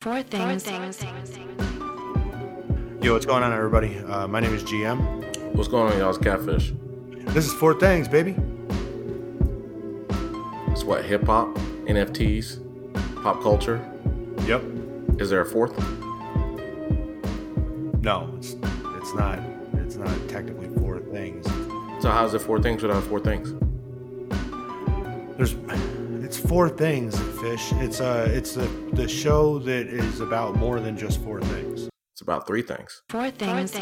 Four things. Yo, what's going on, everybody? Uh, my name is GM. What's going on, y'all? It's Catfish. This is Four Things, baby. It's what hip hop, NFTs, pop culture. Yep. Is there a fourth? No, it's it's not. It's not technically four things. So how's it four things without four things? There's it's four things, fish. It's uh it's the the show that is about more than just four things. It's about three things. Four things.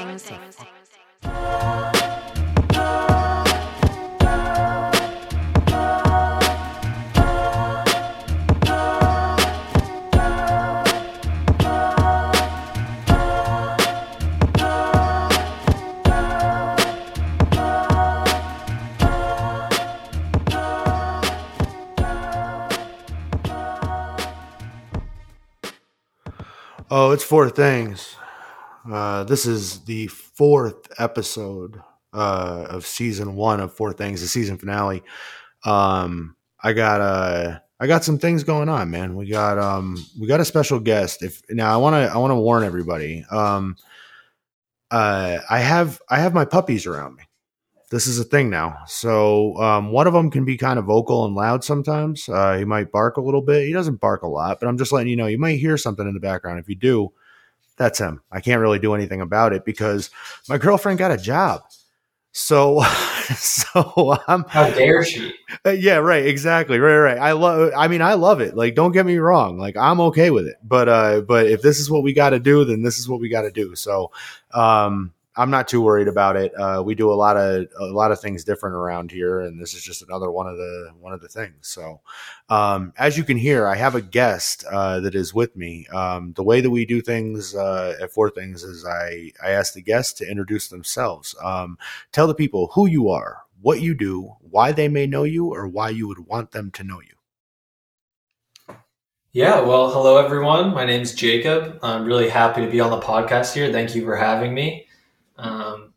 Oh, it's four things. Uh, this is the fourth episode uh, of season one of Four Things, the season finale. Um, I got uh, I got some things going on, man. We got um, we got a special guest. If now I want to I want to warn everybody. Um, uh, I have I have my puppies around me. This is a thing now. So um, one of them can be kind of vocal and loud sometimes. Uh, he might bark a little bit. He doesn't bark a lot, but I'm just letting you know. You might hear something in the background. If you do, that's him. I can't really do anything about it because my girlfriend got a job. So, so I'm. How dare she? Uh, yeah, right. Exactly. Right. Right. I love. I mean, I love it. Like, don't get me wrong. Like, I'm okay with it. But, uh, but if this is what we got to do, then this is what we got to do. So, um, I'm not too worried about it. Uh, we do a lot of a lot of things different around here, and this is just another one of the one of the things. So, um, as you can hear, I have a guest uh, that is with me. Um, the way that we do things uh, at Four Things is I I ask the guests to introduce themselves. Um, tell the people who you are, what you do, why they may know you, or why you would want them to know you. Yeah, well, hello everyone. My name is Jacob. I'm really happy to be on the podcast here. Thank you for having me. Um,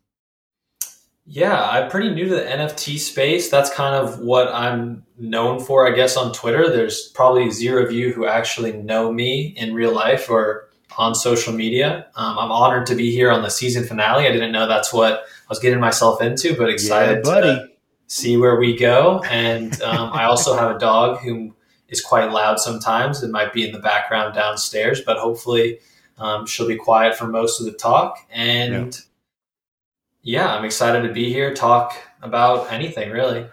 yeah, I'm pretty new to the NFT space. That's kind of what I'm known for, I guess, on Twitter. There's probably zero of you who actually know me in real life or on social media. Um, I'm honored to be here on the season finale. I didn't know that's what I was getting myself into, but excited Yeah, buddy. to see where we go. And um, I also have a dog who is quite loud sometimes and might be in the background downstairs, but hopefully um, she'll be quiet for most of the talk. And yeah, I'm excited to be here, talk about anything really.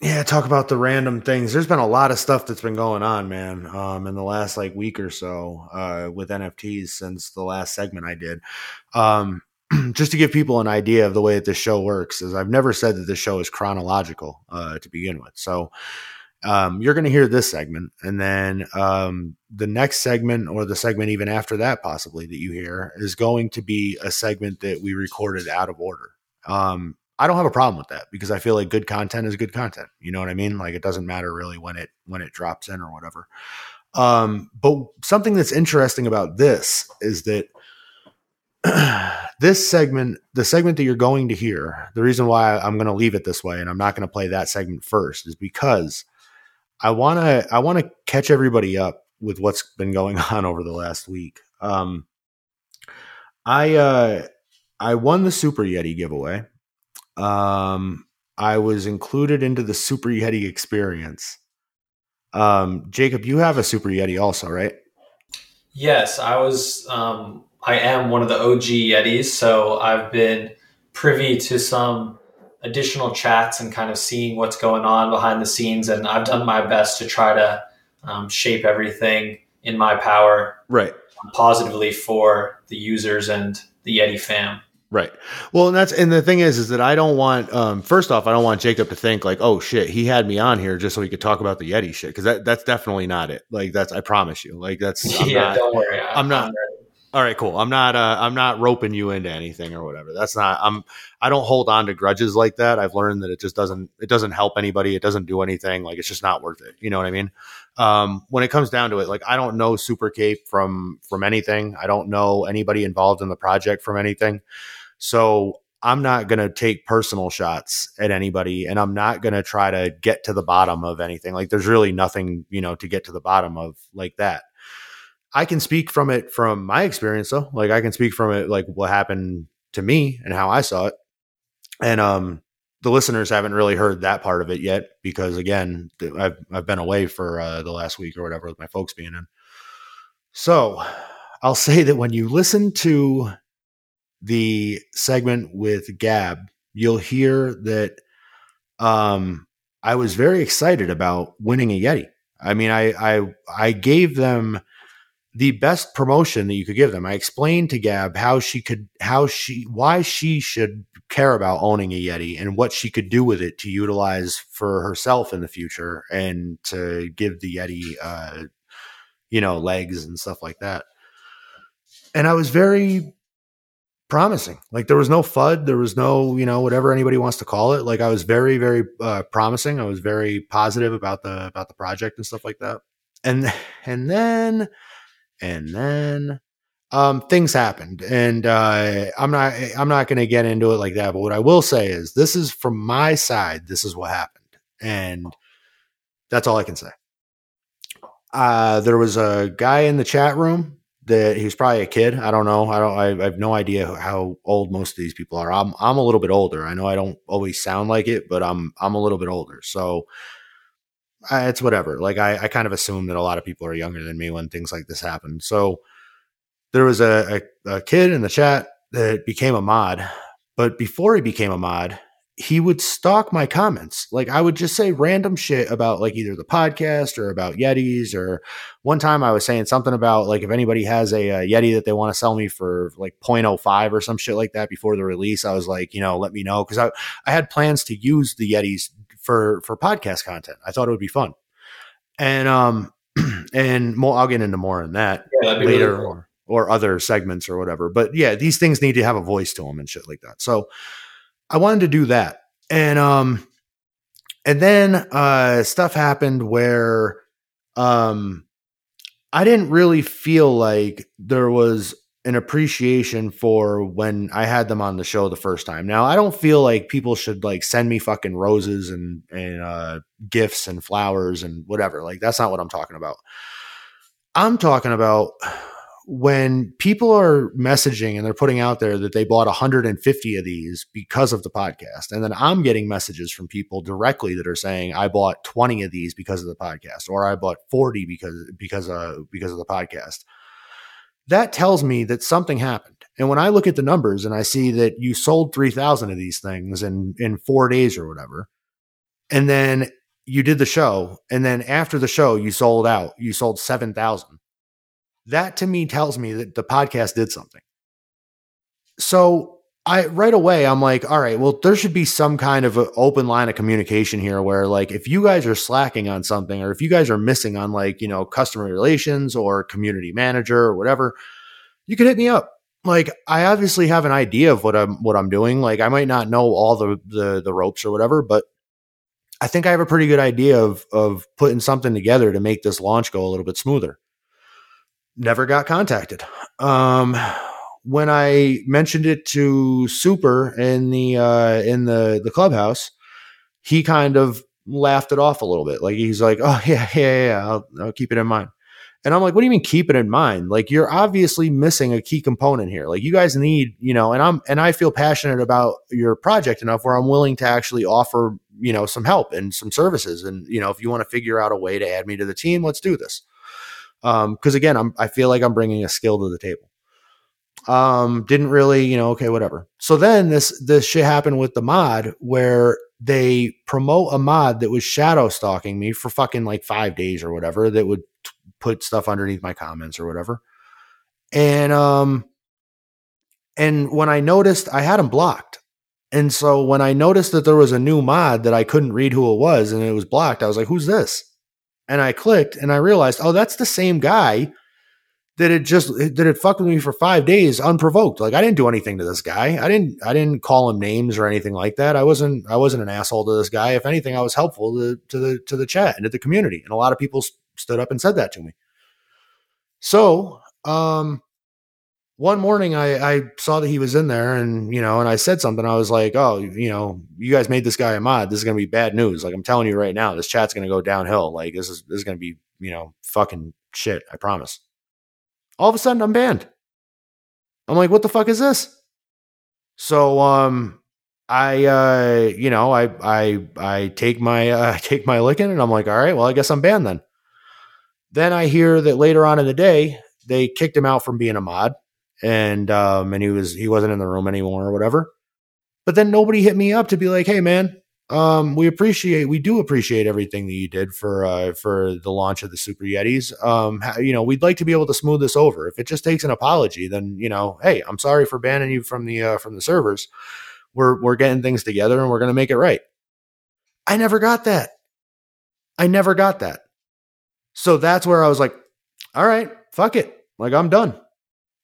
Yeah, talk about the random things. There's been a lot of stuff that's been going on, man, um, in the last like week or so uh, with NFTs since the last segment I did. Um, just to give people an idea of the way that this show works, is I've never said that this show is chronological uh, to begin with. So um, you're going to hear this segment, and then um, the next segment, or the segment even after that, possibly that you hear, is going to be a segment that we recorded out of order. Um, I don't have a problem with that because I feel like good content is good content. You know what I mean? Like it doesn't matter really when it when it drops in or whatever. Um, but something that's interesting about this is that this segment, the segment that you're going to hear, the reason why I'm going to leave it this way and I'm not going to play that segment first is because I want to I want to catch everybody up with what's been going on over the last week. Um, I uh, I won the Super Yeti giveaway. Um, I was included into the Super Yeti experience. Um, Jacob, you have a Super Yeti also, right? Yes, I was. Um, I am one of the OG Yetis, so I've been privy to some additional chats and kind of seeing what's going on behind the scenes, and I've done my best to try to um, shape everything in my power Right. positively for the users and the Yeti fam. Right. Well, and that's and the thing is, is that I don't want. Um, first off, I don't want Jacob to think like, oh shit, he had me on here just so he could talk about the Yeti shit because that that's definitely not it. Like that's I promise you. Like that's I'm yeah, not- don't worry. I- I'm not- ready. All right, cool. I'm not. Uh, I'm not roping you into anything or whatever. That's not. I'm. I don't hold on to grudges like that. I've learned that it just doesn't. It doesn't help anybody. It doesn't do anything. Like it's just not worth it. You know what I mean? Um, when it comes down to it, like I don't know Super Cape from from anything. I don't know anybody involved in the project from anything. So I'm not going to take personal shots at anybody and I'm not going to try to get to the bottom of anything. Like there's really nothing, you know, to get to the bottom of like that. I can speak from it from my experience though. Like I can speak from it like what happened to me and how I saw it. And um the listeners haven't really heard that part of it yet because again, I've I've been away for uh, the last week or whatever with my folks being in. So, I'll say that when you listen to the segment with Gab, you'll hear that um I was very excited about winning a Yeti. I mean, I I I gave them the best promotion that you could give them. I explained to Gab how she could, how she, why she should care about owning a Yeti and what she could do with it to utilize for herself in the future and to give the Yeti, uh, you know, legs and stuff like that. And I was very promising. Like there was no FUD, there was no, you know, whatever anybody wants to call it. Like I was very, very uh, promising. I was very positive about the about the project and stuff like that. And and then and then um, things happened and uh, i'm not i'm not going to get into it like that but what i will say is this is from my side this is what happened and that's all i can say. Uh, there was a guy in the chat room that he was probably a kid i don't know i don't I, I have no idea how old most of these people are i'm i'm a little bit older i know i don't always sound like it but i'm i'm a little bit older so it's whatever. Like I, I kind of assume that a lot of people are younger than me when things like this happen. So there was a, a, a kid in the chat that became a mod, but before he became a mod, he would stalk my comments. Like I would just say random shit about like either the podcast or about Yetis. Or one time I was saying something about like if anybody has a, a Yeti that they want to sell me for like 0.05 or some shit like that before the release, I was like, you know, let me know because I I had plans to use the Yetis for for podcast content. I thought it would be fun, and um, and more. I'll get into more on that yeah, later, really cool. or or other segments or whatever. But yeah, these things need to have a voice to them and shit like that. So I wanted to do that, and um, and then uh, stuff happened where um, I didn't really feel like there was an appreciation for when I had them on the show the first time. Now, I don't feel like people should like send me fucking roses and and uh, gifts and flowers and whatever. Like that's not what I'm talking about. I'm talking about when people are messaging and they're putting out there that they bought 150 of these because of the podcast and then i'm getting messages from people directly that are saying i bought 20 of these because of the podcast or i bought 40 because because uh because of the podcast that tells me that something happened. And when I look at the numbers and I see that you sold 3,000 of these things in, in four days or whatever, and then you did the show, and then after the show, you sold out, you sold 7,000. That to me tells me that the podcast did something. So I right away I'm like, all right, well, there should be some kind of open line of communication here where like if you guys are slacking on something or if you guys are missing on like, you know, customer relations or community manager or whatever, you can hit me up. Like I obviously have an idea of what I'm what I'm doing. Like I might not know all the the the ropes or whatever, but I think I have a pretty good idea of of putting something together to make this launch go a little bit smoother. Never got contacted. Um when I mentioned it to Super in the uh, in the the clubhouse, he kind of laughed it off a little bit. Like he's like, "Oh yeah, yeah, yeah, I'll, I'll keep it in mind." And I'm like, "What do you mean keep it in mind? Like you're obviously missing a key component here. Like you guys need, you know." And I'm and I feel passionate about your project enough where I'm willing to actually offer, you know, some help and some services. And you know, if you want to figure out a way to add me to the team, let's do this. Um, because again, I'm I feel like I'm bringing a skill to the table um didn't really you know okay whatever. So then this this shit happened with the mod where they promote a mod that was shadow stalking me for fucking like five days or whatever that would t- put stuff underneath my comments or whatever. And um and when i noticed i had him blocked. And so when i noticed that there was a new mod that i couldn't read who it was and it was blocked i was like who's this? And i clicked and i realized oh that's the same guy that it just that it fucked with me for five days unprovoked. Like I didn't do anything to this guy. I didn't I didn't call him names or anything like that. I wasn't I wasn't an asshole to this guy. If anything, I was helpful to, to the to the chat and to the community. And a lot of people stood up and said that to me. So um one morning I, I saw that he was in there and you know and I said something I was like oh you know you guys made this guy a mod this is gonna be bad news like I'm telling you right now this chat's gonna go downhill like this is this is gonna be you know fucking shit I promise all of a sudden I'm banned. I'm like, what the fuck is this? So um I uh you know, I I I take my uh take my licking and I'm like, all right, well I guess I'm banned then. Then I hear that later on in the day, they kicked him out from being a mod and um and he was he wasn't in the room anymore or whatever. But then nobody hit me up to be like, hey man, um, we appreciate we do appreciate everything that you did for uh, for the launch of the Super Yetis. Um, you know, we'd like to be able to smooth this over. If it just takes an apology, then you know, hey, I'm sorry for banning you from the uh, from the servers. We're we're getting things together and we're going to make it right. I never got that. I never got that. So that's where I was like, all right, fuck it. Like I'm done.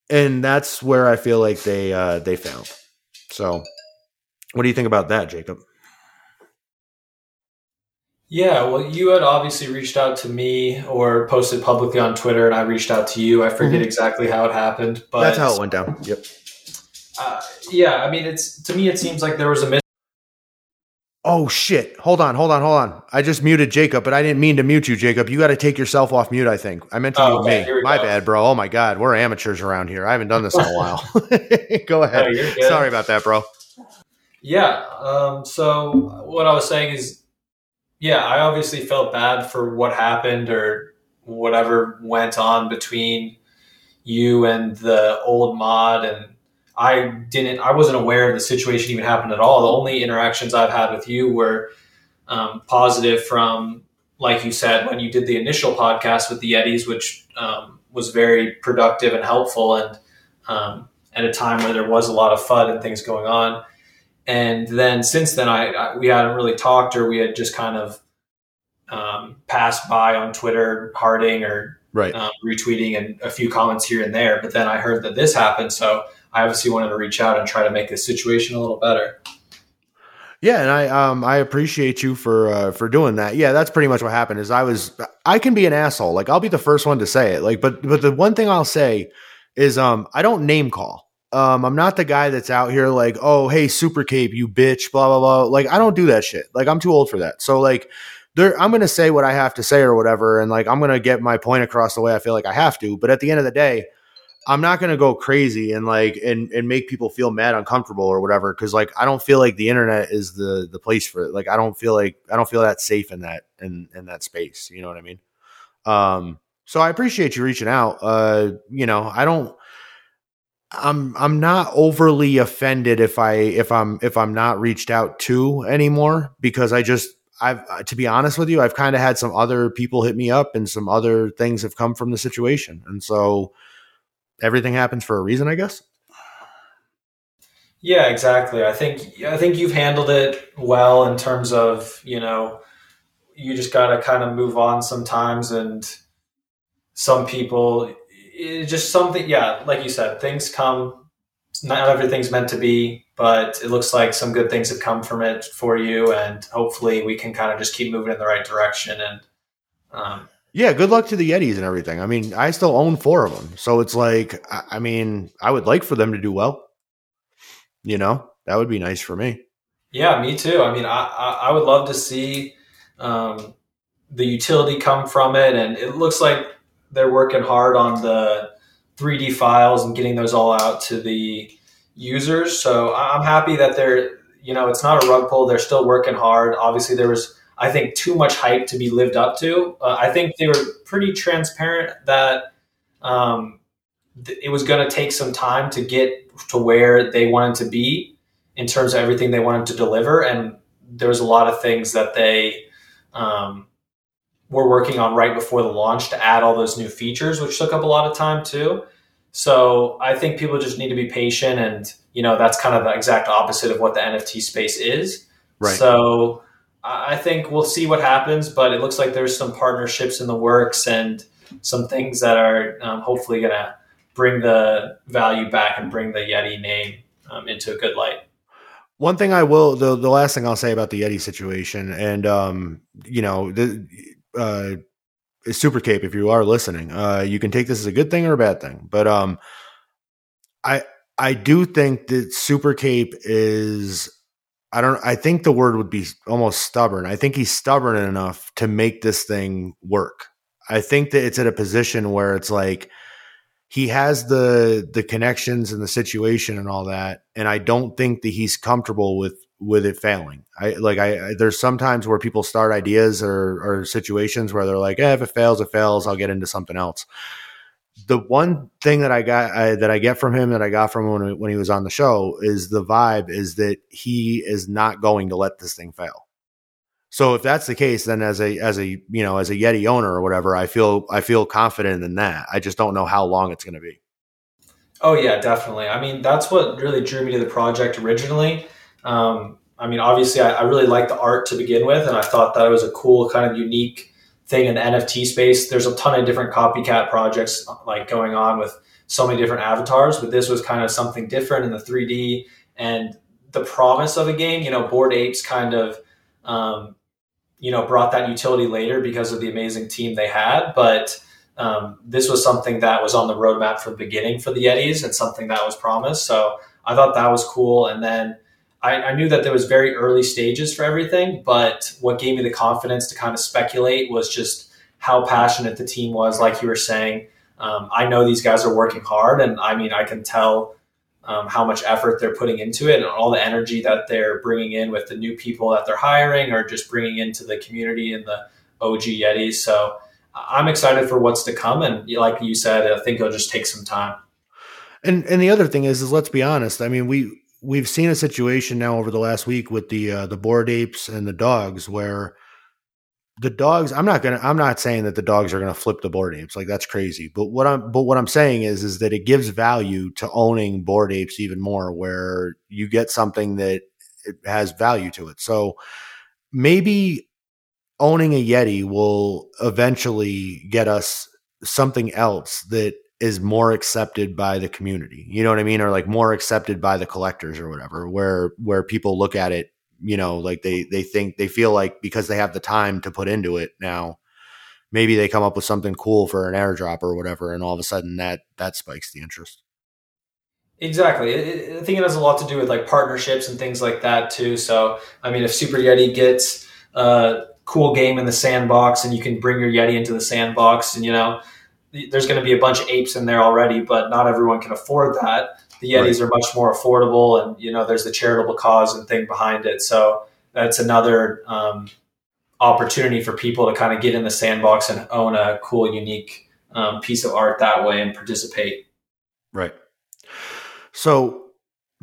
And that's where I feel like they uh they failed. So what do you think about that, Jacob? Yeah, well, you had obviously reached out to me or posted publicly on Twitter, and I reached out to you. I forget mm-hmm. exactly how it happened, but that's how it went down. Yep. Uh, yeah, I mean, it's to me, it seems like there was a miss. Oh shit! Hold on, hold on, hold on. I just muted Jacob, but I didn't mean to mute you, Jacob. You got to take yourself off mute. I think I meant to oh, mute okay, me. My go. bad, bro. Oh my god, we're amateurs around here. I haven't done this in a while. go ahead. No, Sorry about that, bro. Yeah. Um, so what I was saying is, yeah, I obviously felt bad for what happened or whatever went on between you and the old mod and I didn't I wasn't aware the situation even happened at all. The only interactions I've had with you were um, positive from like you said when you did the initial podcast with the Yetis, which um, was very productive and helpful and um, at a time where there was a lot of FUD and things going on and then since then I, I, we hadn't really talked or we had just kind of um, passed by on twitter hearting or right. um, retweeting and a few comments here and there but then i heard that this happened so i obviously wanted to reach out and try to make the situation a little better yeah, and I um I appreciate you for uh, for doing that. Yeah, that's pretty much what happened. Is I was I can be an asshole. Like I'll be the first one to say it. Like, but but the one thing I'll say is um I don't name call. Um, I'm not the guy that's out here like, oh, hey, Super Cape, you bitch, blah blah blah. Like, I don't do that shit. Like, I'm too old for that. So like, there, I'm gonna say what I have to say or whatever, and like, I'm gonna get my point across the way I feel like I have to. But at the end of the day, I'm not gonna go crazy and like and and make people feel mad, uncomfortable or whatever. Because like, I don't feel like the internet is the the place for it. Like, I don't feel like I don't feel that safe in that in in that space. You know what I mean? Um. So I appreciate you reaching out. Uh, you know, I don't I'm I'm not overly offended if I if I'm if I'm not reached out to anymore because I just I've to be honest with you I've kind of had some other people hit me up and some other things have come from the situation and so everything happens for a reason I guess. Yeah, exactly. I think I think you've handled it well in terms of, you know, you just got to kind of move on sometimes and some people it's just something, yeah, like you said, things come, not everything's meant to be, but it looks like some good things have come from it for you. And hopefully we can kind of just keep moving in the right direction. And, um, yeah, good luck to the Yetis and everything. I mean, I still own four of them. So it's like, I mean, I would like for them to do well. You know, that would be nice for me. Yeah, me too. I mean, I, I, I would love to see um, the utility come from it. And it looks like they're working hard on the 3D files and getting those all out to the users. So I'm happy that they're, you know, it's not a rug pull. They're still working hard. Obviously, there was, I think, too much hype to be lived up to. Uh, I think they were pretty transparent that um, th- it was going to take some time to get to where they wanted to be in terms of everything they wanted to deliver. And there was a lot of things that they, um, we're working on right before the launch to add all those new features, which took up a lot of time too. So I think people just need to be patient, and you know that's kind of the exact opposite of what the NFT space is. Right. So I think we'll see what happens, but it looks like there's some partnerships in the works and some things that are um, hopefully going to bring the value back and bring the Yeti name um, into a good light. One thing I will, the, the last thing I'll say about the Yeti situation, and um, you know, the, uh, super cape if you are listening. Uh, you can take this as a good thing or a bad thing. But um i i do think that super cape is i don't i think the word would be almost stubborn. I think he's stubborn enough to make this thing work. I think that it's at a position where it's like he has the the connections and the situation and all that, and I don't think that he's comfortable with with it failing. I like I, I there's sometimes where people start ideas or or situations where they're like, eh, if it fails, it fails. I'll get into something else. The one thing that I got I, that I get from him that I got from when, when he was on the show is the vibe is that he is not going to let this thing fail. So if that's the case, then as a as a you know as a Yeti owner or whatever, I feel I feel confident in that. I just don't know how long it's going to be. Oh yeah, definitely. I mean, that's what really drew me to the project originally. Um, I mean, obviously, I, I really liked the art to begin with, and I thought that it was a cool kind of unique thing in the NFT space. There's a ton of different copycat projects like going on with so many different avatars, but this was kind of something different in the 3D and the promise of a game. You know, Bored Apes kind of um, you know, brought that utility later because of the amazing team they had. But um, this was something that was on the roadmap from the beginning for the Yetis and something that was promised. So I thought that was cool. And then I, I, knew that there was very early stages for everything, but what gave me the confidence to kind of speculate was just how passionate the team was. Like you were saying, um, I know these guys are working hard, and I mean, I can tell um, how much effort they're putting into it and all the energy that they're bringing in with the new people that they're hiring or just bringing into the community and the OG Yetis. So I'm excited for what's to come. And like you said, I think it'll just take some time. And and the other thing is, is let's be honest. I mean, we we've seen a situation now over the last week with the uh, the bored apes and the dogs where the dogs i'm not gonna i'm not saying that the dogs are gonna flip the bored apes like that's crazy. But what i'm but what i'm saying is is that it gives value to owning bored apes even more where you get something that has value to it. So maybe owning a yeti will eventually get us something else that is more accepted by the community. You know what i mean? Or like more accepted by the collectors or whatever where where people look at it you know like they they think they feel like because they have the time to put into it now maybe they come up with something cool for an airdrop or whatever and all of a sudden that that spikes the interest. Exactly. I think it has a lot to do with like partnerships and things like that too. So i mean if super yeti gets a cool game in the sandbox and you can bring your yeti into the sandbox and you know there's going to be a bunch of apes in there already but not everyone can afford that the Yetis right. are much more affordable, and you know there's the charitable cause and thing behind it. So that's another um, opportunity for people to kind of get in the sandbox and own a cool, unique um, piece of art that way and participate. Right. So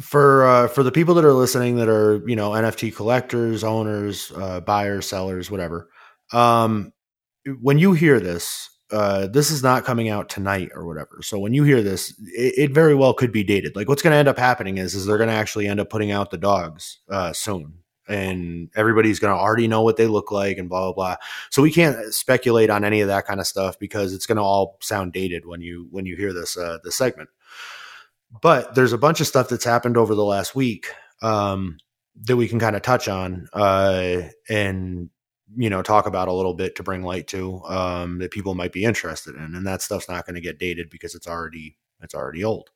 for uh, for the people that are listening that are you know NFT collectors, owners, uh, buyers, sellers, whatever. Um, when you hear this, uh, this is not coming out tonight or whatever. So when you hear this, it, it very well could be dated. Like what's going to end up happening is, is they're going to actually end up putting out the dogs uh, soon, and everybody's going to already know what they look like and blah blah blah. So we can't speculate on any of that kind of stuff because it's going to all sound dated when you when you hear this uh, this segment. But there's a bunch of stuff that's happened over the last week um, that we can kind of touch on uh, and you know talk about a little bit to bring light to um, that people might be interested in and that stuff's not going to get dated because it's already it's already old.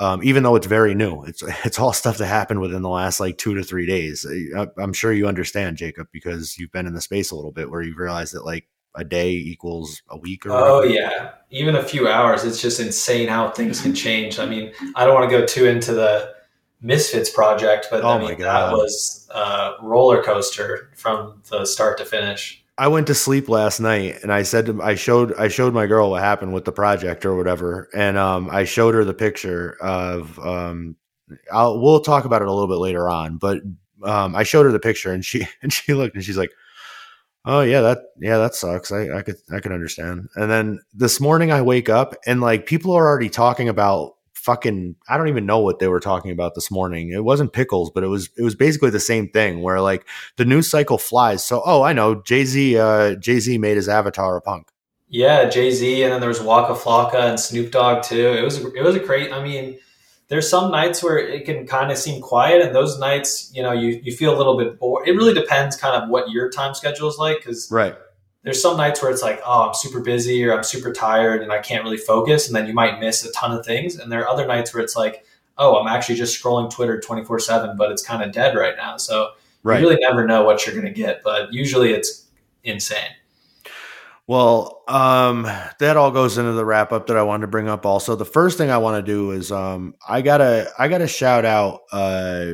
Um, even though it's very new it's it's all stuff that happened within the last like two to three days. I, i'm sure you understand jacob because you've been in the space a little bit where you've realized that like a day equals a week or oh whatever. yeah. Even a few hours it's just insane how things can change. I mean i don't want to go too into the Misfits project, but oh I mean, that was a roller coaster from the start to finish. I went to sleep last night and I said to, I showed I showed my girl what happened with the project or whatever, and um, I showed her the picture of um, I'll we'll talk about it a little bit later on, but um, I showed her the picture and she and she looked and she's like, "Oh yeah, that yeah that sucks. I I could I could understand." And then this morning I wake up and like people are already talking about fucking I don't even know what they were talking about this morning. It wasn't pickles, but it was it was basically the same thing where like the news cycle flies. So oh, I know Jay Z uh, Jay Z made his avatar a punk. Yeah, Jay Z, and then there was Waka Flocka and Snoop Dogg too. It was it was a great. I mean, there's some nights where it can kind of seem quiet, and those nights, you know, you you feel a little bit bored. It really depends, kind of what your time schedule is like, because right there's some nights where it's like, oh, I'm super busy or I'm super tired and I can't really focus. And then you might miss a ton of things. And there are other nights where it's like, oh, I'm actually just scrolling Twitter 24 7, but it's kind of dead right now. So right. you really never know what you're going to get, but usually it's insane. Well, um, that all goes into the wrap up that I wanted to bring up. Also, the first thing I want to do is um, I gotta I gotta shout out uh,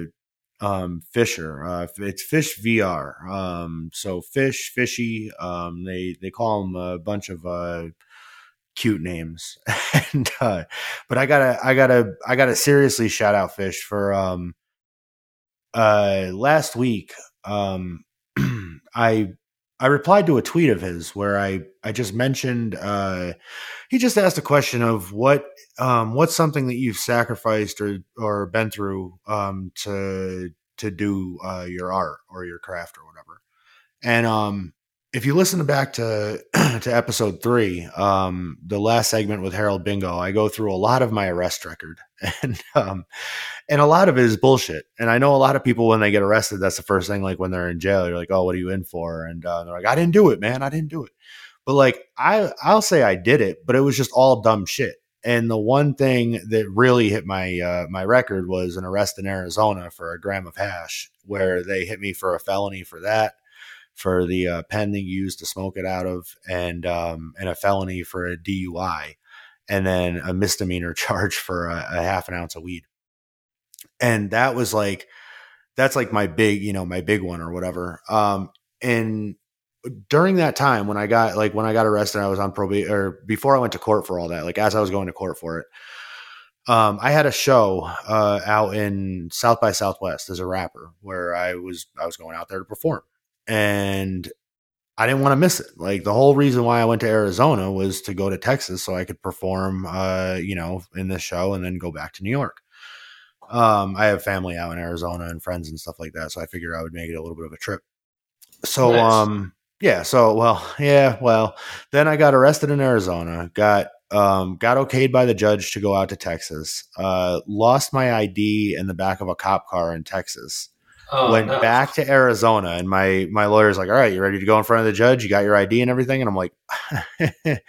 um, Fisher. Uh, it's Fish VR. Um, so Fish Fishy. Um, they they call them a bunch of uh, cute names, and uh, but I gotta I gotta I gotta seriously shout out Fish for um, uh, last week. Um, I I replied to a tweet of his where I I just mentioned uh, he just asked a question of what um, what's something that you've sacrificed or or been through um, to to do uh, your art or your craft or whatever. And um, if you listen back to to episode three, um, the last segment with Harold Bingo, I go through a lot of my arrest record, and um, and a lot of it is bullshit. And I know a lot of people when they get arrested, that's the first thing. Like when they're in jail, you're like, "Oh, what are you in for?" And uh, they're like, "I didn't do it, man. I didn't do it." But like, I I'll say I did it, but it was just all dumb shit. And the one thing that really hit my uh, my record was an arrest in Arizona for a gram of hash, where they hit me for a felony for that, for the uh, pen they used to smoke it out of, and um, and a felony for a DUI, and then a misdemeanor charge for a, a half an ounce of weed and that was like that's like my big you know my big one or whatever um and during that time when i got like when i got arrested i was on probation or before i went to court for all that like as i was going to court for it um i had a show uh out in south by southwest as a rapper where i was i was going out there to perform and I didn't want to miss it. Like the whole reason why I went to Arizona was to go to Texas so I could perform, uh, you know, in this show and then go back to New York. Um, I have family out in Arizona and friends and stuff like that, so I figured I would make it a little bit of a trip. So, nice. um, yeah, so well, yeah, well, then I got arrested in Arizona, got um, got okayed by the judge to go out to Texas, uh, lost my ID in the back of a cop car in Texas. Oh, went no. back to Arizona, and my my lawyer's like, "All right, you ready to go in front of the judge? You got your ID and everything?" And I'm like,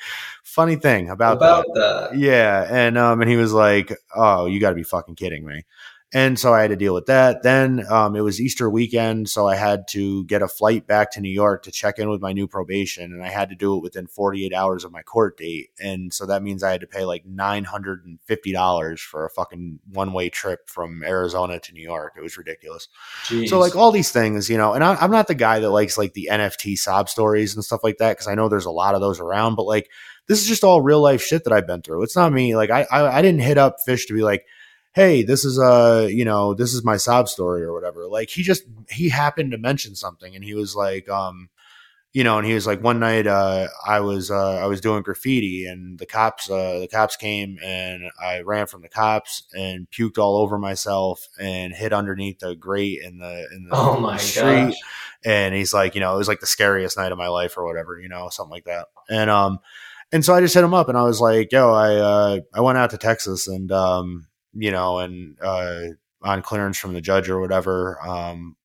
funny thing about, about that. that. Yeah. And um and he was like, Oh, you gotta be fucking kidding me. And so I had to deal with that. Then um, it was Easter weekend, so I had to get a flight back to New York to check in with my new probation, and I had to do it within 48 hours of my court date. And so that means I had to pay like $950 for a fucking one way trip from Arizona to New York. It was ridiculous. Jeez. So like all these things, you know, and I, I'm not the guy that likes like the NFT sob stories and stuff like that because I know there's a lot of those around, but like this is just all real life shit that I've been through. It's not me. Like I, I, I didn't hit up Fish to be like, hey, this is a, you know, this is my sob story or whatever. Like he just he happened to mention something, and he was like, um, you know, and he was like, one night uh, I was uh, I was doing graffiti, and the cops uh, the cops came, and I ran from the cops and puked all over myself and hid underneath the grate in the in the, oh my street. Gosh. And he's like, you know, it was like the scariest night of my life or whatever, you know, something like that. And um, and so I just hit him up and I was like, yo, I, uh, I went out to Texas and, um, you know, and, uh, on clearance from the judge or whatever, um,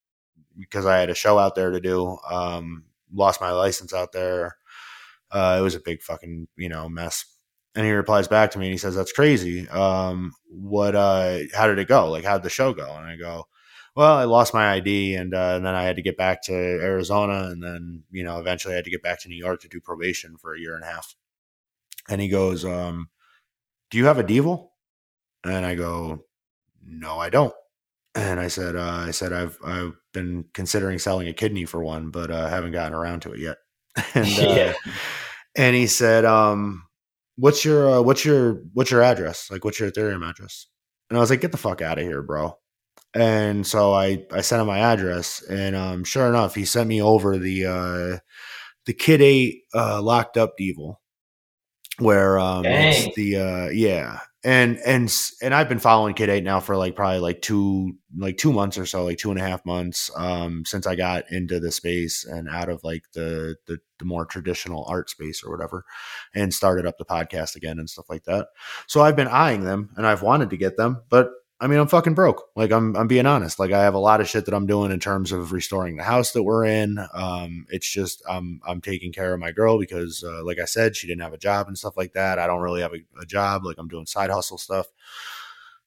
because I had a show out there to do, um, lost my license out there. Uh, it was a big fucking, you know, mess. And he replies back to me and he says, that's crazy. Um, what, uh, how did it go? Like, how'd the show go? And I go, well, I lost my ID and, uh, and then I had to get back to Arizona. And then, you know, eventually I had to get back to New York to do probation for a year and a half and he goes, um, "Do you have a devil?" And I go, "No, I don't." And I said, uh, "I said I've I've been considering selling a kidney for one, but uh, haven't gotten around to it yet." and uh, yeah. and he said, um, "What's your uh, what's your what's your address? Like, what's your Ethereum address?" And I was like, "Get the fuck out of here, bro." And so I I sent him my address, and um, sure enough, he sent me over the uh, the Kid Eight uh, locked up devil where um it's the uh yeah and and and i've been following kid 8 now for like probably like two like two months or so like two and a half months um since i got into the space and out of like the the, the more traditional art space or whatever and started up the podcast again and stuff like that. So i've been eyeing them and i've wanted to get them but I mean, I'm fucking broke. Like I'm, I'm being honest. Like I have a lot of shit that I'm doing in terms of restoring the house that we're in. Um, it's just I'm, I'm taking care of my girl because, uh, like I said, she didn't have a job and stuff like that. I don't really have a, a job. Like I'm doing side hustle stuff.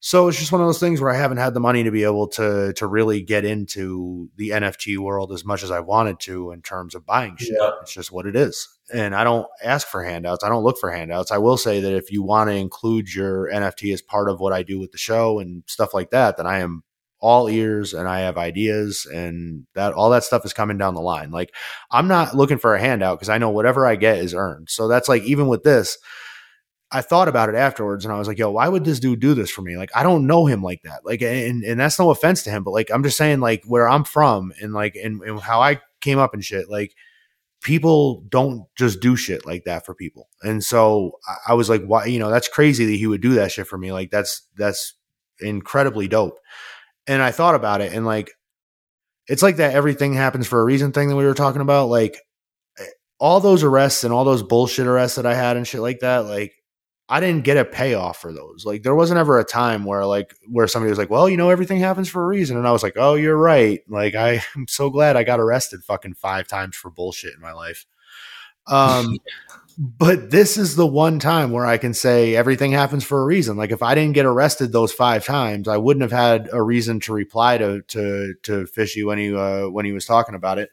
So it's just one of those things where I haven't had the money to be able to to really get into the NFT world as much as I wanted to in terms of buying shit. Yeah. It's just what it is. And I don't ask for handouts. I don't look for handouts. I will say that if you want to include your NFT as part of what I do with the show and stuff like that, then I am all ears and I have ideas and that all that stuff is coming down the line. Like I'm not looking for a handout because I know whatever I get is earned. So that's like even with this, I thought about it afterwards and I was like, yo, why would this dude do this for me? Like, I don't know him like that. Like, and, and that's no offense to him, but like, I'm just saying, like, where I'm from and like, and, and how I came up and shit, like, people don't just do shit like that for people. And so I, I was like, why, you know, that's crazy that he would do that shit for me. Like, that's, that's incredibly dope. And I thought about it and like, it's like that everything happens for a reason thing that we were talking about. Like, eh, all those arrests and all those bullshit arrests that I had and shit like that, like, I didn't get a payoff for those. Like there wasn't ever a time where like where somebody was like, "Well, you know, everything happens for a reason," and I was like, "Oh, you're right." Like I, am so glad I got arrested fucking five times for bullshit in my life. Um, but this is the one time where I can say everything happens for a reason. Like if I didn't get arrested those five times, I wouldn't have had a reason to reply to to to Fishy when he uh, when he was talking about it,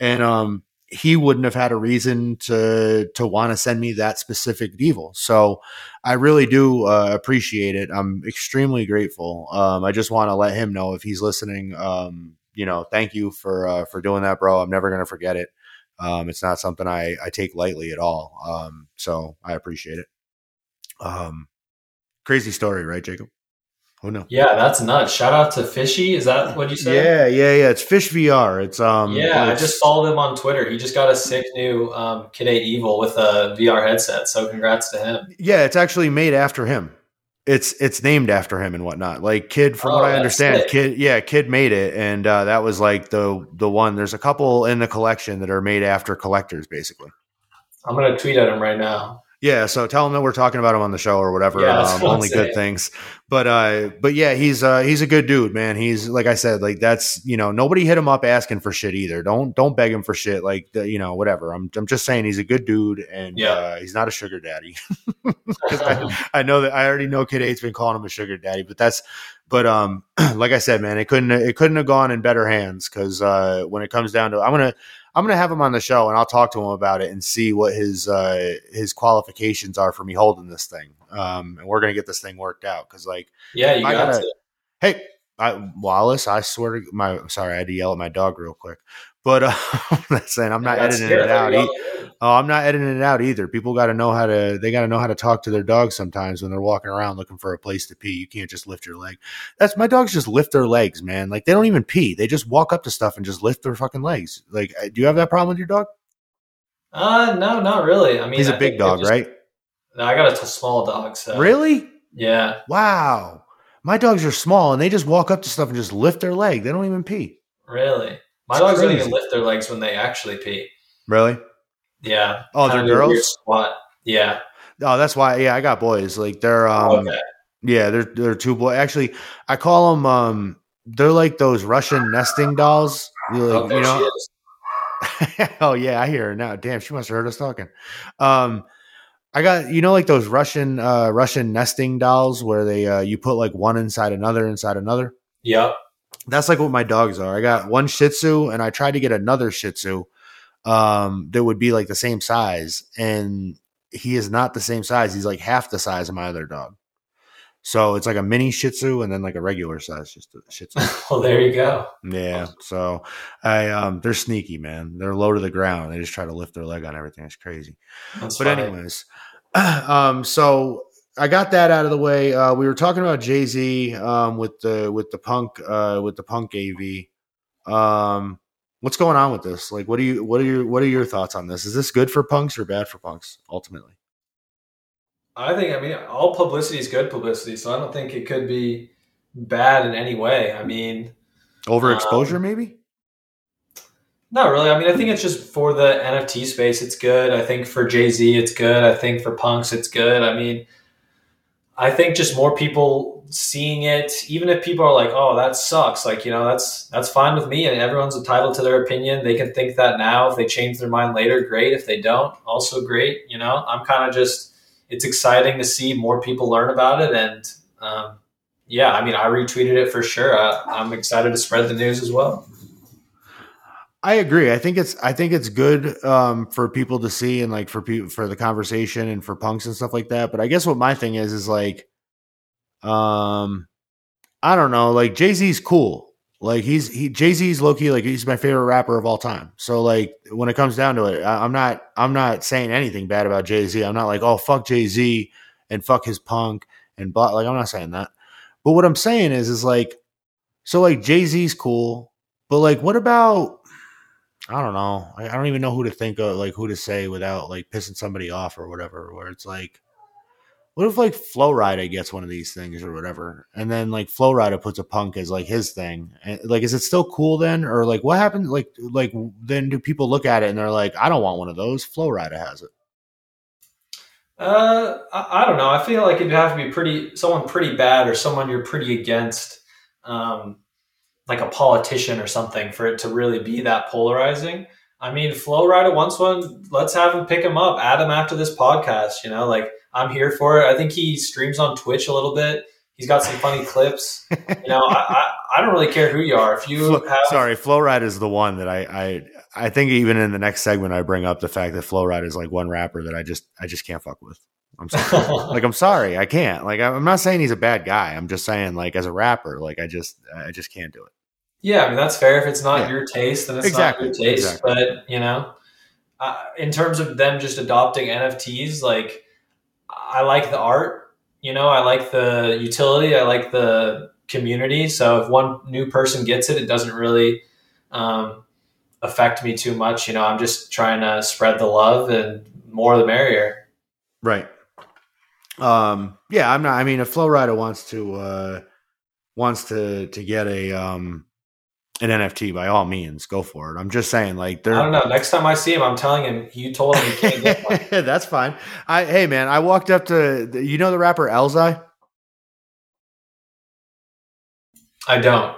and um he wouldn't have had a reason to to want to send me that specific devil. So I really do uh, appreciate it. I'm extremely grateful. Um, I just want to let him know if he's listening. Um, you know, thank you for uh, for doing that, bro. I'm never gonna forget it. Um, it's not something I I take lightly at all. Um, so I appreciate it. Um, crazy story, right, Jacob? Oh no. Yeah, that's nuts. Shout out to Fishy. Is that what you said? Yeah, yeah, yeah. It's Fish VR. It's um. Yeah, I just followed him on Twitter. He just got a sick new um, Kid 8 Evil with a VR headset. So congrats to him. Yeah, it's actually made after him. It's it's named after him and whatnot. Like kid, from Oh, what I understand, sick. kid, yeah, kid made it, and uh, that was like the the one. There's a couple in the collection that are made after collectors, basically. I'm gonna tweet at him right now. Yeah, so tell him that we're talking about him on the show or whatever. Yeah, um, only good saying. things. But uh but yeah, he's uh he's a good dude, man. He's like I said, like that's you know, nobody hit him up asking for shit either. Don't don't beg him for shit like the, you know, whatever. I'm I'm just saying he's a good dude and Yeah. uh he's not a sugar daddy. I, I know that I already know Kid Eight's been calling him a sugar daddy, but that's but um like I said, man, it couldn't it couldn't have gone in better hands because uh when it comes down to I'm gonna I'm gonna have him on the show and I'll talk to him about it and see what his uh his qualifications are for me holding this thing. Um and we're gonna get this thing worked out because like yeah, you I got gotta- to. hey I, Wallace, I swear to my sorry, I had to yell at my dog real quick. But uh, saying I'm not That's editing it out. E- Oh, I'm not editing it out either. People got to know how to. They got to know how to talk to their dogs sometimes when they're walking around looking for a place to pee. You can't just lift your leg. That's my dogs just lift their legs, man. Like they don't even pee. They just walk up to stuff and just lift their fucking legs. Like, do you have that problem with your dog? Uh, no, not really. I mean, He's I a big dog, just- right? No, I got a t- small dog. So Really? Yeah. Wow. My dogs are small and they just walk up to stuff and just lift their leg. They don't even pee. Really? My dogs don't even lift their legs when they actually pee. Really? Yeah. Oh, they're Kinda do a weird girls? Squat. Yeah. Oh, that's why. Yeah, I got boys. Like they're um. okay. Yeah, they're they're two boy. Actually, I call them um. They're like those Russian nesting dolls. Like, Oh, you know, she is. oh yeah, I hear her now. Damn, she must have heard us talking. Um, I got you know like those Russian uh Russian nesting dolls where they uh you put like one inside another inside another. Yep. That's like what my dogs are. I got one Shih Tzu and I tried to get another Shih Tzu um that would be like the same size and he is not the same size. He's like half the size of my other dog. So it's like a mini Shih Tzu and then like a regular size just Shih Tzu. Well, there you go. Yeah. So I um they're sneaky, man. They're low to the ground. They just try to lift their leg on everything. It's crazy. That's But funny. anyways, um so I got that out of the way. Uh we were talking about Jay-Z um with the with the punk uh with the punk AV. Um what's going on with this? Like what do you what are your what are your thoughts on this? Is this good for punks or bad for punks ultimately? I think, I mean, all publicity is good publicity. So I don't think it could be bad in any way. I mean, Overexposure Um, maybe? Not really. I mean, I think it's just for the NFT space, it's good. I think for Jay Z, it's good. I think for punks, it's good. I mean, I think just more people seeing it, even if people are like, "Oh, that sucks," like you know, that's that's fine with me, and everyone's entitled to their opinion. They can think that now. If they change their mind later, great. If they don't, also great. You know, I'm kind of just. It's exciting to see more people learn about it, and um, yeah, I mean, I retweeted it for sure. I, I'm excited to spread the news as well. I agree. I think it's I think it's good um, for people to see and like for people for the conversation and for punks and stuff like that. But I guess what my thing is is like, um, I don't know. Like Jay Z's cool. Like he's he Jay Z's Loki. Like he's my favorite rapper of all time. So like when it comes down to it, I, I'm not I'm not saying anything bad about Jay Z. I'm not like oh fuck Jay Z and fuck his punk and blah. Like I'm not saying that. But what I'm saying is is like so like Jay Z's cool. But like what about I don't know. I, I don't even know who to think of, like who to say without like pissing somebody off or whatever. Where it's like, what if like Flo Rida gets one of these things or whatever, and then like Flo Rida puts a punk as like his thing? And, like, is it still cool then, or like what happens? Like, like then do people look at it and they're like, I don't want one of those. Flo Rida has it. Uh, I, I don't know. I feel like it'd have to be pretty someone pretty bad or someone you're pretty against. Um, like a politician or something for it to really be that polarizing. I mean, Flo Rida wants one. Let's have him pick him up. Add him after this podcast. You know, like I'm here for it. I think he streams on Twitch a little bit. He's got some funny clips. You know, I, I, I, don't really care who you are. If you Flo, have, sorry, Flo Rida is the one that I, I I think even in the next segment I bring up the fact that Flo Rida is like one rapper that I just I just can't fuck with. I'm sorry. like I'm sorry, I can't. Like I'm not saying he's a bad guy. I'm just saying like as a rapper, like I just I just can't do it. Yeah, I mean that's fair. If it's not yeah. your taste, then it's exactly. not your taste. Exactly. But you know, uh, in terms of them just adopting NFTs, like I like the art. You know, I like the utility. I like the community. So if one new person gets it, it doesn't really um, affect me too much. You know, I'm just trying to spread the love, and more the merrier. Right. Um. Yeah. I'm not. I mean, if Flo Rida wants to uh wants to to get a um an NFT by all means, go for it. I'm just saying, like, they're. I don't know. Next time I see him, I'm telling him you told him he can't. That's fine. I hey man, I walked up to you know the rapper Elzhi. I don't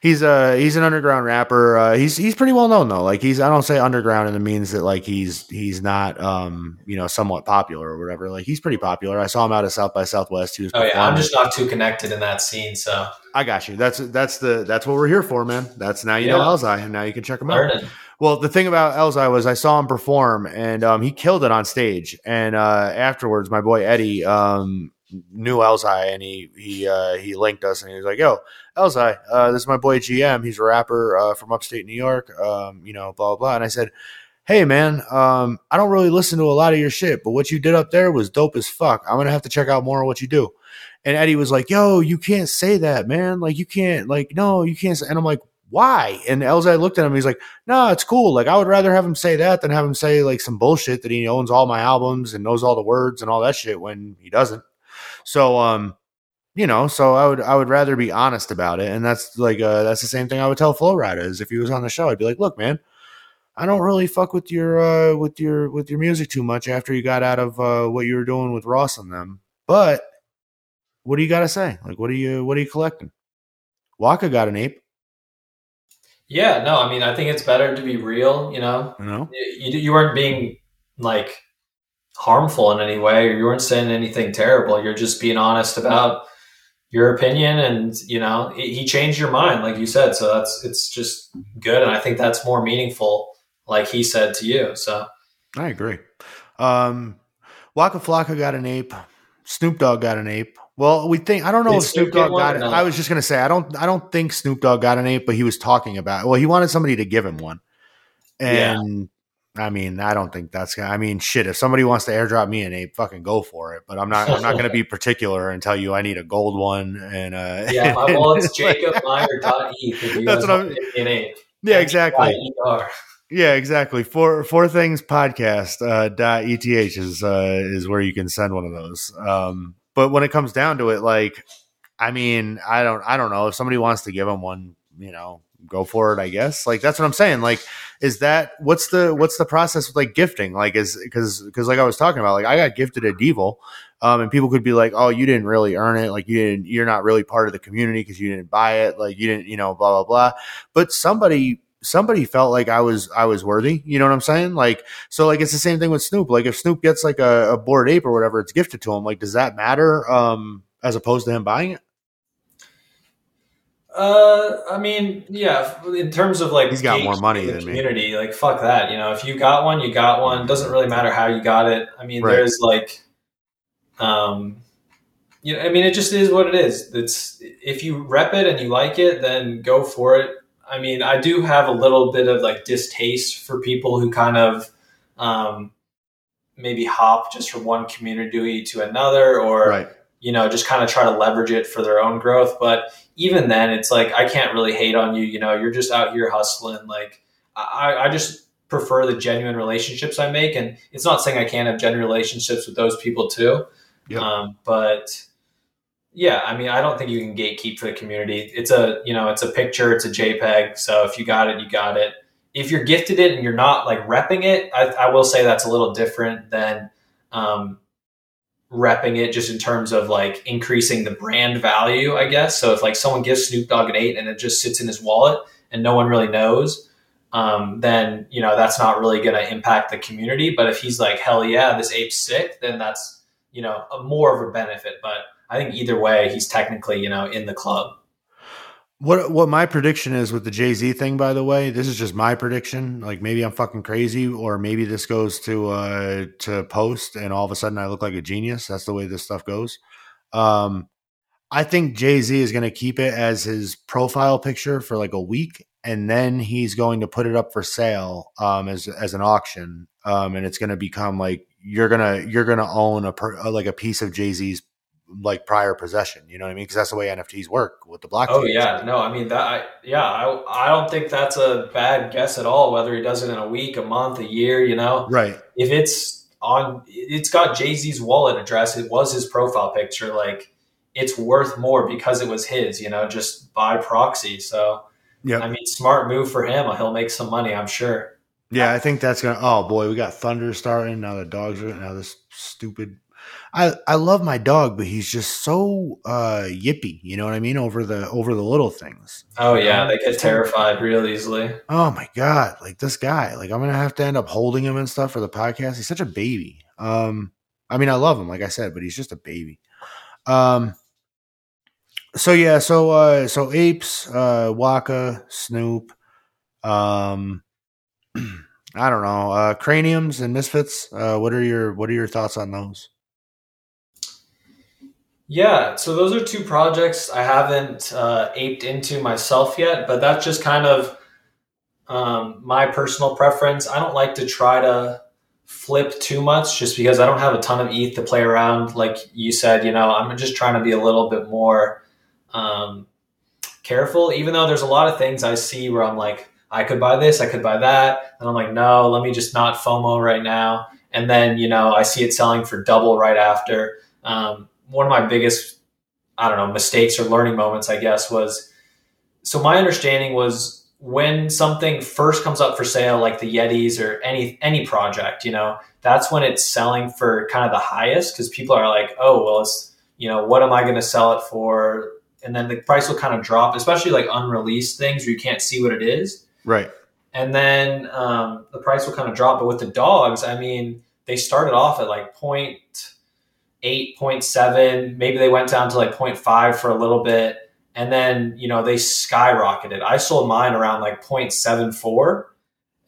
he's a he's an underground rapper. Uh, he's he's pretty well known though. Like he's I don't say underground in the means that like he's he's not um you know somewhat popular or whatever. Like he's pretty popular. I saw him out of South by Southwest. He was oh yeah, I'm just not too connected in that scene. So I got you. That's that's the that's what we're here for, man. That's now you yeah. know Elzhi, and now you can check him Learning. out. Well, the thing about Elzhi was I saw him perform, and um, he killed it on stage. And uh, afterwards, my boy Eddie um, knew Elzhi, and he he uh, he linked us, and he was like, "Yo, Elzhi, uh, this is my boy GM. He's a rapper uh, from upstate New York. Um, you know, blah, blah, blah. And I said, Hey, man, um, I don't really listen to a lot of your shit, but what you did up there was dope as fuck. I'm to have to check out more of what you do. And Eddie was like, Yo, you can't say that, man. Like, you can't, like, no, you can't. And I'm like, why? And Elzhi looked at him. He's like, no, it's cool. Like, I would rather have him say that than have him say like some bullshit that he owns all my albums and knows all the words and all that shit when he doesn't. So, um, you know, so I would I would rather be honest about it, and that's like uh, that's the same thing I would tell Flo Rida is if he was on the show, I'd be like, look, man, I don't really fuck with your uh, with your with your music too much after you got out of uh, what you were doing with Ross and them, but what do you got to say? Like, what are you what are you collecting? Waka got an ape. Yeah, no, I mean, I think it's better to be real. You know, you know, you, you weren't being like harmful in any way, or you weren't saying anything terrible. You're just being honest about your opinion and you know he changed your mind like you said. So that's it's just good. And i think that's more meaningful like he said to you. So i agree. Um waka flocka got an ape. Snoop dogg got an ape. Well we think i don't know Did if snoop, dogg got it. no. i was just to say i don't i don't think snoop dogg got an ape but he was talking about well he wanted somebody to give him one. And I mean, I don't think that's gonna. I mean, shit. If somebody wants to airdrop me an ape, fucking go for it. But I'm not. I'm not going to be particular and tell you I need a gold one. And uh, yeah, my wallet's Jacob Meyer dot ETH. That's what I'm. An ape. Yeah, exactly. Yeah, exactly. Four four things podcast uh, dot eth is uh, is where you can send one of those. Um, but when it comes down to it, like, I mean, I don't I don't know if somebody wants to give them one, you know, go for it, I guess. Like that's what I'm saying. Like, is that what's the what's the process with like gifting? Like, is because because like I was talking about, like I got gifted a Devil, um, and people could be like, oh, you didn't really earn it, like you didn't, you're not really part of the community because you didn't buy it, like you didn't, you know, blah blah blah. But somebody somebody felt like I was I was worthy. You know what I'm saying? Like so like it's the same thing with Snoop. Like if Snoop gets like a, a bored ape or whatever, it's gifted to him. Like does that matter? Um, as opposed to him buying it? Uh, I mean, yeah. In terms of like, He's got more money the than me. Like, fuck that. You know, if you got one, you got one. Doesn't really matter how you got it. I mean, Right. there's like, um, you know, I mean, it just is what it is. It's if you rep it and you like it, then go for it. I mean, I do have a little bit of like distaste for people who kind of, um, maybe hop just from one community to another, or Right. you know, just kind of try to leverage it for their own growth. But even then, it's like I can't really hate on you. You know, you're just out here hustling. Like I, I just prefer the genuine relationships I make, and it's not saying I can't have genuine relationships with those people too. Yep. Um, but yeah, I mean, I don't think you can gatekeep for the community. It's a you know, it's a picture, it's a JPEG. So if you got it, you got it. If you're gifted it and you're not like repping it, I, I will say that's a little different than um, repping it just in terms of like increasing the brand value, I guess. So if like someone gives Snoop Dogg an eight and it just sits in his wallet and no one really knows, um, then you know that's not really going to impact the community. But if he's like, hell yeah, this ape's sick, then that's you know a more of a benefit. But I think either way, he's technically you know in the club. What what my prediction is with the Jay Z thing, by the way, this is just my prediction. Like maybe I'm fucking crazy, or maybe this goes to uh to post, and all of a sudden I look like a genius. That's the way this stuff goes. Um, I think Jay Z is going to keep it as his profile picture for like a week, and then he's going to put it up for sale um, as as an auction, um, and it's going to become like you're gonna you're gonna own a per, like a piece of Jay Z's like prior possession. You know what I mean? Because that's the way NFTs work with the blockchain. Oh yeah, no, I mean that. I, yeah, I I don't think that's a bad guess at all. Whether he does it in a week, a month, a year, you know, right. if it's on, it's got Jay Z's wallet address. It was his profile picture. Like it's worth more because it was his. You know, just by proxy. So Yeah. I mean, smart move for him. He'll make some money, I'm sure. Yeah, I think that's gonna. Oh boy, we got thunder starting now. The dogs are now this stupid. I I love my dog, but he's just so uh yippy. You know what I mean over the over the little things. Oh yeah, they get terrified real easily. Oh my god, like this guy. Like I'm gonna have to end up holding him and stuff for the podcast. He's such a baby. Um, I mean, I love him, like I said, but he's just a baby. Um. So yeah, so uh, so apes, uh, Waka, Snoop, um, I don't know, uh, craniums and misfits. Uh, what are your what are your thoughts on those? Yeah, so those are two projects I haven't uh, aped into myself yet, but that's just kind of um, my personal preference. I don't like to try to flip too much just because I don't have a ton of ETH to play around. Like you said, you know, I'm just trying to be a little bit more um, careful, even though there's a lot of things I see where I'm like, I could buy this, I could buy that. And I'm like, no, let me just not FOMO right now. And then, you know, I see it selling for double right after. Um, one of my biggest, I don't know, mistakes or learning moments, I guess, was so my understanding was when something first comes up for sale, like the Yetis or any any project, you know, that's when it's selling for kind of the highest because people are like, oh, well, it's you know, what am I going to sell it for? And then the price will kind of drop, especially like unreleased things where you can't see what it is Right. and then um, the price will kind of drop. But with the dogs, I mean, they started off at like 0.8, 0.7. Maybe they went down to like 0.5 for a little bit. And then, you know, they skyrocketed. I sold mine around like 0.74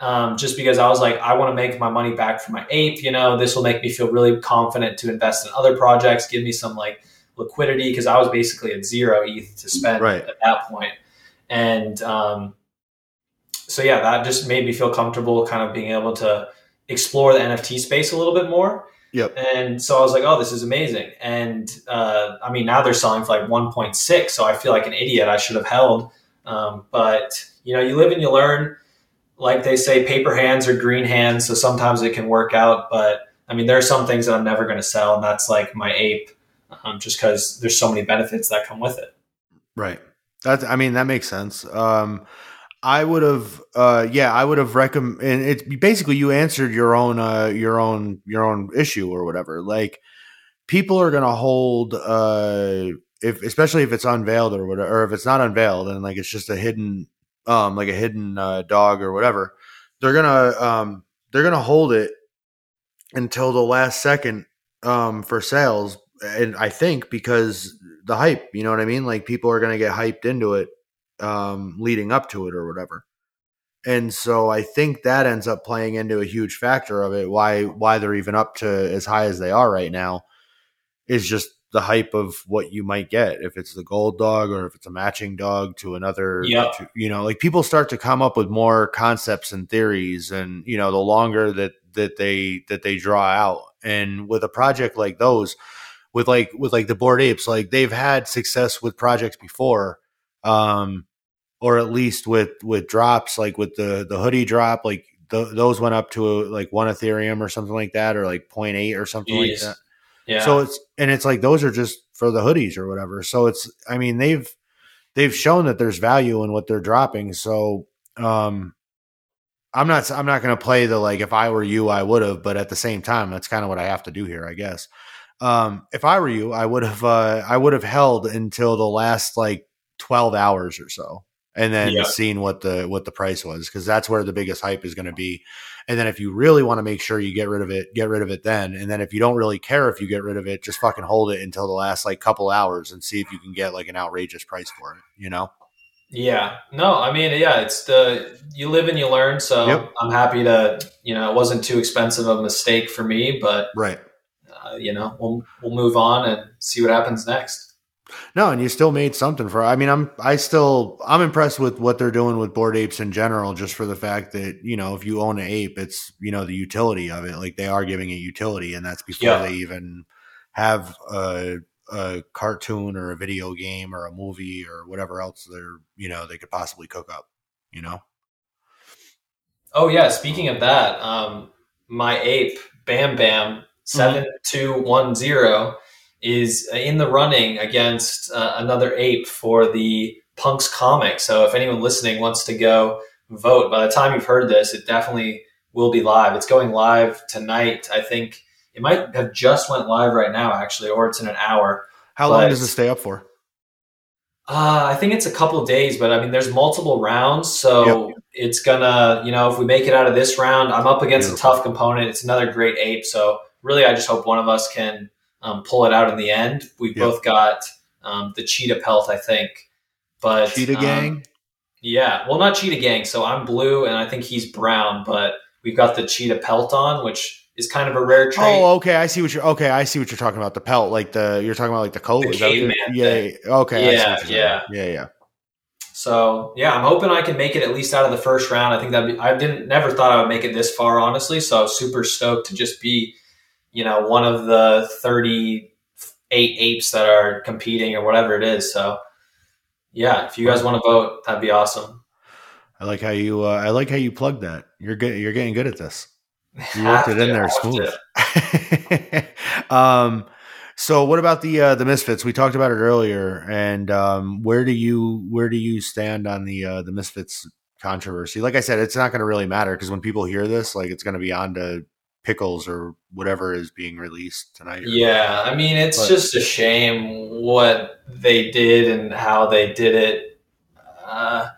um, just because I was like, I want to make my money back for my ape. You know, this will make me feel really confident to invest in other projects, give me some like liquidity because I was basically at zero ETH to spend Right. at that point. And, um, so yeah, that just made me feel comfortable kind of being able to explore the NFT space a little bit more. Yep. And so I was like, oh, this is amazing. And uh, I mean, now they're selling for like 1.6. So I feel like an idiot. I should have held. Um, but, you know, you live and you learn. Like they say, paper hands are green hands. So sometimes it can work out. But I mean, there are some things that I'm never going to sell. And that's like my ape, um, just because there's so many benefits that come with it. Right. That I mean that makes sense. Um, I would have, uh, yeah, I would have recommend. And it's basically you answered your own, uh, your own, your own issue or whatever. Like people are gonna hold, uh, if especially if it's unveiled or whatever, or if it's not unveiled and like it's just a hidden, um, like a hidden uh, dog or whatever. They're gonna, um, they're gonna hold it until the last second, um, for sales. And I think because the hype, you know what I mean? Like people are gonna get hyped into it um, leading up to it or whatever. And so I think that ends up playing into a huge factor of it. Why why they're even up to as high as they are right now is just the hype of what you might get if it's the gold dog or if it's a matching dog to another Yep. to- you know like people start to come up with more concepts and theories and you know the longer that that they that they draw out and with a project like those with like with like the bored apes like they've had success with projects before um or at least with with drops like with the the hoodie drop like th- those went up to like one ethereum or something like that or like 0.8 or something like that Yeah. so it's and it's like those are just for the hoodies or whatever. So it's I mean they've they've shown that there's value in what they're dropping. So um I'm not I'm not going to play the like if I were you I would have, but at the same time that's kind of what I have to do here, I guess. Um if I were you, I would have uh I would have held until the last like 12 hours or so and then Yeah. seen what the what the price was because that's where the biggest hype is going to be. And then if you really want to make sure you get rid of it, get rid of it then. And then if you don't really care if you get rid of it, just fucking hold it until the last like couple hours and see if you can get like an outrageous price for it, you know? Yeah. No, I mean, yeah, it's the you live and you learn. So Yep. I'm happy to, you know, it wasn't too expensive of a mistake for me, but Right. uh, you know, we'll we'll move on and see what happens next. No, and you still made something for I mean, I'm I still I'm impressed with what they're doing with bored apes in general, just for the fact that, you know, if you own an ape, it's you know, the utility of it. Like they are giving it utility, and that's before Yeah. they even have a a cartoon or a video game or a movie or whatever else they're you know, they could possibly cook up, you know? Oh yeah, speaking of that, um, my ape Bam Bam seven two one zero is in the running against uh, another ape for the Punks comic. So if anyone listening wants to go vote, by the time you've heard this, it definitely will be live. It's going live tonight. I think it might have just went live right now, actually, or it's in an hour. How long does it stay up for? Uh, I think it's a couple days, but I mean, there's multiple rounds, so it's gonna, you know, if we make it out of this round, I'm up against Beautiful. a tough component. It's another great ape, so really, I just hope one of us can um, pull it out in the end. We've Yep. both got um, the cheetah pelt, I think, but Cheetah um, Gang? yeah, well, not cheetah gang. So I'm blue, and I think he's brown, but we've got the cheetah pelt on, which is kind of a rare trait. Oh, okay. I see what you're. Okay, I see what you're talking about. The pelt, like the you're talking about, like the coat. The Is that what you're- caveman yeah, yeah. Okay. Yeah, yeah. yeah, yeah. So yeah, I'm hoping I can make it at least out of the first round. I think that I didn't never thought I would make it this far, honestly. So I was super stoked to just be, you know, one of the 38 apes that are competing or whatever it is. So yeah, if you guys want to vote, that'd be awesome. I like how you. Uh, I like how you plugged that. You're good. You're getting good at this. You worked it in there smooth. um. So what about the uh, the misfits? We talked about it earlier, and um, where do you where do you stand on the uh, the misfits controversy? Like I said, it's not going to really matter because when people hear this, like it's going to be on to pickles or whatever is being released tonight. Yeah, I mean, it's But- just a shame what they did and how they did it. Uh,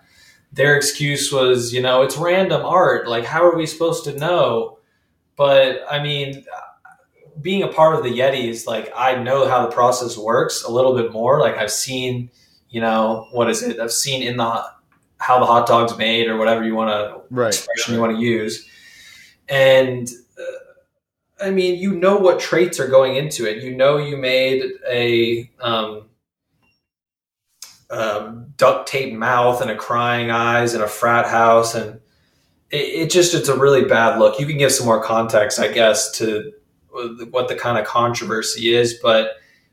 their excuse was, you know, it's random art. Like, how are we supposed to know? But I mean, being a part of the Yetis, like, I know how the process works a little bit more. Like, I've seen, you know, what is it? I've seen in the how the hot dog's made or whatever you want to Right. expression you want to use. And I mean, you know what traits are going into it. You know, you made a um, um, duct tape mouth and a crying eyes and a frat house, and it, it just it's a really bad look. You can give some more context, I guess, to what the kind of controversy is, but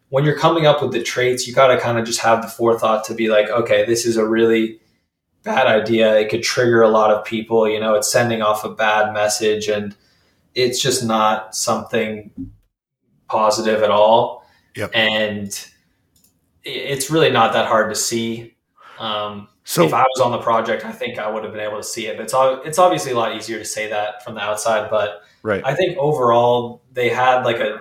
when you're coming up with the traits, you got to kind of just have the forethought to be like, okay, this is a really bad idea. It could trigger a lot of people. You know, it's sending off a bad message, and it's just not something positive at all. Yep. And it's really not that hard to see. Um, So if I was on the project, I think I would have been able to see it. But it's it's obviously a lot easier to say that from the outside. But right. I think overall they had like a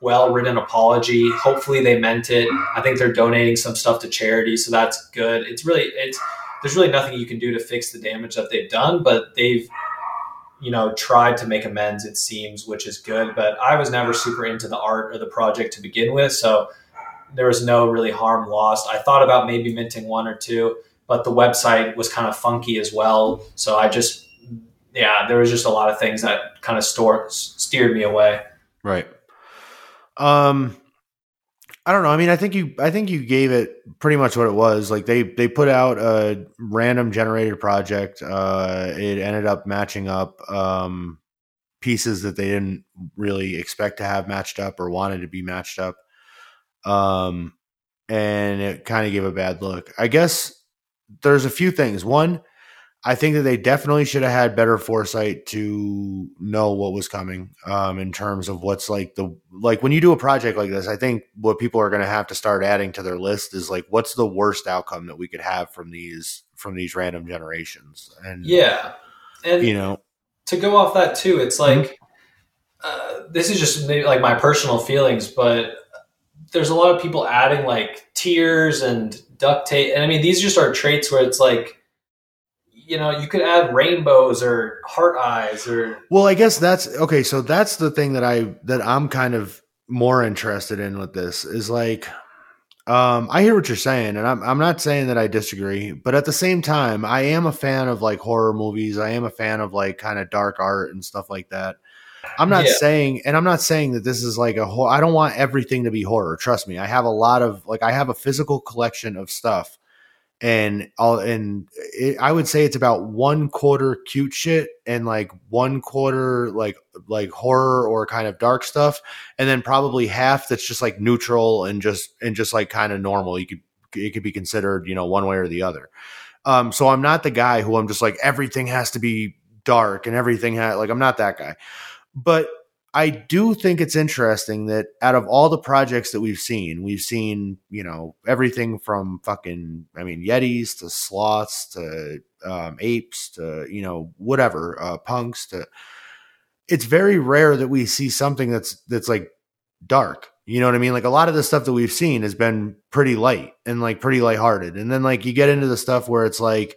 well written apology. Hopefully they meant it. I think they're donating some stuff to charity, so that's good. It's really it's there's really nothing you can do to fix the damage that they've done, but they've you know tried to make amends it seems, which is good. But I was never super into the art or the project to begin with, so there was no really harm lost. I thought about maybe minting one or two, but the website was kind of funky as well. So I just, yeah, there was just a lot of things that kind of store, steered me away. Right. Um, I don't know. I mean, I think you, I think you gave it pretty much what it was. Like they, they put out a random generated project. Uh, it ended up matching up, um, pieces that they didn't really expect to have matched up or wanted to be matched up. Um, and it kind of gave a bad look. I guess there's a few things. One, I think that they definitely should have had better foresight to know what was coming um, in terms of what's like the like when you do a project like this. I think what people are going to have to start adding to their list is like what's the worst outcome that we could have from these from these random generations. And yeah, and you know, to go off that too, it's like mm-hmm. uh, this is just maybe like my personal feelings, but there's a lot of people adding like tears and duct tape, and I mean these just are traits where it's like you know, you could add rainbows or heart eyes or. Well, I guess that's okay. So that's the thing that I that I'm kind of more interested in with this is like, um, I hear what you're saying, and I'm I'm not saying that I disagree, but at the same time, I am a fan of like horror movies. I am a fan of like kind of dark art and stuff like that. I'm not yeah. saying, and I'm not saying that this is like a horror. I don't want everything to be horror. Trust me, I have a lot of like I have a physical collection of stuff and all and it, I would say it's about one quarter cute shit and like one quarter like like horror or kind of dark stuff, and then probably half that's just like neutral and just and just like kind of normal. You could it could be considered you know one way or the other. Um, so I'm not the guy who I'm just like everything has to be dark and everything has like I'm not that guy, but I do think it's interesting that out of all the projects that we've seen, we've seen, you know, everything from fucking, I mean, Yetis to sloths to um, apes to, you know, whatever, uh, punks to, it's very rare that we see something that's, that's like dark. You know what I mean? Like a lot of the stuff that we've seen has been pretty light and like pretty lighthearted. And then like you get into the stuff where it's like,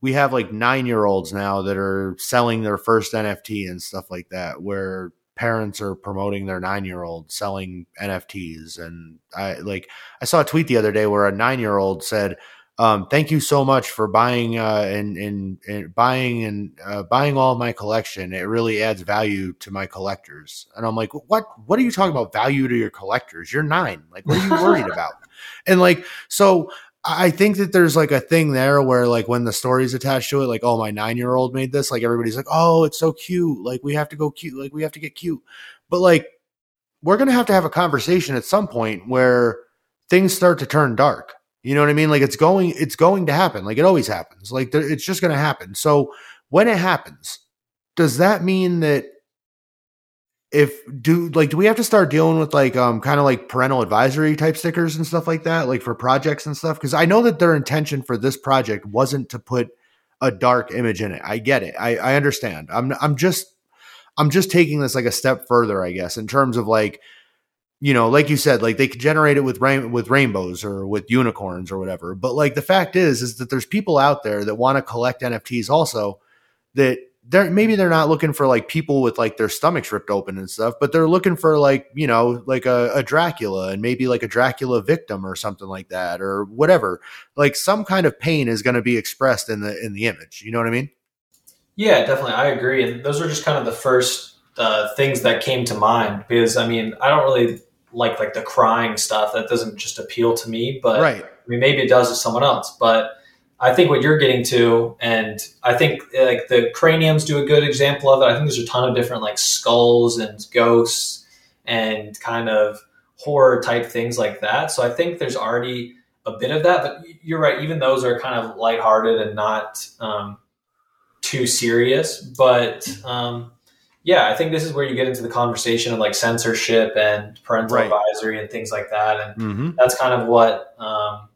we have like nine year olds now that are selling their first NFT and stuff like that, where parents are promoting their nine year old selling NFTs. And I like, I saw a tweet the other day where a nine year old said, um, thank you so much for buying uh, and, and, and buying and uh, buying all my collection. It really adds value to my collectors. And I'm like, what? What are you talking about? Value to your collectors? You're nine. Like, what are you worried about? And like, so I think that there's like a thing there where like when the story's attached to it, like, oh, my nine year old made this, like everybody's like, oh, it's so cute. Like we have to go cute. Like we have to get cute. But like we're gonna have to have a conversation at some point where things start to turn dark. You know what I mean? Like it's going, it's going to happen. Like it always happens. Like it's just gonna happen. So when it happens, does that mean that if do like do we have to start dealing with like um kind of like parental advisory type stickers and stuff like that like for projects and stuff? Because i know that their intention for this project wasn't to put a dark image in it. I get it. I i understand. I'm i'm just i'm just taking this like a step further i guess in terms of like you know like you said like they could generate it with rain with rainbows or with unicorns or whatever. But like the fact is is that there's people out there that want to collect nfts also that they're maybe they're not looking for like people with like their stomachs ripped open and stuff, but they're looking for like you know like a, a, Dracula and maybe like a Dracula victim or something like that or whatever. Like some kind of pain is going to be expressed in the in the image. You know what I mean? Yeah, definitely, I agree. And those are just kind of the first uh, things that came to mind because I mean I don't really like like the crying stuff. That doesn't just appeal to me, but right. I mean maybe it does to someone else, but I think what you're getting to, and I think like the craniums do a good example of it. I think there's a ton of different like skulls and ghosts and kind of horror type things like that. So I think there's already a bit of that, but you're right. Even those are kind of lighthearted and not um, too serious. But um, yeah, I think this is where you get into the conversation of like censorship and parental right. advisory and things like that. And mm-hmm. that's kind of what um,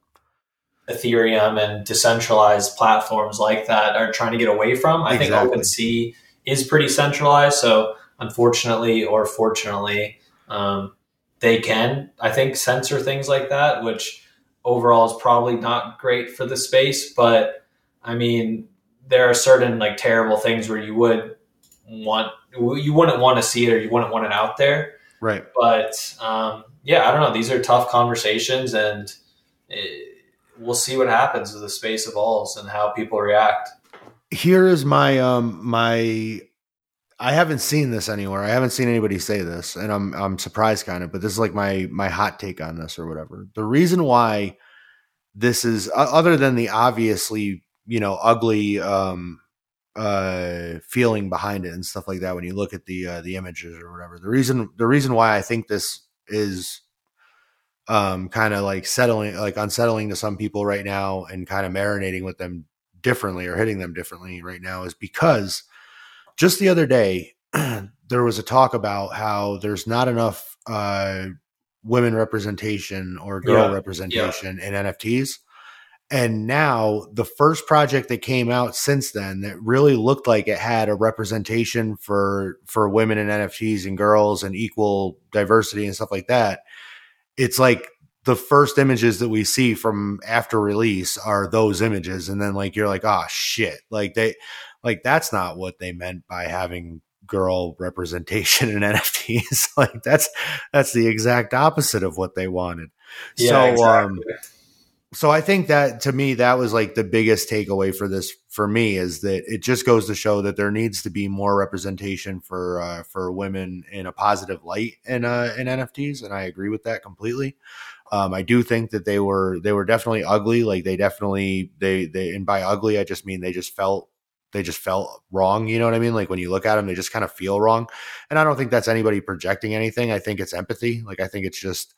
Ethereum and decentralized platforms like that are trying to get away from. I exactly. think OpenSea is pretty centralized. So, unfortunately or fortunately, um, they can, I think, censor things like that, which overall is probably not great for the space. But I mean, there are certain like terrible things where you would want, you wouldn't want to see it or you wouldn't want it out there. Right. But um, yeah, I don't know. These are tough conversations and. It, we'll see what happens as the space evolves and how people react. Here is my um my I haven't seen this anywhere. I haven't seen anybody say this, and I'm I'm surprised kind of, but this is like my my hot take on this or whatever. The reason why this is other than the obviously, you know, ugly um uh feeling behind it and stuff like that when you look at the uh, the images or whatever. The reason the reason why I think this is um, kind of like settling, like unsettling to some people right now and kind of marinating with them differently or hitting them differently right now is because just the other day, there was a talk about how there's not enough uh, women representation or girl yeah. representation yeah. in NFTs. And now the first project that came out since then that really looked like it had a representation for for women in NFTs and girls and equal diversity and stuff like that it's like the first images that we see from after release are those images. And then like you're like oh shit. Like they like that's not what they meant by having girl representation in NFTs like that's that's the exact opposite of what they wanted. Yeah, so exactly. um so I think that to me that was like the biggest takeaway for this for me is that it just goes to show that there needs to be more representation for uh, for women in a positive light in uh, in NFTs, and I agree with that completely. Um, I do think that they were they were definitely ugly. Like they definitely they they and by ugly I just mean they just felt they just felt wrong. You know what I mean? Like when you look at them, they just kind of feel wrong. And I don't think that's anybody projecting anything. I think it's empathy. Like I think it's just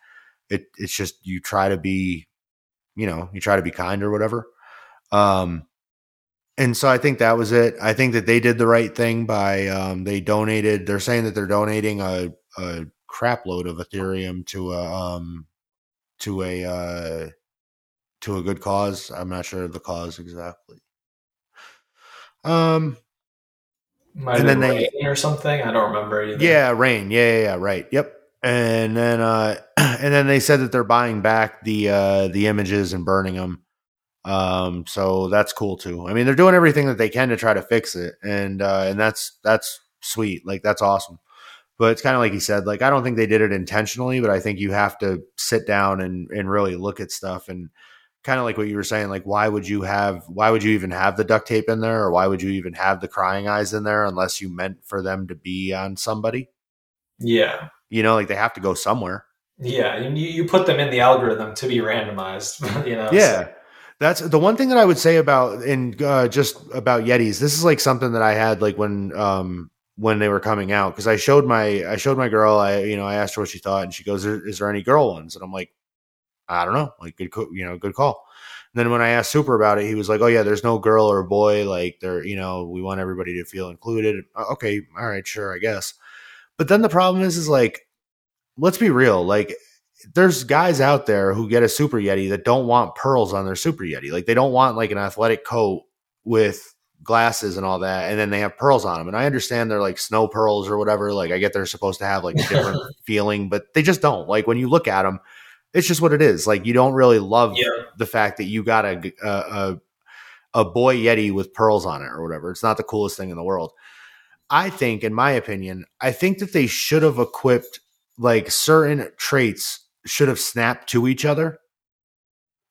it it's just you try to be you know, you try to be kind or whatever. Um, and so I think that was it. I think that they did the right thing by um, they donated. They're saying that they're donating a, a crap load of Ethereum to a um, to a uh, to a good cause. I'm not sure the cause exactly. Um, Might and then they or something. I don't remember either. Yeah, rain. Yeah, yeah, yeah, right. Yep and then uh and then they said that they're buying back the uh the images and burning them um so that's cool too i mean they're doing everything that they can to try to fix it and uh and that's that's sweet like that's awesome but it's kind of like he said like i don't think they did it intentionally but i think you have to sit down and and really look at stuff and kind of like what you were saying like why would you have why would you even have the duct tape in there or why would you even have the crying eyes in there unless you meant for them to be on somebody yeah you know, like they have to go somewhere. Yeah, you you put them in the algorithm to be randomized. You know. Yeah. So. That's the one thing that I would say about in uh, just about Yetis. This is like something that I had like when um when they were coming out because I showed my I showed my girl I you know I asked her what she thought and she goes is there any girl ones and I'm like I don't know like good you know good call. And then when I asked Super about it, he was like, "Oh yeah, there's no girl or boy. Like there, you know, we want everybody to feel included." Okay, all right, sure, I guess. But then the problem is, is like, let's be real. Like, there's guys out there who get a Super Yeti that don't want pearls on their Super Yeti. Like, they don't want like an athletic coat with glasses and all that, and then they have pearls on them. And I understand they're like snow pearls or whatever. Like, I get they're supposed to have like a different feeling, but they just don't. Like, when you look at them, it's just what it is. Like, you don't really love yeah. the fact that you got a, a, a a boy Yeti with pearls on it or whatever. It's not the coolest thing in the world. I think, in my opinion, I think that they should have equipped like certain traits should have snapped to each other.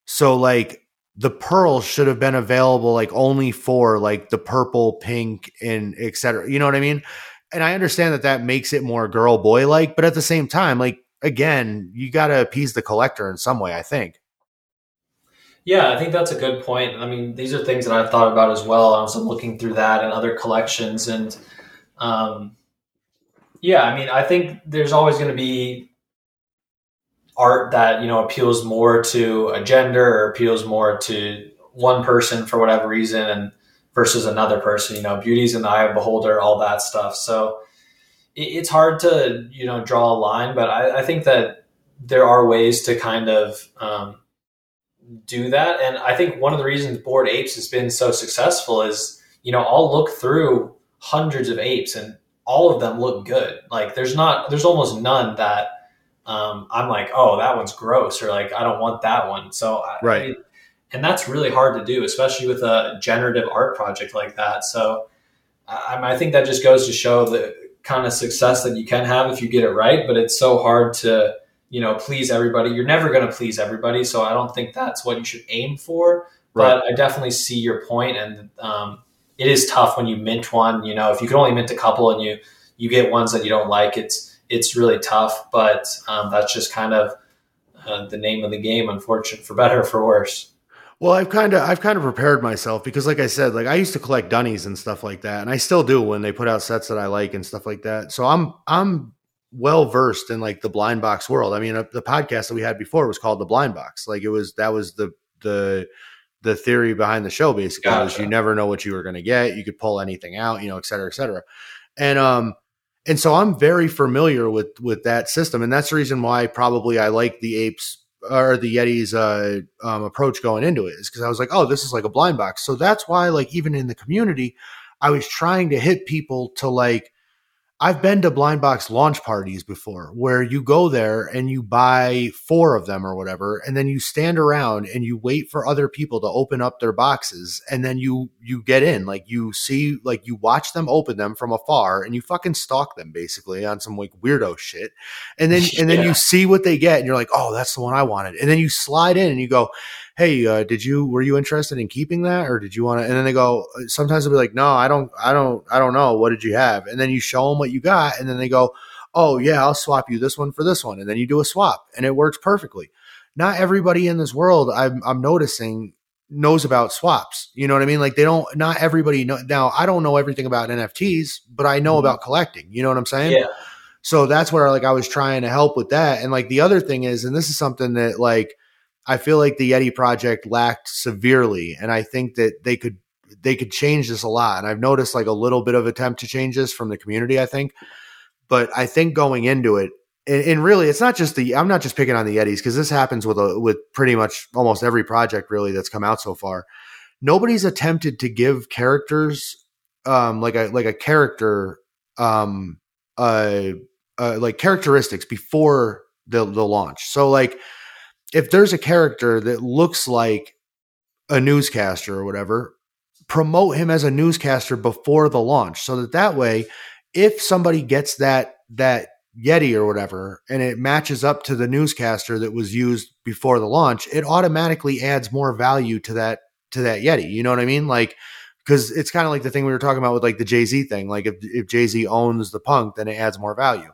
So like the pearl should have been available like only for like the purple, pink, and etc. You know what I mean? And I understand that that makes it more girl boy like, but at the same time, like again, you got to appease the collector in some way. I think. Yeah, I think that's a good point. I mean, these are things that I've thought about as well. I was looking through that and other collections, and um, yeah, I mean, I think there's always going to be art that you know appeals more to a gender or appeals more to one person for whatever reason, and versus another person. You know, beauty's in the eye of beholder, all that stuff. So it, it's hard to you know draw a line, but I, I think that there are ways to kind of um, do that. And I think one of the reasons Bored Apes has been so successful is, you know, I'll look through hundreds of apes and all of them look good. Like there's not, there's almost none that um, I'm like, oh, that one's gross, or like I don't want that one. So right, I, and that's really hard to do, especially with a generative art project like that. So I, I think that just goes to show the kind of success that you can have if you get it right. But it's so hard to you know please everybody. You're never going to please everybody, so I don't think that's what you should aim for. But I definitely see your point, and um, it is tough when you mint one. You know, if you can only mint a couple and you you get ones that you don't like, it's it's really tough. But um, that's just kind of uh, the name of the game, unfortunate for better or for worse. Well, I've kind of I've kind of prepared myself because, like I said, like I used to collect dunnies and stuff like that, and I still do when they put out sets that I like and stuff like that. So I'm I'm well versed in like the blind box world. I mean, uh, the podcast that we had before was called the blind box. Like it was that was the the the theory behind the show basically gotcha. was you never know what you were going to get. You could pull anything out, you know, et cetera, et cetera. And um and so I'm very familiar with with that system, and that's the reason why probably I like the apes or the Yeti's uh, um, approach going into it is because I was like, oh, this is like a blind box. So that's why, like, even in the community, I was trying to hit people to like I've been to blind box launch parties before where you go there and you buy four of them or whatever and then you stand around and you wait for other people to open up their boxes and then you you get in. Like you see like you watch them open them from afar and you fucking stalk them basically on some like weirdo shit. And then and then you see what they get and you're like oh that's the one I wanted. And then you slide in and you go hey, uh, did you were you interested in keeping that or did you want to? And then they go. Sometimes they'll be like, no, I don't, I don't, I don't know. What did you have? And then you show them what you got, and then they go, oh yeah, I'll swap you this one for this one, and then you do a swap, and it works perfectly. Not everybody in this world, I'm, I'm noticing knows about swaps. You know what I mean? Like they don't. Not everybody know. Now I don't know everything about NFTs, but I know mm-hmm. about collecting. You know what I'm saying? Yeah. So that's where like I was trying to help with that. And like the other thing is, and this is something that like I feel like the Yeti project lacked severely, and I think that they could they could change this a lot. And I've noticed like a little bit of attempt to change this from the community. I think, but I think going into it, and, and really, it's not just the I'm not just picking on the Yetis because this happens with a, with pretty much almost every project really that's come out so far. Nobody's attempted to give characters um, like a like a character um, uh, uh, like characteristics before the the launch. So like if there's a character that looks like a newscaster or whatever, promote him as a newscaster before the launch so that that way if somebody gets that that Yeti or whatever and it matches up to the newscaster that was used before the launch, it automatically adds more value to that to that Yeti. You know what I mean? Like because it's kind of like the thing we were talking about with like the Jay Z thing. Like if if Jay Z owns the punk, then it adds more value.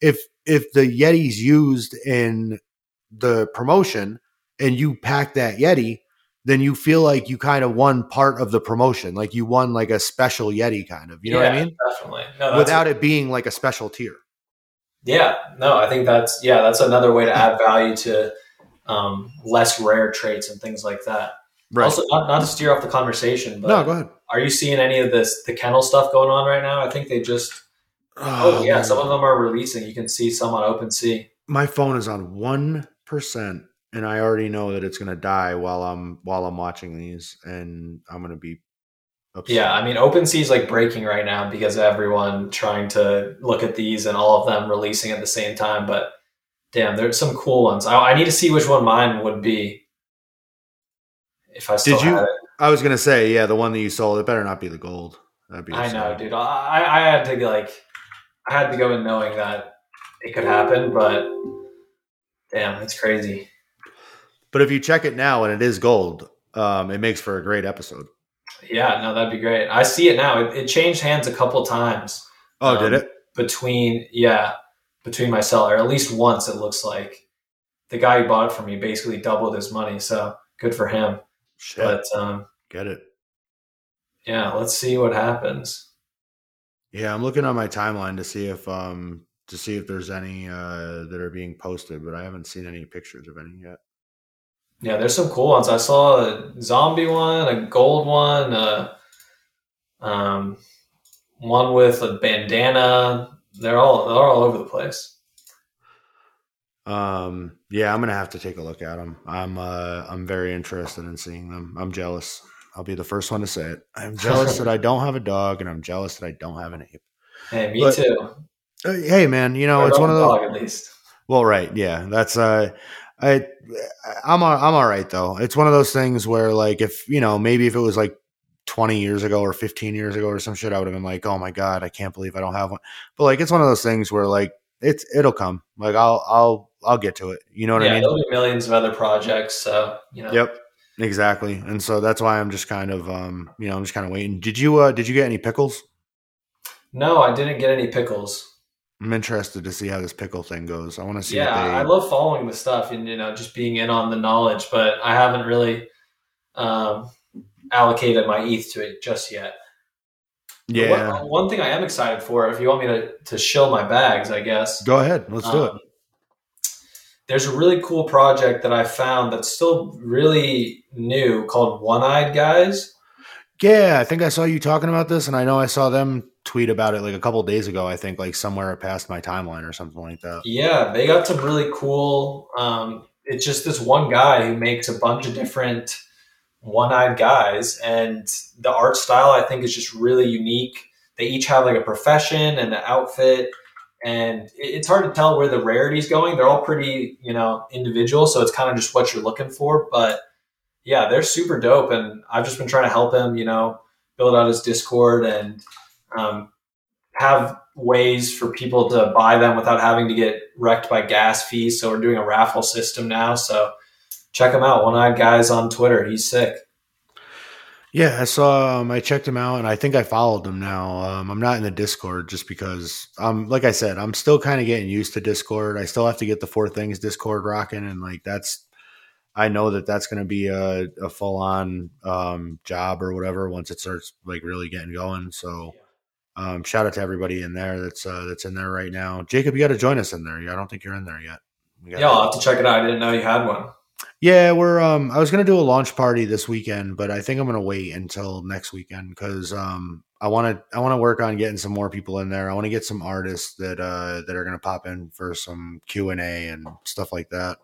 If if the Yeti's used in the promotion and you pack that Yeti, then you feel like you kind of won part of the promotion. Like you won like a special Yeti kind of, you know yeah, what I mean? Definitely. No, Without it being like a special tier. Yeah, no, I think that's, yeah, that's another way to add value to um, less rare traits and things like that. Right. Also, not, not to steer off the conversation, but no, go ahead. Are you seeing any of this, the kennel stuff going on right now? I think they just, oh, oh yeah, some of them are releasing. You can see some on OpenSea. My phone is on one percent, and I already know that it's going to die while I'm while I'm watching these, and I'm going to be. Upset. Yeah, I mean, OpenSea is like breaking right now because of everyone trying to look at these and all of them releasing at the same time. But damn, there's some cool ones. I, I need to see which one mine would be. If I still did you? I was gonna say, yeah, the one that you sold. It better not be the gold. That'd be. I know, dude. I I had to like, I had to go in knowing that it could happen, but Damn, that's crazy. But if you check it now and it is gold, um, it makes for a great episode. Yeah, no, that'd be great. I see it now. It, it changed hands a couple times. Oh, um, did it? Between yeah, between my seller, at least once it looks like the guy who bought it from me basically doubled his money. So good for him. Shit. But um, get it. Yeah, let's see what happens. Yeah, I'm looking on my timeline to see if um to see if there's any uh, that are being posted, but I haven't seen any pictures of any yet. Yeah, there's some cool ones. I saw a zombie one, a gold one, uh, um, one with a bandana. They're all they're all over the place. Um, yeah, I'm gonna have to take a look at them. I'm uh, I'm very interested in seeing them. I'm jealous. I'll be the first one to say it. I'm jealous that I don't have a dog, and I'm jealous that I don't have an ape. Hey, me but, too. Uh, hey man, you know, it's one of those. At least. Well, right, yeah, that's uh, I, I'm I'm all right though. It's one of those things where like if you know maybe if it was like 20 years ago or 15 years ago or some shit, I would have been like, oh my god, I can't believe I don't have one. But like it's one of those things where like it's it'll come. Like I'll I'll I'll get to it. You know what yeah, I mean? there'll be millions of other projects. So you know. Yep. Exactly. And so that's why I'm just kind of um, you know, I'm just kind of waiting. Did you uh did you get any pickles? No, I didn't get any pickles. I'm interested to see how this pickle thing goes. I want to see Yeah, they I love following the stuff and you know just being in on the knowledge, but I haven't really um, allocated my ETH to it just yet. Yeah. One, one thing I am excited for, if you want me to to shill my bags, I guess. Go ahead. Let's do it. Um, There's a really cool project that I found that's still really new called One Eyed Guys. Yeah, I think I saw you talking about this, and I know I saw them tweet about it like a couple days ago. I think like somewhere past my timeline or something like that. Yeah, they got some really cool. Um, it's just this one guy who makes a bunch of different one-eyed guys, and the art style I think is just really unique. They each have like a profession and an outfit, and it's hard to tell where the rarity is going. They're all pretty, you know, individual, so it's kind of just what you're looking for. But yeah, they're super dope, and I've just been trying to help him, you know, build out his Discord and um, have ways for people to buy them without having to get wrecked by gas fees. So we're doing a raffle system now. So check him out. One eyed guys on Twitter. He's sick. Yeah, I saw. Um, I checked him out, and I think I followed him now. Um, I'm not in the Discord just because, um, like I said, I'm still kind of getting used to Discord. I still have to get the four things Discord rocking, and like that's, I know that that's going to be a, a full on um, job or whatever once it starts like really getting going. So, um, shout out to everybody in there that's uh, that's in there right now. Jacob, you got to join us in there. Yeah, I don't think you're in there yet. Yeah, I'll have to check it out. I didn't know you had one. yeah, we're um I was gonna do a launch party this weekend, but I think I'm gonna wait until next weekend because um I wanna I wanna work on getting some more people in there. I wanna get some artists that uh that are gonna pop in for some Q and A and stuff like that.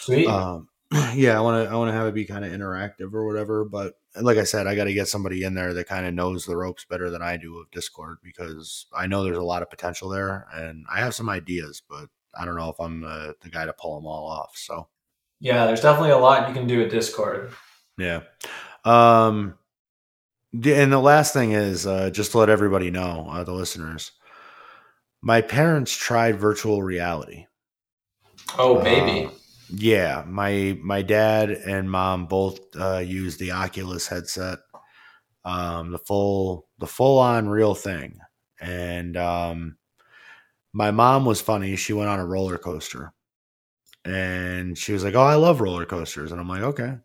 Sweet. Um yeah, I wanna I wanna have it be kind of interactive or whatever. But like I said, I gotta get somebody in there that kind of knows the ropes better than I do of Discord because I know there's a lot of potential there and I have some ideas, but I don't know if I'm uh, the guy to pull them all off. So yeah, there's definitely a lot you can do with Discord. Yeah. Um and the last thing is uh just to let everybody know, uh, the listeners. My parents tried virtual reality. Oh, baby. Uh, yeah, my my dad and mom both uh used the Oculus headset. Um the full the full on real thing. And um my mom was funny. She went on a roller coaster. And she was like, "Oh, I love roller coasters." And I'm like, "Okay."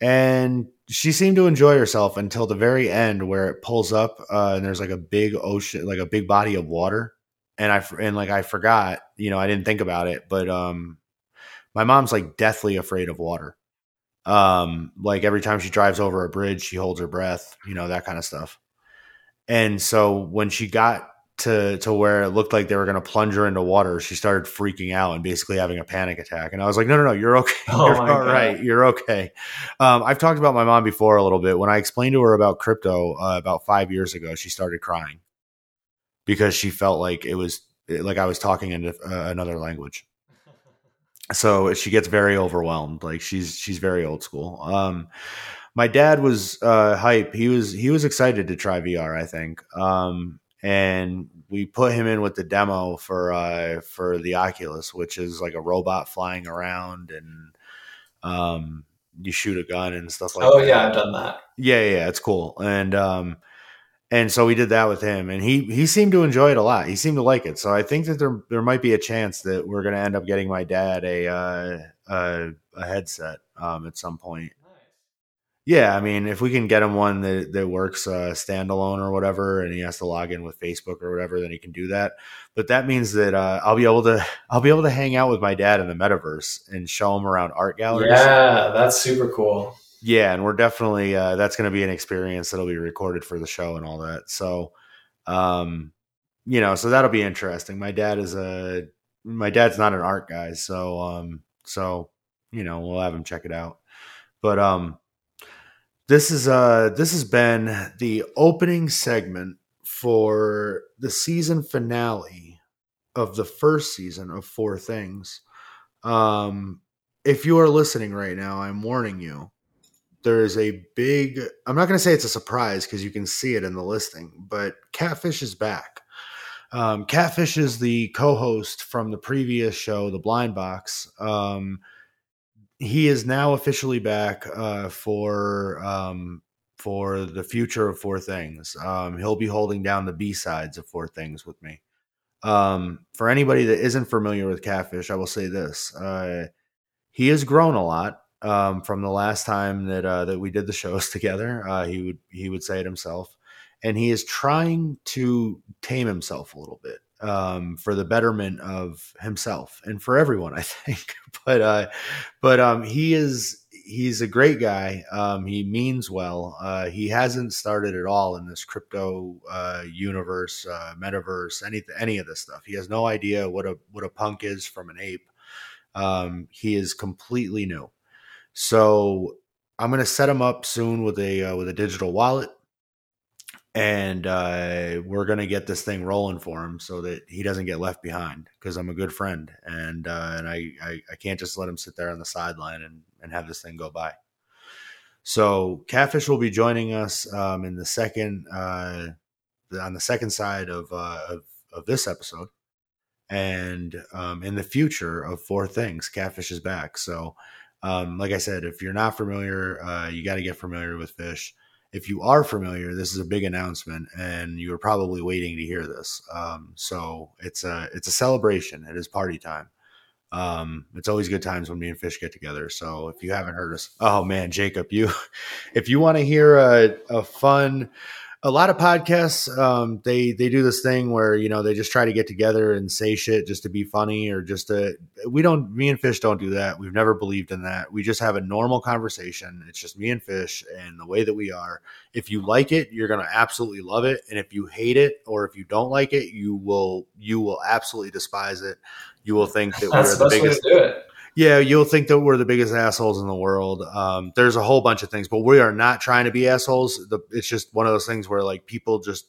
and she seemed to enjoy herself until the very end where it pulls up uh, and there's like a big ocean like a big body of water and i and like i forgot you know i didn't think about it but um my mom's like deathly afraid of water. Um like every time she drives over a bridge she holds her breath you know that kind of stuff. And so when she got to to where it looked like they were going to plunge her into water she started freaking out and basically having a panic attack. And i was like no no no you're okay. Oh you're all right. You're okay. Um, I've talked about my mom before a little bit. When I explained to her about crypto uh, about five years ago, she started crying because she felt like it was like I was talking in uh, another language. So she gets very overwhelmed. Like she's she's very old school. Um, my dad was uh, hype. He was he was excited to try VR. I think. Um, and we put him in with the demo for uh, for the Oculus, which is like a robot flying around and um, you shoot a gun and stuff like oh, that. Oh yeah, I've done that. Yeah, yeah, yeah, it's cool. And um and so we did that with him and he he seemed to enjoy it a lot. He seemed to like it. So I think that there there might be a chance that we're going to end up getting my dad a uh a, a headset um at some point. Yeah, I mean, if we can get him one that, that works uh, standalone or whatever, and he has to log in with Facebook or whatever, then he can do that. But that means that uh, I'll be able to I'll be able to hang out with my dad in the metaverse and show him around art galleries. Yeah, that's super cool. Yeah, and we're definitely uh, that's going to be an experience that'll be recorded for the show and all that. So, um, you know, so that'll be interesting. My dad is a my dad's not an art guy, so um, so you know, we'll have him check it out. But um, this is uh this has been the opening segment for the season finale of the first season of Four Things. Um, if you are listening right now, I'm warning you there is a big i'm not going to say it's a surprise because you can see it in the listing but catfish is back Um, Catfish is the co-host from the previous show, The Blind Box. Um, he is now officially back uh, for um, for the future of Four Things. Um, he'll be holding down the B sides of Four Things with me. Um, for anybody that isn't familiar with Catfish, I will say this: uh, he has grown a lot um, from the last time that uh, that we did the shows together. Uh, he would he would say it himself, and he is trying to tame himself a little bit um, for the betterment of himself and for everyone, I think. but uh, but um, he is he's a great guy. Um, he means well. Uh, he hasn't started at all in this crypto uh, universe, uh, metaverse, any any of this stuff. He has no idea what a what a punk is from an ape. Um, he is completely new. So I'm to set him up soon with a uh, with a digital wallet and uh, we're gonna get this thing rolling for him so that he doesn't get left behind because I'm a good friend and uh, and I, I, I can't just let him sit there on the sideline and and have this thing go by. So Catfish will be joining us um, in the second uh, on the second side of uh, of, of this episode, and um, in the future of Four Things, Catfish is back. So. Um, like I said, if you're not familiar, uh, you got to get familiar with fish if you are familiar, this is a big announcement, and you were probably waiting to hear this. Um, so it's a it's a celebration. It is party time. Um, it's always good times when me and Fish get together. So if you haven't heard us, oh man, Jacob, you if you want to hear a, a fun a lot of podcasts um, they they do this thing where you know they just try to get together and say shit just to be funny or just to we don't me and fish don't do that. We've never believed in that. We just have a normal conversation. It's just me and fish and the way that we are. If you like it you're gonna absolutely love it. And if you hate it or if you don't like it you will you will absolutely despise it. You will think that That's we're the, the biggest yeah, you'll think that we're the biggest assholes in the world. Um, there's a whole bunch of things, but we are not trying to be assholes. The, it's just one of those things where like people just,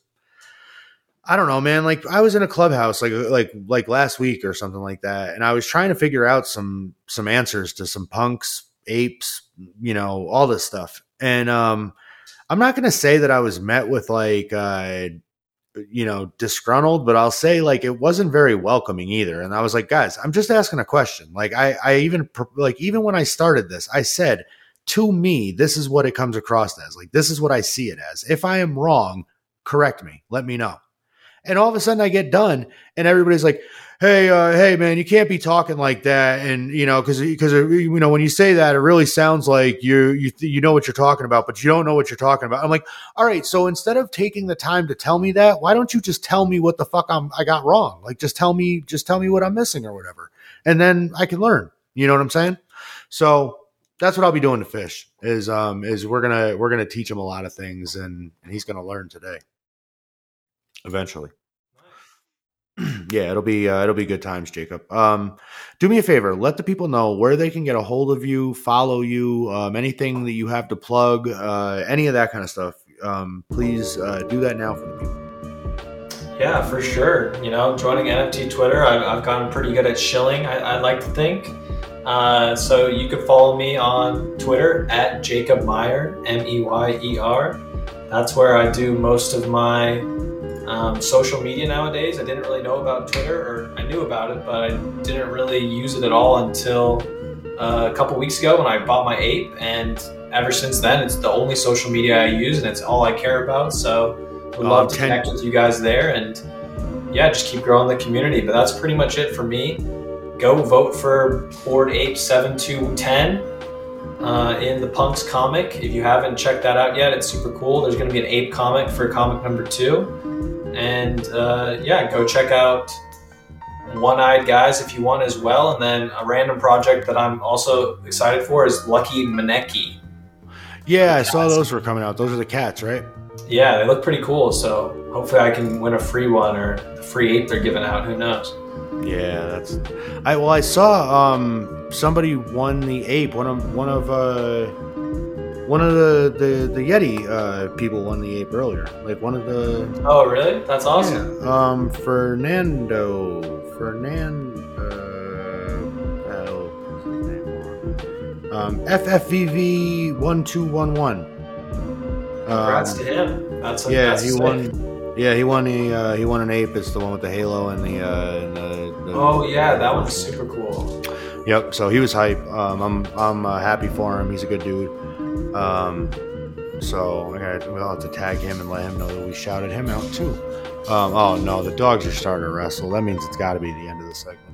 I don't know, man. Like I was in a clubhouse like like like last week or something like that, and I was trying to figure out some some answers to some punks, apes, you know, all this stuff. And um, I'm not to say that I was met with like uh, you know, disgruntled, but I'll say like it wasn't very welcoming either. And I was like, guys, I'm just asking a question. Like I, I even like even when I started this, I said to me, this is what it comes across as. Like this is what I see it as. If I am wrong, correct me. Let me know. And all of a sudden I get done and everybody's like, hey, uh, hey, man, you can't be talking like that. And, you know, cause, cause, uh, you know, when you say that, it really sounds like you, you, you know what you're talking about, but you don't know what you're talking about. I'm like, all right. So instead of taking the time to tell me that, why don't you just tell me what the fuck I'm, I got wrong? Like, just tell me, just tell me what I'm missing or whatever. And then I can learn, you know what I'm saying? So that's what I'll be doing to fish is, um, is we're to, we're to teach him a lot of things and, and he's to learn today eventually. Yeah, it'll be uh, it'll be good times, Jacob. Um, do me a favor, let the people know where they can get a hold of you, follow you, um, anything that you have to plug, uh, any of that kind of stuff. Um, please uh, do that now for the people. Yeah, for sure. You know, joining NFT Twitter, I've, I've gotten pretty good at shilling. I, would like to think. Uh, so you can follow me on Twitter at Jacob Meyer, M E Y E R. That's where I do most of my um, social media nowadays. I didn't really know about Twitter, or I knew about it, but I didn't really use it at all until uh, a couple weeks ago when I bought my ape. And ever since then, it's the only social media I use, and it's all I care about. So, would love to connect with you guys there, and yeah, just keep growing the community. But that's pretty much it for me. Go vote for Bored Ape seven two ten. Uh, in the Punks comic. If you haven't checked that out yet, it's super cool. There's going to be an ape comic for comic number two. And uh, yeah, go check out One Eyed Guys if you want as well. And then a random project that I'm also excited for is Lucky Maneki. Yeah, I saw those were coming out. Those are the cats, right? Yeah, they look pretty cool. So hopefully I can win a free one or the free ape they're giving out. Who knows? Yeah, that's. I well, I saw um somebody won the ape. One of one of uh one of the the, the Yeti uh, people won the ape earlier. Like one of the. Oh, really? That's awesome. Yeah. Um, Fernando, Fernando. Uh, um, FFVV one two one one. Congrats um, to him. That's a, yeah, that's he won. Yeah, he won the uh, he won an ape. It's the one with the halo and the, uh, and the, the Oh yeah, that one's super cool. Yep. So he was hype. Um, I'm I'm uh, happy for him. He's a good dude. Um, so I got we'll have to tag him and let him know that we shouted him out too. Um, oh no, the dogs are starting to wrestle. That means it's got to be the end of the segment.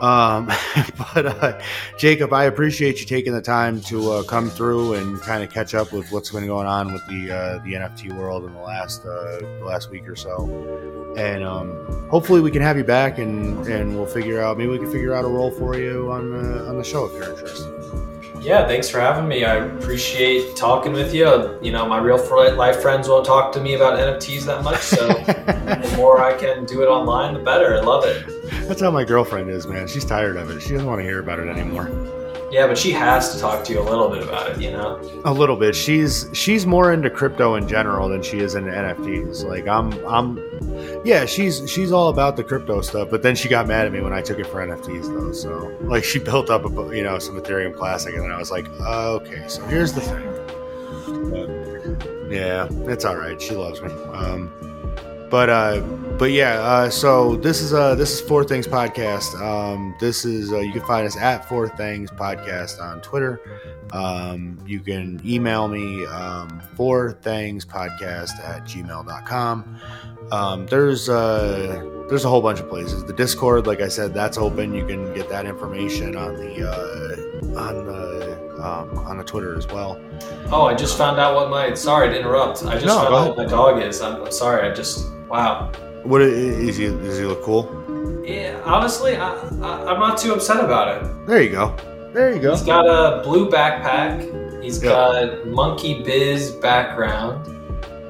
Um, but uh, Jacob, I appreciate you taking the time to uh, come through and kind of catch up with what's been going on with the uh, the NFT world in the last uh, last week or so. And um, hopefully we can have you back and and we'll figure out maybe we can figure out a role for you on the on the show if you're interested. Yeah, thanks for having me. I appreciate talking with you. You know, my real life friends won't talk to me about NFTs that much, so the more I can do it online, the better. I love it. That's how my girlfriend is, man. She's tired of it. She doesn't want to hear about it anymore. Yeah, but she has to talk to you a little bit about it, you know? A little bit. She's she's more into crypto in general than she is into NFTs. Like I'm I'm yeah, she's she's all about the crypto stuff, but then she got mad at me when I took it for NFTs though. So like she built up a you know some Ethereum Classic, and then I was like, okay, so here's the thing. Yeah, it's all right. She loves me. Um, but uh, but yeah, uh, so this is uh this is Four Things Podcast. Um, this is uh, you can find us at Four Things Podcast on Twitter. Um, you can email me um, Four Things Podcast at gmail.com. Um, there's uh there's a whole bunch of places. The Discord, like I said, that's open. You can get that information on the uh, on the um, on the Twitter as well. Oh, I just found out what my. Sorry to interrupt. I just No, found out what my dog is. I'm, I'm sorry. I just. Wow. What is he? Does he look cool? Yeah, honestly, I, I, I'm not too upset about it. There you go. There you go. He's got a blue backpack. He's Yeah. got monkey biz background.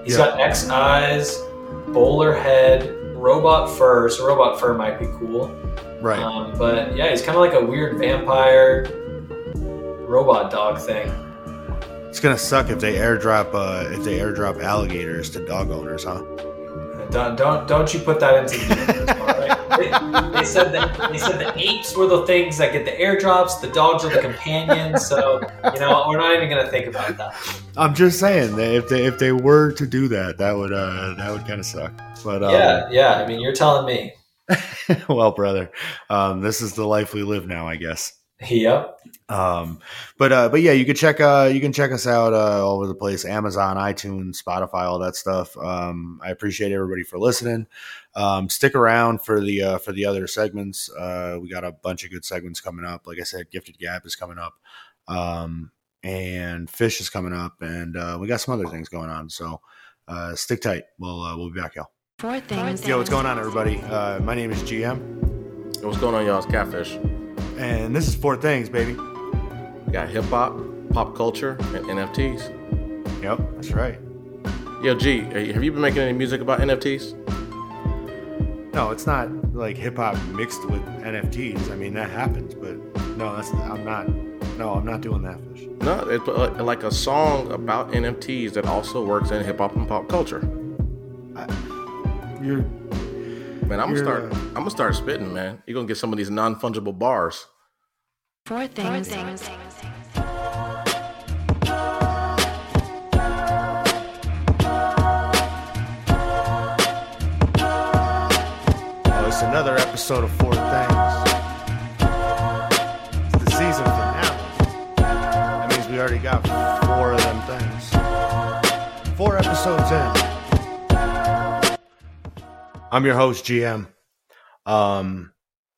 He's Yeah. got X eyes, bowler head, robot fur. So robot fur might be cool. Right. Um, but yeah, he's kind of like a weird vampire robot dog thing. It's gonna suck if they airdrop uh, if they airdrop alligators to dog owners, huh? Don't don't don't you put that into the all right? they, they said that they said the apes were the things that get the airdrops, the dogs are the companions. So you know we're not even gonna think about that. I'm just saying that if they if they were to do that, that would uh, that would kind of suck. But um, Yeah, yeah. I mean, you're telling me. well, brother, um, this is the life we live now, I guess. Yep. Um, but uh, but yeah, you can check uh, you can check us out uh, all over the place: Amazon, iTunes, Spotify, all that stuff. Um, I appreciate everybody for listening. Um, stick around for the uh, for the other segments. Uh, we got a bunch of good segments coming up. Like I said, Gifted Gap is coming up, um, and Fish is coming up, and uh, we got some other things going on. So uh, stick tight. We'll uh, we'll be back, y'all. Four things. Yo, what's going on, everybody? Uh, my name is GM, what's going on, y'all? It's Catfish. And this is Four Things, baby. We got hip hop, pop culture, and NFTs. Yep, that's right. Yo, G, eh, have you been making any music about NFTs? No, it's not like hip hop mixed with NFTs. I mean, that happens, but no, that's I'm not. No, I'm not doing that fish. No, it's uh, like a song about NFTs that also works in hip hop and pop culture. You're Man, I'm gonna You're, start. uh, I'm gonna start spitting, man. You're gonna get some of these non fungible bars. Four things. oh, it's another episode of Four Things. It's the season finale. That means we already got four of them things. Four episodes in. I'm your host, GM. Um,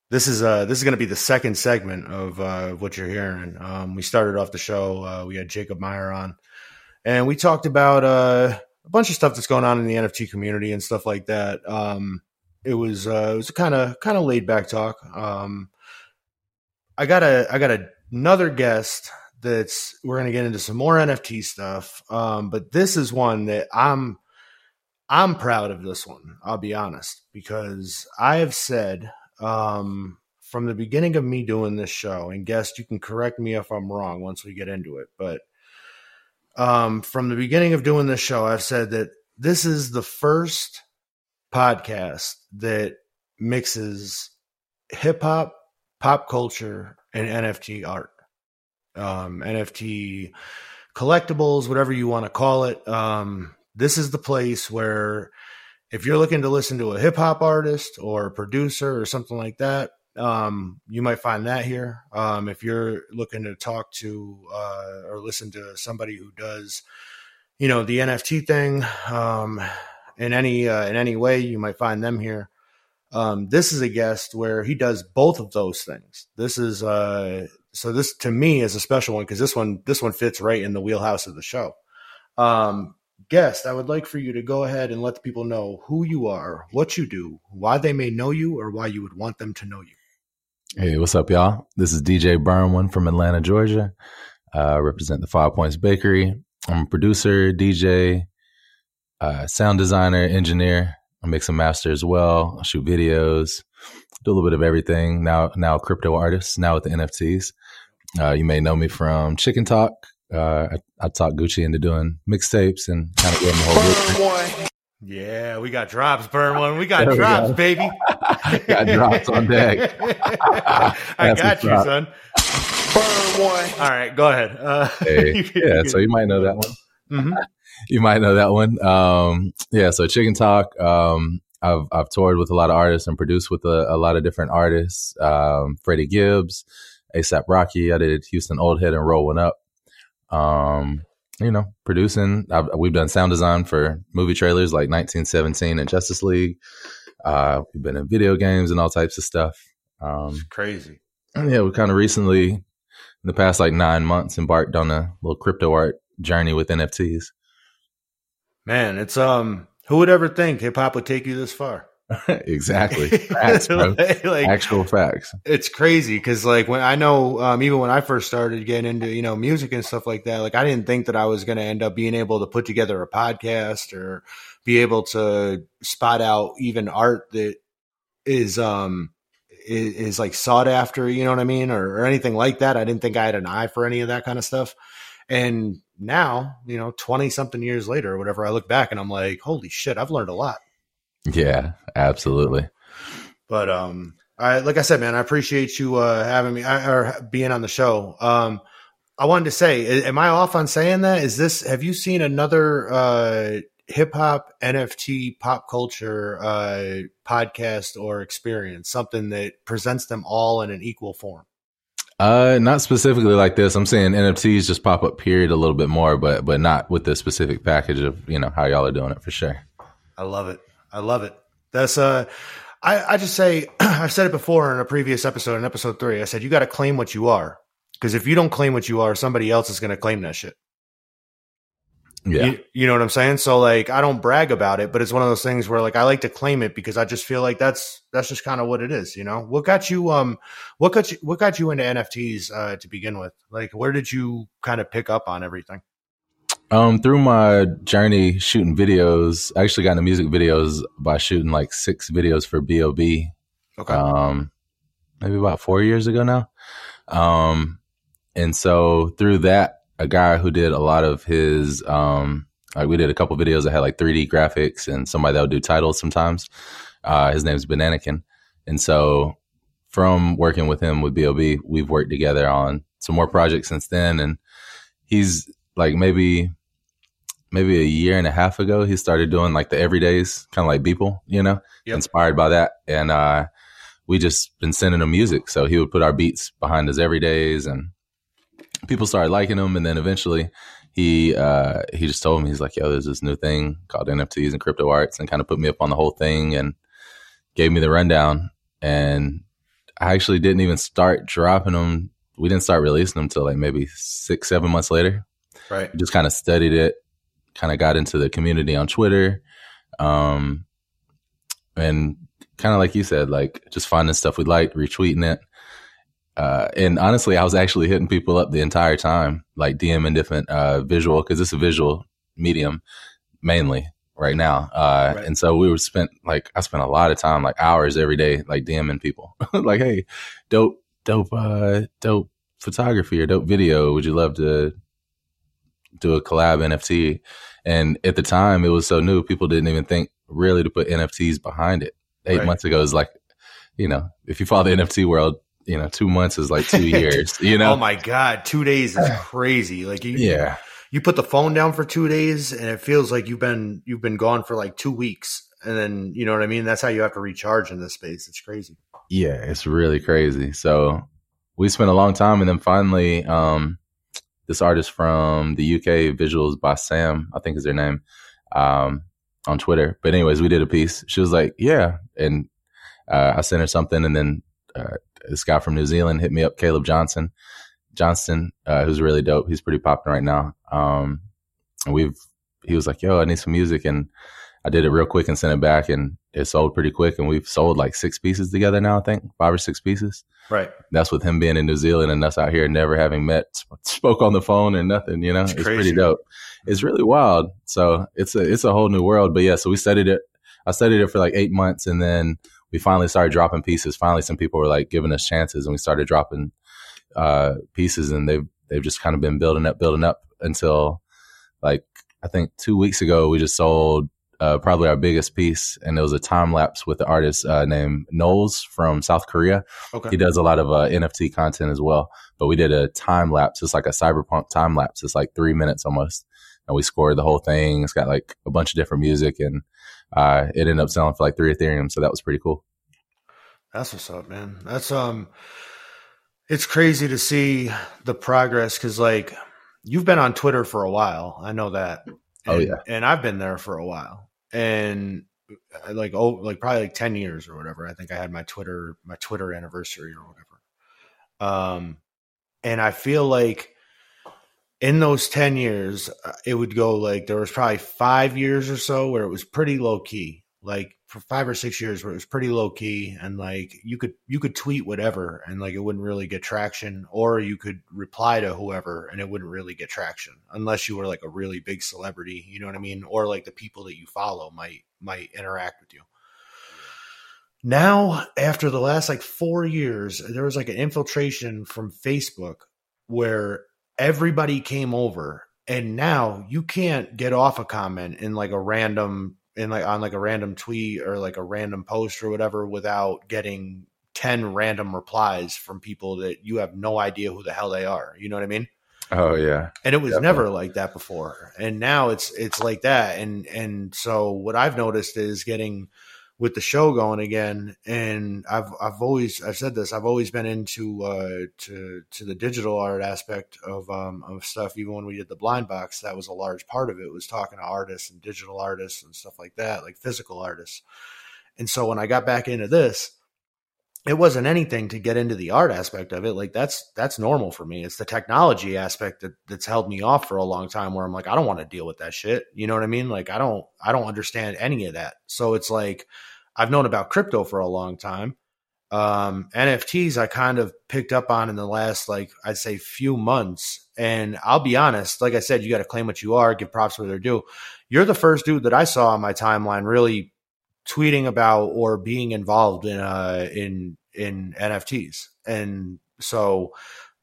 this is uh this is going to be the second segment of uh, what you're hearing. Um, we started off the show. Uh, we had Jacob Meyer on, and we talked about uh, a bunch of stuff that's going on in the NFT community and stuff like that. Um, it was uh, it was kind of kind of laid back talk. Um, I got a I got a, another guest that's we're going to get into some more NFT stuff. Um, but this is one that I'm I'm proud of this one. I'll be honest because I have said um, from the beginning of me doing this show, and guest, you can correct me if I'm wrong once we get into it, but um, from the beginning of doing this show, I've said that this is the first podcast that mixes hip hop, pop culture, and NFT art, um, NFT collectibles, whatever you want to call it. Um, this is the place where if you're looking to listen to a hip hop artist or a producer or something like that, um, you might find that here. Um, if you're looking to talk to uh, or listen to somebody who does, you know, the NFT thing um, in any uh, in any way, you might find them here. Um, this is a guest where he does both of those things. This is uh, so this to me is a special one because this one this one fits right in the wheelhouse of the show. Um, guest, I would like for you to go ahead and let the people know who you are, what you do, why they may know you, or why you would want them to know you. Hey, what's up, y'all? This is DJ Burn One from Atlanta, Georgia. Uh, I represent the Five Points Bakery. I'm a producer, DJ, uh, sound designer, engineer. I mix and master as well. I shoot videos, do a little bit of everything. Now, now crypto artist. Now with the NFTs. Uh, you may know me from Chicken Talk. Uh, I, I talked Gucci into doing mixtapes and kind of getting the whole. Yeah, we got drops, burn one. We got There we drops, go. baby. Got drops on deck. I got you, up. son. Burn one. All right, go ahead. Uh, Hey, yeah, so you might know that one. Mhm. you might know that one. Um, yeah, so Chicken Talk. Um, I've I've toured with a lot of artists and produced with a, a lot of different artists. Um, Freddie Gibbs, ASAP Rocky. I did Houston Old Head and Roll One Up. Um, you know, producing. I've, we've done sound design for movie trailers like 1917 and Justice League. Uh, we've been in video games and all types of stuff. Um, Crazy. and yeah, we kind of recently, in the past like nine months, embarked on a little crypto art journey with NFTs. Man, it's um who would ever think hip hop would take you this far? exactly. Facts, like, Actual facts. it's crazy because like when I know um, even when I first started getting into you know music and stuff like that, like I didn't think that I was going to end up being able to put together a podcast or be able to spot out even art that is um is, is like sought after, you know what I mean, or, or anything like that. I didn't think I had an eye for any of that kind of stuff, and now you know twenty something years later or whatever, I look back and I'm like, holy shit, I've learned a lot. Yeah, absolutely. But um, I like I said, man, I appreciate you uh having me uh, or being on the show. Um, I wanted to say, am I off on saying that? Is this? Have you seen another uh hip hop NFT pop culture uh podcast or experience? Something that presents them all in an equal form. Uh, not specifically like this. I'm saying NFTs just pop up period a little bit more, but but not with the specific package of you know how y'all are doing it for sure. I love it. I love it. That's uh I, I just say I've said it before in a previous episode, in episode three. I said you gotta claim what you are. Because if you don't claim what you are, somebody else is gonna claim that shit. Yeah, You, you know what I'm saying? So like I don't brag about it, but it's one of those things where like I like to claim it because I just feel like that's that's just kind of what it is, you know? What got you um what got you what got you into NFTs uh to begin with? Like where did you kind of pick up on everything? Um, through my journey shooting videos, I actually got into music videos by shooting like six videos for B.O.B. Okay. um, maybe about four years ago now. Um, and so through that, a guy who did a lot of his, um, like we did a couple videos that had like 3D graphics and somebody that would do titles sometimes. Uh, his name's Bananakin. And so from working with him with B.O.B., we've worked together on some more projects since then. And he's like maybe, maybe a year and a half ago, he started doing like the everydays, kind of like Beeple, you know, Yep. inspired by that. And, uh, we just been sending him music. So he would put our beats behind his everydays and people started liking him. And then eventually he, uh, he just told me, he's like, yo, there's this new thing called NFTs and crypto arts and kind of put me up on the whole thing and gave me the rundown. And I actually didn't even start dropping them. We didn't start releasing them till like maybe six, seven months later right. just kind of studied it, kind of got into the community on Twitter. Um, and kind of like you said, like just finding stuff we liked, retweeting it. Uh, and honestly, I was actually hitting people up the entire time, like DMing different, uh, visual, cause it's a visual medium mainly right now. Uh, Right. and so we would spent like, I spent a lot of time, like hours every day, like DMing people like, Hey, dope, dope, uh, dope photography or dope video. Would you love to do a collab NFT. And at the time, it was so new, people didn't even think really to put NFTs behind it. Eight Right. months ago is like, you know, if you follow the NFT world, you know, two months is like two years, you know? Oh my god, two days is crazy. Like you, yeah. you put the phone down for two days, and it feels like you've been you've been gone for like two weeks. and then you know what I mean. That's how you have to recharge in this space. It's crazy. Yeah, it's really crazy. So we spent a long time, and then finally, um, this artist from the UK, Visuals by Sam, I think is their name, um, on Twitter. But anyways, we did a piece. She was like, "Yeah," and uh, I sent her something, and then uh, this guy from New Zealand hit me up, Caleb Johnson, Johnston, uh, who's really dope. He's pretty popular right now. Um, and we've he was like, "Yo, I need some music," and I did it real quick and sent it back, and it sold pretty quick. And we've sold like six pieces together now. I think five or six pieces. Right. That's with him being in New Zealand and us out here never having met, spoke on the phone or nothing. You know, It's it's, pretty dope. It's really wild. So it's a it's a whole new world. But yeah, so we studied it. I studied it for like eight months, and then we finally started dropping pieces. Finally, some people were like giving us chances, and we started dropping uh, pieces, and they've they've just kind of been building up, building up until like I think two weeks ago we just sold uh, probably our biggest piece, and it was a time lapse with the artist uh, named Knowles from South Korea. Okay. He does a lot of uh, NFT content as well, but we did a time lapse. It's like a cyberpunk time lapse. It's like three minutes almost, and we scored the whole thing. It's got like a bunch of different music, and uh, it ended up selling for like three Ethereum. So that was pretty cool. That's what's up, man. That's um, it's crazy to see the progress because like you've been on Twitter for a while. I know that. Oh, yeah. and I've been there for a while, and uh, like oh, like probably like ten years or whatever. I think I had my Twitter my Twitter anniversary or whatever. Um, and I feel like in those 10 years, uh, it would go like there was probably five years or so where it was pretty low key. Like for five or six years where it was pretty low key and like you could you could tweet whatever and like it wouldn't really get traction or you could reply to whoever and it wouldn't really get traction unless you were like a really big celebrity you know what i mean? Or like the people that you follow might might interact with you. Now after the last like four years there was like an infiltration from facebook where everybody came over and now you can't get off a comment in like a random in like on like a random tweet or like a random post or whatever without getting 10 random replies from people that you have no idea who the hell they are. You know what i mean? Oh yeah, and it was Definitely. never like that before. And now it's it's like that. And and so what i've noticed is getting with the show going again and i've i've always i've said this i've always been into uh to to the digital art aspect of um of stuff even when we did the blind box that was a large part of it was talking to artists and digital artists and stuff like that like physical artists and so when i got back into this it wasn't anything to get into the art aspect of it. Like that's that's normal for me. It's the technology aspect that that's held me off for a long time where I'm like, I don't want to deal with that shit. You know what I mean? Like I don't I don't understand any of that. So it's like I've known about crypto for a long time. Um NFTs I kind of picked up on in the last like I'd say few months. And I'll be honest, like I said, you got to claim what you are, give props where they're due. You're the first dude that I saw on my timeline really tweeting about or being involved in uh in in NFTs. And so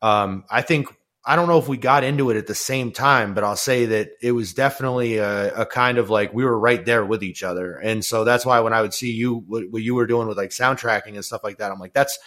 um I think I don't know if we got into it at the same time, but I'll say that it was definitely a, a kind of like we were right there with each other. And so that's why when I would see you what, what you were doing with like soundtracking and stuff like that, I'm like that's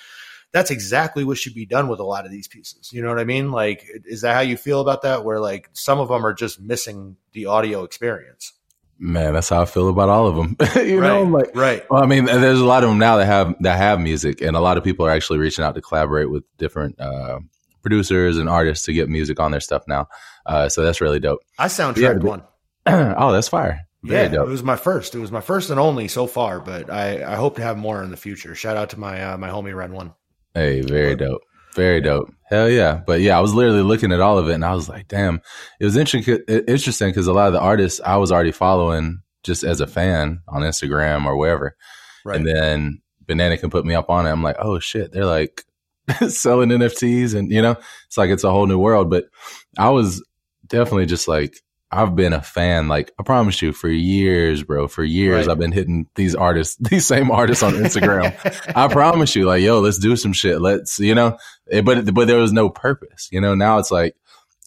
that's exactly what should be done with a lot of these pieces. You know what I mean? Like is that how you feel about that where like some of them are just missing the audio experience? man, that's how I feel about all of them. you know, right, like right. Well, I mean, there's a lot of them now that have that have music, and a lot of people are actually reaching out to collaborate with different uh, producers and artists to get music on their stuff now. Uh, so that's really dope. I soundtracked Yeah, one. oh, that's fire! Very Yeah, dope. it was my first. It was my first and only so far, but I, I hope to have more in the future. Shout out to my uh, my homie Ren One. Hey, very dope. Very dope. Hell yeah. But yeah, I was literally looking at all of it and I was like, damn, it was interesting. Interesting because a lot of the artists I was already following just as a fan on Instagram or wherever. Right. And then Bananakin put me up on it. I'm like, oh shit, they're like selling NFTs and you know, it's like it's a whole new world. But I was definitely just like, I've been a fan, like I promise you, for years, bro. For years, Right. I've been hitting these artists, these same artists on Instagram. I promise you, like, yo, let's do some shit. Let's, you know, eh, but but there was no purpose. You know, now it's like,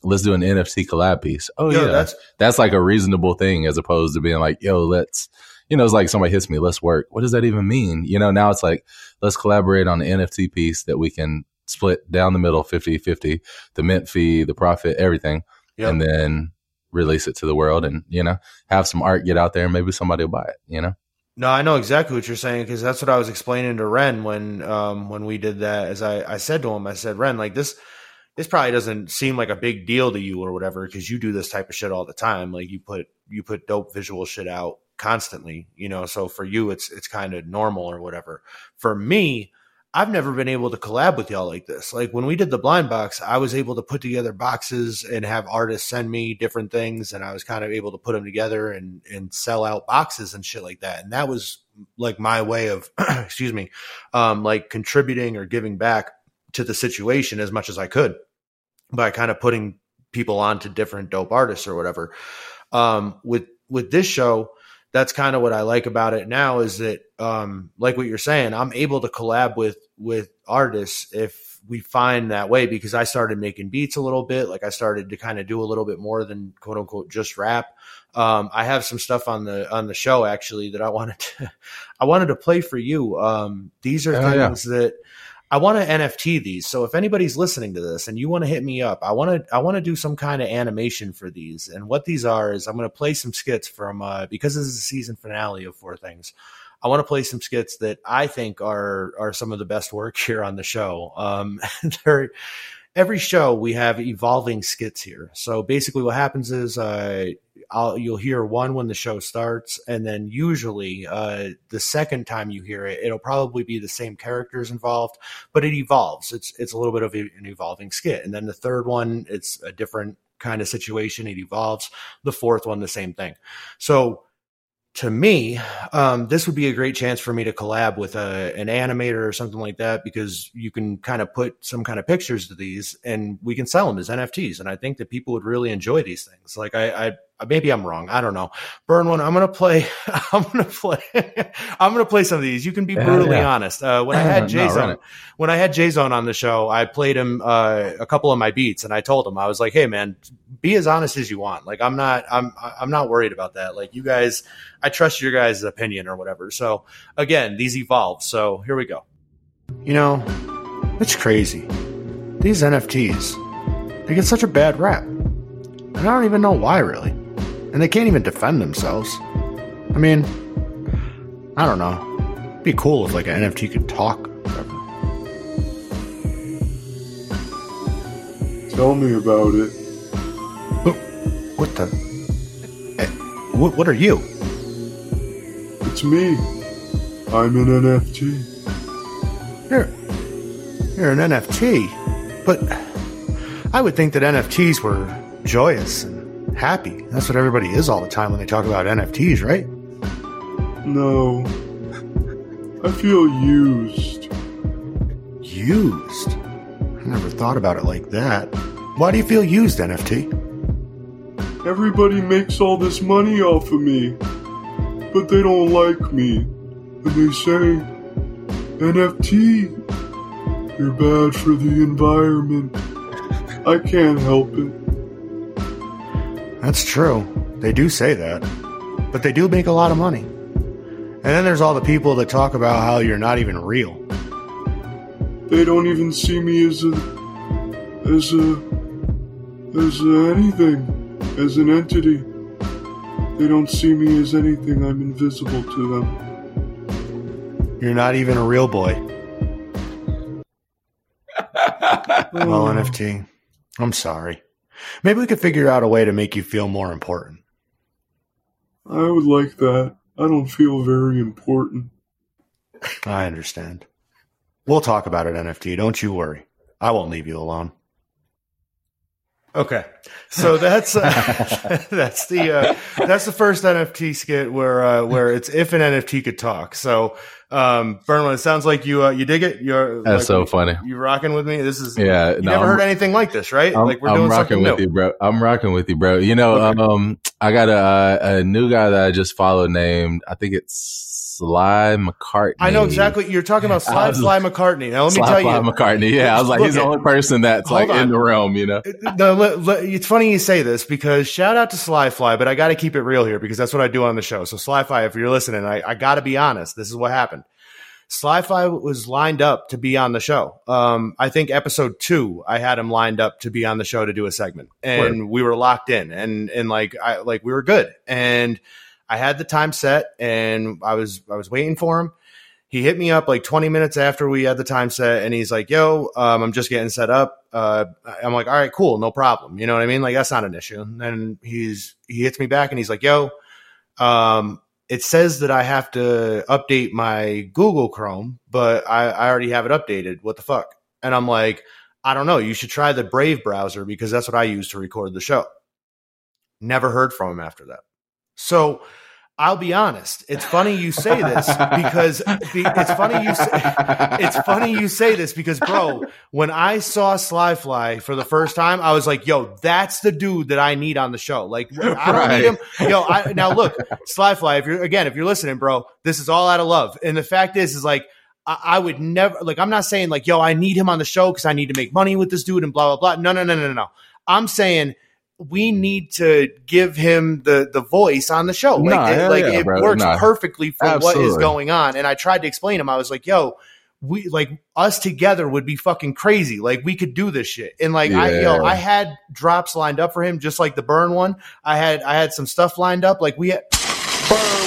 let's do an NFT collab piece. Oh Yo, yeah, that's that's like a reasonable thing as opposed to being like, yo, let's, you know, it's like somebody hits me, let's work. What does that even mean? You know, now it's like, let's collaborate on the NFT piece that we can split down the middle 50 50, the mint fee, the profit, everything, Yep. and then release it to the world and, you know, have some art get out there and maybe somebody will buy it, you know? No, I know exactly what you're saying because that's what I was explaining to Ren when um when we did that. As I I said to him, I said, Ren, like this this probably doesn't seem like a big deal to you or whatever because you do this type of shit all the time. Like you put you put dope visual shit out constantly, you know. So for you, it's it's kind of normal or whatever. For me, I've never been able to collab with y'all like this. Like when we did the blind box, I was able to put together boxes and have artists send me different things, and I was kind of able to put them together and and sell out boxes and shit like that. And that was like my way of, excuse me, um, like contributing or giving back to the situation as much as I could by kind of putting people on to different dope artists or whatever. Um, with with this show, that's kind of what I like about it now is that um, like what you're saying, I'm able to collab with with artists if we find that way because I started making beats a little bit, like I started to kind of do a little bit more than quote unquote just rap. Um, I have some stuff on the on the show actually that I wanted to I wanted to play for you. Um, these are Oh, yeah. things that I want to NFT these. So if anybody's listening to this and you want to hit me up, I want to I want to do some kind of animation for these. And what these are is I'm going to play some skits from uh, because this is the season finale of Four Things. I want to play some skits that I think are are some of the best work here on the show. Um, they're every show we have evolving skits here. So basically, what happens is uh, I'll, you'll hear one when the show starts, and then usually uh, the second time you hear it, it'll probably be the same characters involved, but it evolves. It's it's a little bit of an evolving skit, and then the third one, it's a different kind of situation. It evolves. The fourth one, the same thing. So to me, um, this would be a great chance for me to collab with a, an animator or something like that because you can kind of put some kind of pictures to these and we can sell them as NFTs. And I think that people would really enjoy these things. Like I, I maybe I'm wrong. I don't know. Burn one. I'm gonna play. I'm gonna play. I'm gonna play some of these. You can be Yeah, brutally yeah. honest. Uh, when I had Jay Zone, when I had Jay Zone on the show, I played him uh, a couple of my beats, and I told him I was like, "Hey, man, be as honest as you want. Like, I'm not, I'm, I'm not worried about that. Like, you guys, I trust your guys' opinion or whatever." So, again, these evolve. So here we go. You know, it's crazy. These NFTs, they get such a bad rap, and I don't even know why, really. And they can't even defend themselves. I mean, I don't know. It'd be cool if like an NFT could talk. Tell me about it. What the? Eh, What, what are you? It's me. I'm an NFT. You're, you're an NFT. But I would think that NFTs were joyous and happy. That's what everybody is all the time when they talk about NFTs, right? No. I feel used. Used. I never thought about it like that. Why do you feel used, NFT? Everybody makes all this money off of me. But they don't like me. And they say, NFT, you're bad for the environment. I can't help it. That's true. They do say that. But they do make a lot of money. And then there's all the people that talk about how you're not even real. They don't even see me as a as a as a anything, as an entity. They don't see me as anything. I'm invisible to them. You're not even a real boy. Well, NFT, I'm sorry. Maybe we could figure out a way to make you feel more important. I would like that. I don't feel very important. I understand. We'll talk about it, NFT. Don't you worry. I won't leave you alone. Okay, so that's uh, that's the uh, that's the first NFT skit where uh, where it's if an NFT could talk. So, um, Burnley, it sounds like you uh, you dig it. You're That's like, so funny. You rocking with me? This is Yeah, You no, never I'm- heard anything like this, right? I'm, like we're I'm doing rocking something with new. you, bro. I'm rocking with you, bro. You know, Okay. um, I got a, a new guy that I just followed named I think it's Sly McCartney. I know exactly. You're talking about Sly was- Fly McCartney. Now let me tell you, McCartney. Yeah, I was like, he's the only person that's hold like on. in the realm. You know, No, le- le- it's funny you say this because shout out to Sly Fly, but I got to keep it real here because that's what I do on the show. So Sly Fly, if you're listening, I, I got to be honest. This is what happened. Slyfly was lined up to be on the show. Um, I think episode two, I had him lined up to be on the show to do a segment, and we were locked in, and and like I like we were good, and. I I had the time set and I was I was waiting for him. He hit me up like 20 minutes after we had the time set, and he's like, "Yo, um, I'm just getting set up." Uh, I'm like, "All right, cool, no problem." You know what I mean? Like that's not an issue. And then he's he hits me back and he's like, "Yo, um, it says that I have to update my Google Chrome, but I, I already have it updated. What the fuck?" And I'm like, "I don't know. You should try the Brave browser because that's what I use to record the show." Never heard from him after that. So I'll be honest. It's funny you say this because be- it's funny you say, it's funny you say this because bro, when I saw Slyfly for the first time, I was like, "Yo, that's the dude that I need on the show." Like, I don't Right. need him. Yo, I, now look, Slyfly, if you're again, if you're listening, bro, this is all out of love. And the fact is, is like. I I would never like. I'm not saying like, yo, I need him on the show because I need to make money with this dude and blah blah blah. No, no, no, no, no. I'm saying we need to give him the the voice on the show. Like, Nah, it, like yeah, it works Nah. perfectly for what is going on. And I tried to explain him. I was like, yo, we like us together would be fucking crazy. Like we could do this shit. And like I yo, I had drops lined up for him, just like the burn one. I had I had some stuff lined up. Like we had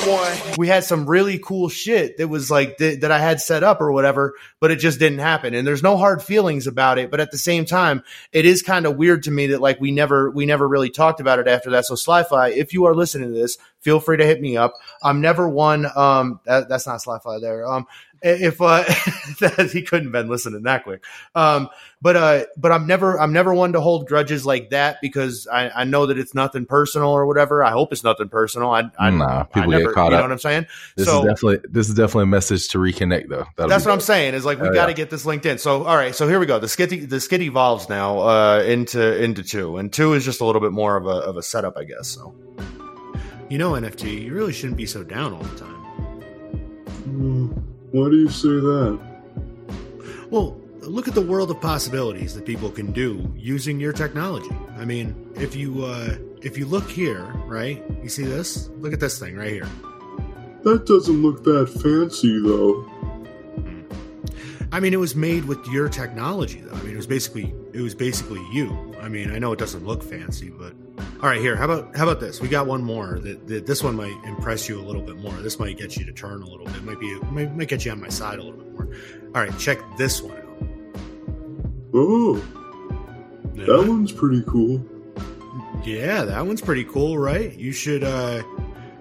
one. We had some really cool shit that was like that, that I had set up or whatever, but it just didn't happen. And there's no hard feelings about it. But at the same time, it is kind of weird to me that like we never we never really talked about it after that. So Slyfly, if you are listening to this, feel free to hit me up. I'm never one. Um, that, that's not Slyfly there. Um, if uh, that, he couldn't have been listening that quick. Um, but uh, but I'm never I'm never one to hold grudges like that because I, I know that it's nothing personal or whatever. I hope it's nothing personal. I, I Nah, I people never, get caught up. you know up. what I'm saying? This so is definitely this is definitely a message to reconnect though. That'll that's be what I'm dope. saying. Is like we Oh, got to yeah. get this linked in. So all right, so here we go. The skit the skit evolves now uh, into into two, and two is just a little bit more of a of a setup, I guess. So you know, NFT, you really shouldn't be so down all the time. Hmm, Why do you say that? Well, look at the world of possibilities that people can do using your technology. I mean, if you uh, if you look here, right? You see this? Look at this thing right here. That doesn't look that fancy, though. I mean, it was made with your technology, though. I mean, it was basically it was basically you. I mean, I know it doesn't look fancy, but all right, here. How about how about this? We got one more. That, that this one might impress you a little bit more. This might get you to turn a little bit. Might be might, might get you on my side a little bit more. All right, check this one out. Oh, that one's pretty cool. Yeah, that one's pretty cool, right? You should uh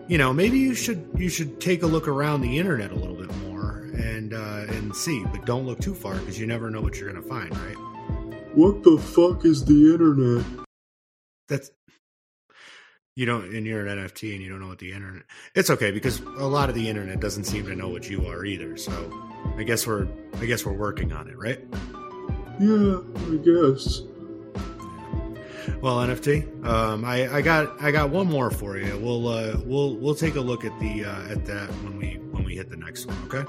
you know, maybe you should you should take a look around the internet a little bit more and uh and see, but don't look too far because you never know what you're going to find, right? What the fuck is the internet? That's you don't and you're an NFT and you don't know what the internet it's okay because a lot of the internet doesn't seem to know what you are either. So I guess we're I guess we're working on it, right? Yeah, I guess. Well, NFT, um, I, I got I got one more for you. We'll uh, we'll we'll take a look at the uh, at that when we when we hit the next one. Okay,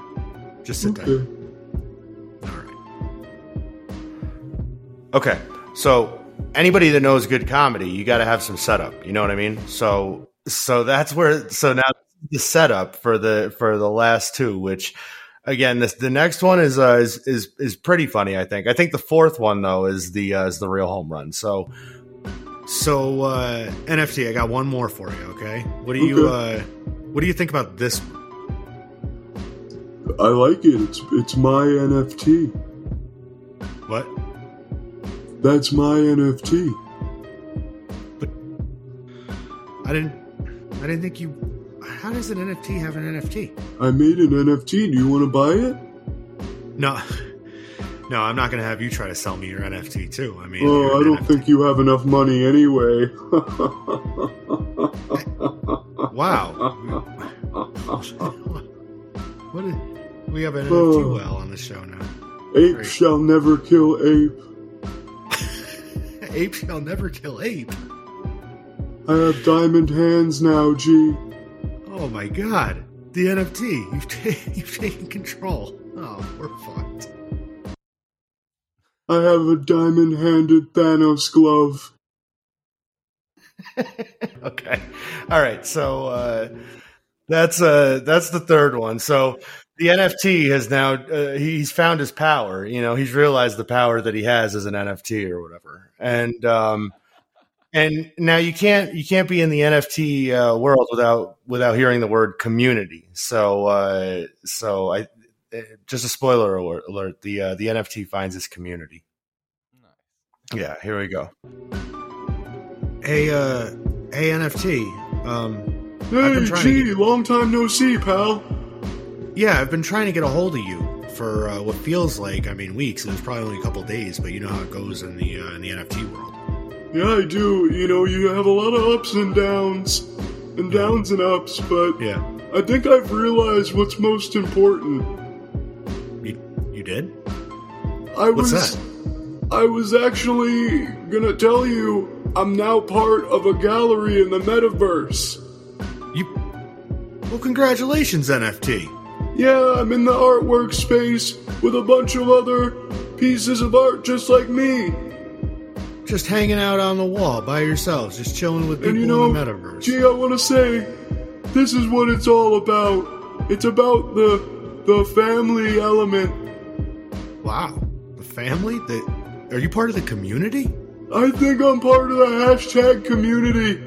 just sit. Okay. All right. Okay, so anybody that knows good comedy, you got to have some setup. You know what I mean? So so that's where so now the setup for the for the last two, which again this the next one is uh, is is is pretty funny. I think. I think the fourth one though is the uh, is the real home run. So so uh, NFT, I got one more for you. Okay, what do you uh, what do you think about this? one? I like it. It's it's my NFT. What? That's my NFT. But I didn't I didn't think you. How does an NFT have an NFT? I made an NFT. Do you want to buy it? No, no, I'm not going to have you try to sell me your NFT too. I mean, Oh, I don't NFT. think you have enough money anyway. Wow. what? Is, we have an NFT Oh. well on the show now. ape shall never kill ape. ape shall never kill ape. I have diamond hands now, G. Oh my god, the NFT. You've ta- you've taken control. Oh, we're fucked. I have a diamond handed Thanos glove. okay. All right. So uh, that's uh, that's the third one. So the NFT has now uh, he's found his power. You know, he's realized the power that he has as an NFT or whatever. And um, And now you can't you can't be in the NFT uh, world without without hearing the word community. So uh, so I uh, just a spoiler alert, alert the uh, the NFT finds its community. Yeah, here we go. Hey uh hey NFT. Um I've Hey, trying to gee, long time no see, pal. Yeah, I've been trying to get a hold of you for uh, what feels like I mean weeks. It was probably only a couple days, but you know how it goes in the uh, in the NFT world. Yeah, I do. You know, you have a lot of ups and downs, and downs and ups, but Yeah, I think I've realized what's most important. you you did. I What's was that? I was actually gonna tell you I'm now part of a gallery in the metaverse. You well, congratulations, NFT. Yeah, I'm in the artwork space with a bunch of other pieces of art just like me. Just hanging out on the wall by yourselves, just chilling with people And you know, in the metaverse. gee, I want to say, this is what it's all about. It's about the the family element. wow, the family. The are you part of the community? I think I'm part of the hashtag community.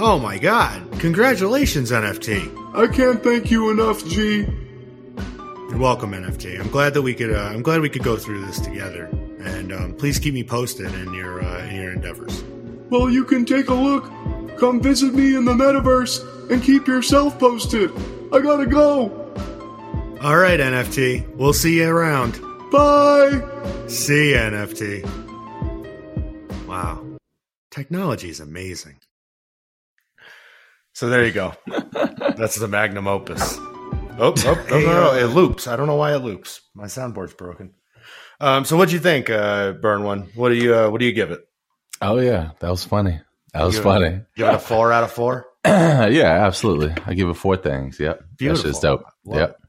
Oh my god! Congratulations, NFT. I can't thank you enough, G. You're welcome, NFT. I'm glad that we could. Uh, I'm glad we could go through this together. And um, please keep me posted in your uh, in your endeavors. Well, you can take a look. Come visit me in the metaverse and keep yourself posted. I gotta go. All right, NFT. We'll see you around. Bye. See you, NFT. Wow, technology is amazing. So there you go. That's the magnum opus. Oh, oh, no, no, no, it loops. I don't know why it loops. My soundboard's broken. Um, so what'd you think, uh, Burn One? What do you uh, what do you give it? Oh yeah, that was funny. That was Give funny. Give it a four out of four. yeah, absolutely. I give it four things. Yep. Beautiful. That's just dope. Love Yep.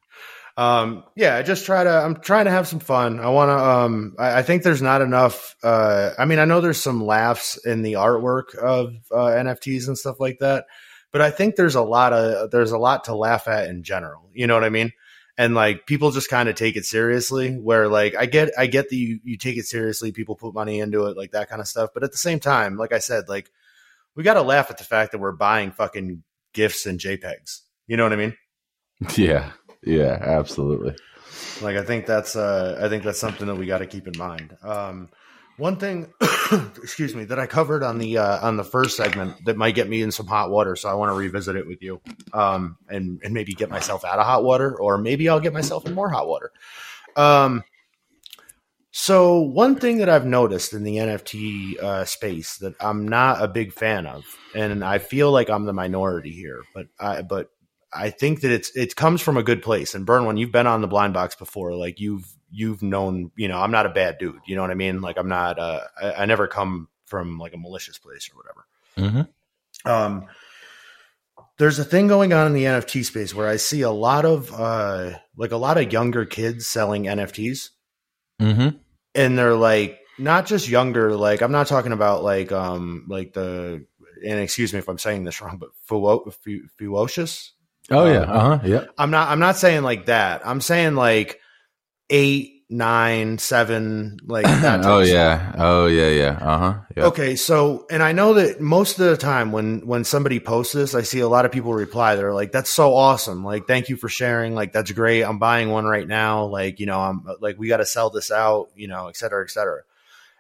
Um, yeah, I just try to. I'm trying to have some fun. I want to. Um, I, I think there's not enough. Uh, I mean, I know there's some laughs in the artwork of uh, NFTs and stuff like that, but I think there's a lot of there's a lot to laugh at in general. You know what I mean? And like people just kind of take it seriously. Where like I get I get that you you take it seriously. People put money into it, like that kind of stuff. But at the same time, like I said, like we got to laugh at the fact that we're buying fucking gifts and JPEGs. You know what I mean? Yeah. Yeah. Absolutely. Like I think that's uh I think that's something that we got to keep in mind. Um one thing excuse me that I covered on the uh on the first segment that might get me in some hot water so I want to revisit it with you. Um and and maybe get myself out of hot water or maybe I'll get myself in more hot water. Um so one thing that I've noticed in the NFT uh, space that I'm not a big fan of, and I feel like I'm the minority here, but I but I think that it's it comes from a good place. And Burn, when you've been on the blind box before, like you've you've known, you know, I'm not a bad dude. You know what I mean? Like I'm not. Uh, I, I never come from like a malicious place or whatever. hmm Um, there's a thing going on in the NFT space where I see a lot of uh, like a lot of younger kids selling NFTs hmm and they're like not just younger like i'm not talking about like um like the and excuse me if i'm saying this wrong but fuo- fu- Fewocious Oh yeah. Um, Uh huh. Yep. i'm not i'm not saying like that i'm saying like eight nine seven like that oh yeah. Oh yeah. Yeah. Uh huh. Yep. Okay, so and I know that most of the time when when somebody posts this, I see a lot of people reply. They're like, "That's so awesome! Like, thank you for sharing. Like, that's great. I'm buying one right now. Like, you know, I'm like, we got to sell this out. You know, et cetera, et cetera."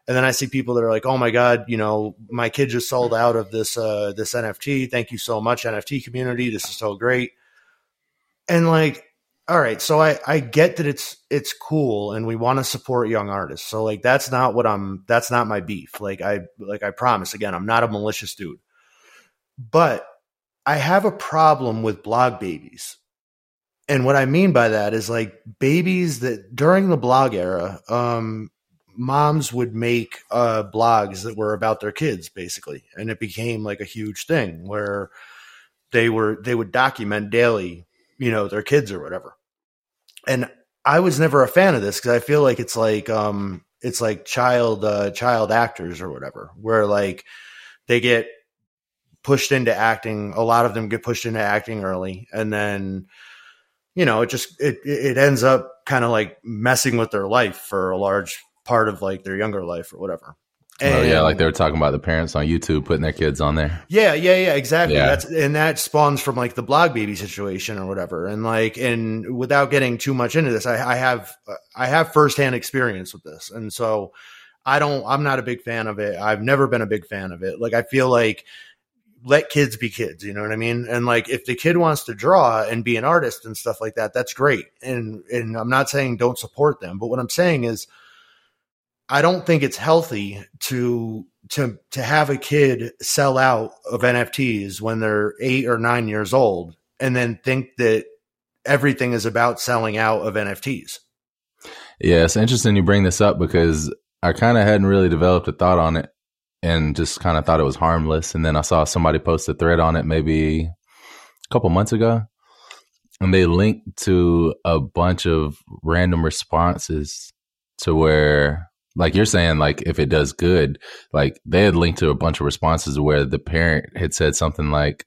And then I see people that are like, "Oh my god, you know, my kid just sold out of this uh this NFT. Thank you so much, NFT community. This is so great." And like, all right, so I I get that it's it's cool and we want to support young artists. So like that's not what I'm that's not my beef. Like I like I promise again, I'm not a malicious dude. But I have a problem with blog babies. And what I mean by that is like babies that during the blog era, um moms would make uh blogs that were about their kids basically. And it became like a huge thing where they were they would document daily, you know, their kids or whatever and I was never a fan of this because I feel like it's like um it's like child uh, child actors or whatever, where like they get pushed into acting. A lot of them get pushed into acting early, and then you know it just it it ends up kind of like messing with their life for a large part of like their younger life or whatever. Oh yeah, like they were talking about the parents on YouTube putting their kids on there. Yeah, yeah, yeah, exactly. Yeah. That's and that spawns from like the blog baby situation or whatever. And like, and without getting too much into this, I, I have I have firsthand experience with this, and so I don't. I'm not a big fan of it. I've never been a big fan of it. Like, I feel like let kids be kids. You know what I mean? And like, if the kid wants to draw and be an artist and stuff like that, that's great. And and I'm not saying don't support them, but what I'm saying is. I don't think it's healthy to to to have a kid sell out of NFTs when they're 8 or 9 years old and then think that everything is about selling out of NFTs. Yeah, it's interesting you bring this up because I kind of hadn't really developed a thought on it and just kind of thought it was harmless. And then I saw somebody post a thread on it maybe a couple months ago. And they linked to a bunch of random responses to where, like you're saying, like if it does good, like they had linked to a bunch of responses where the parent had said something like,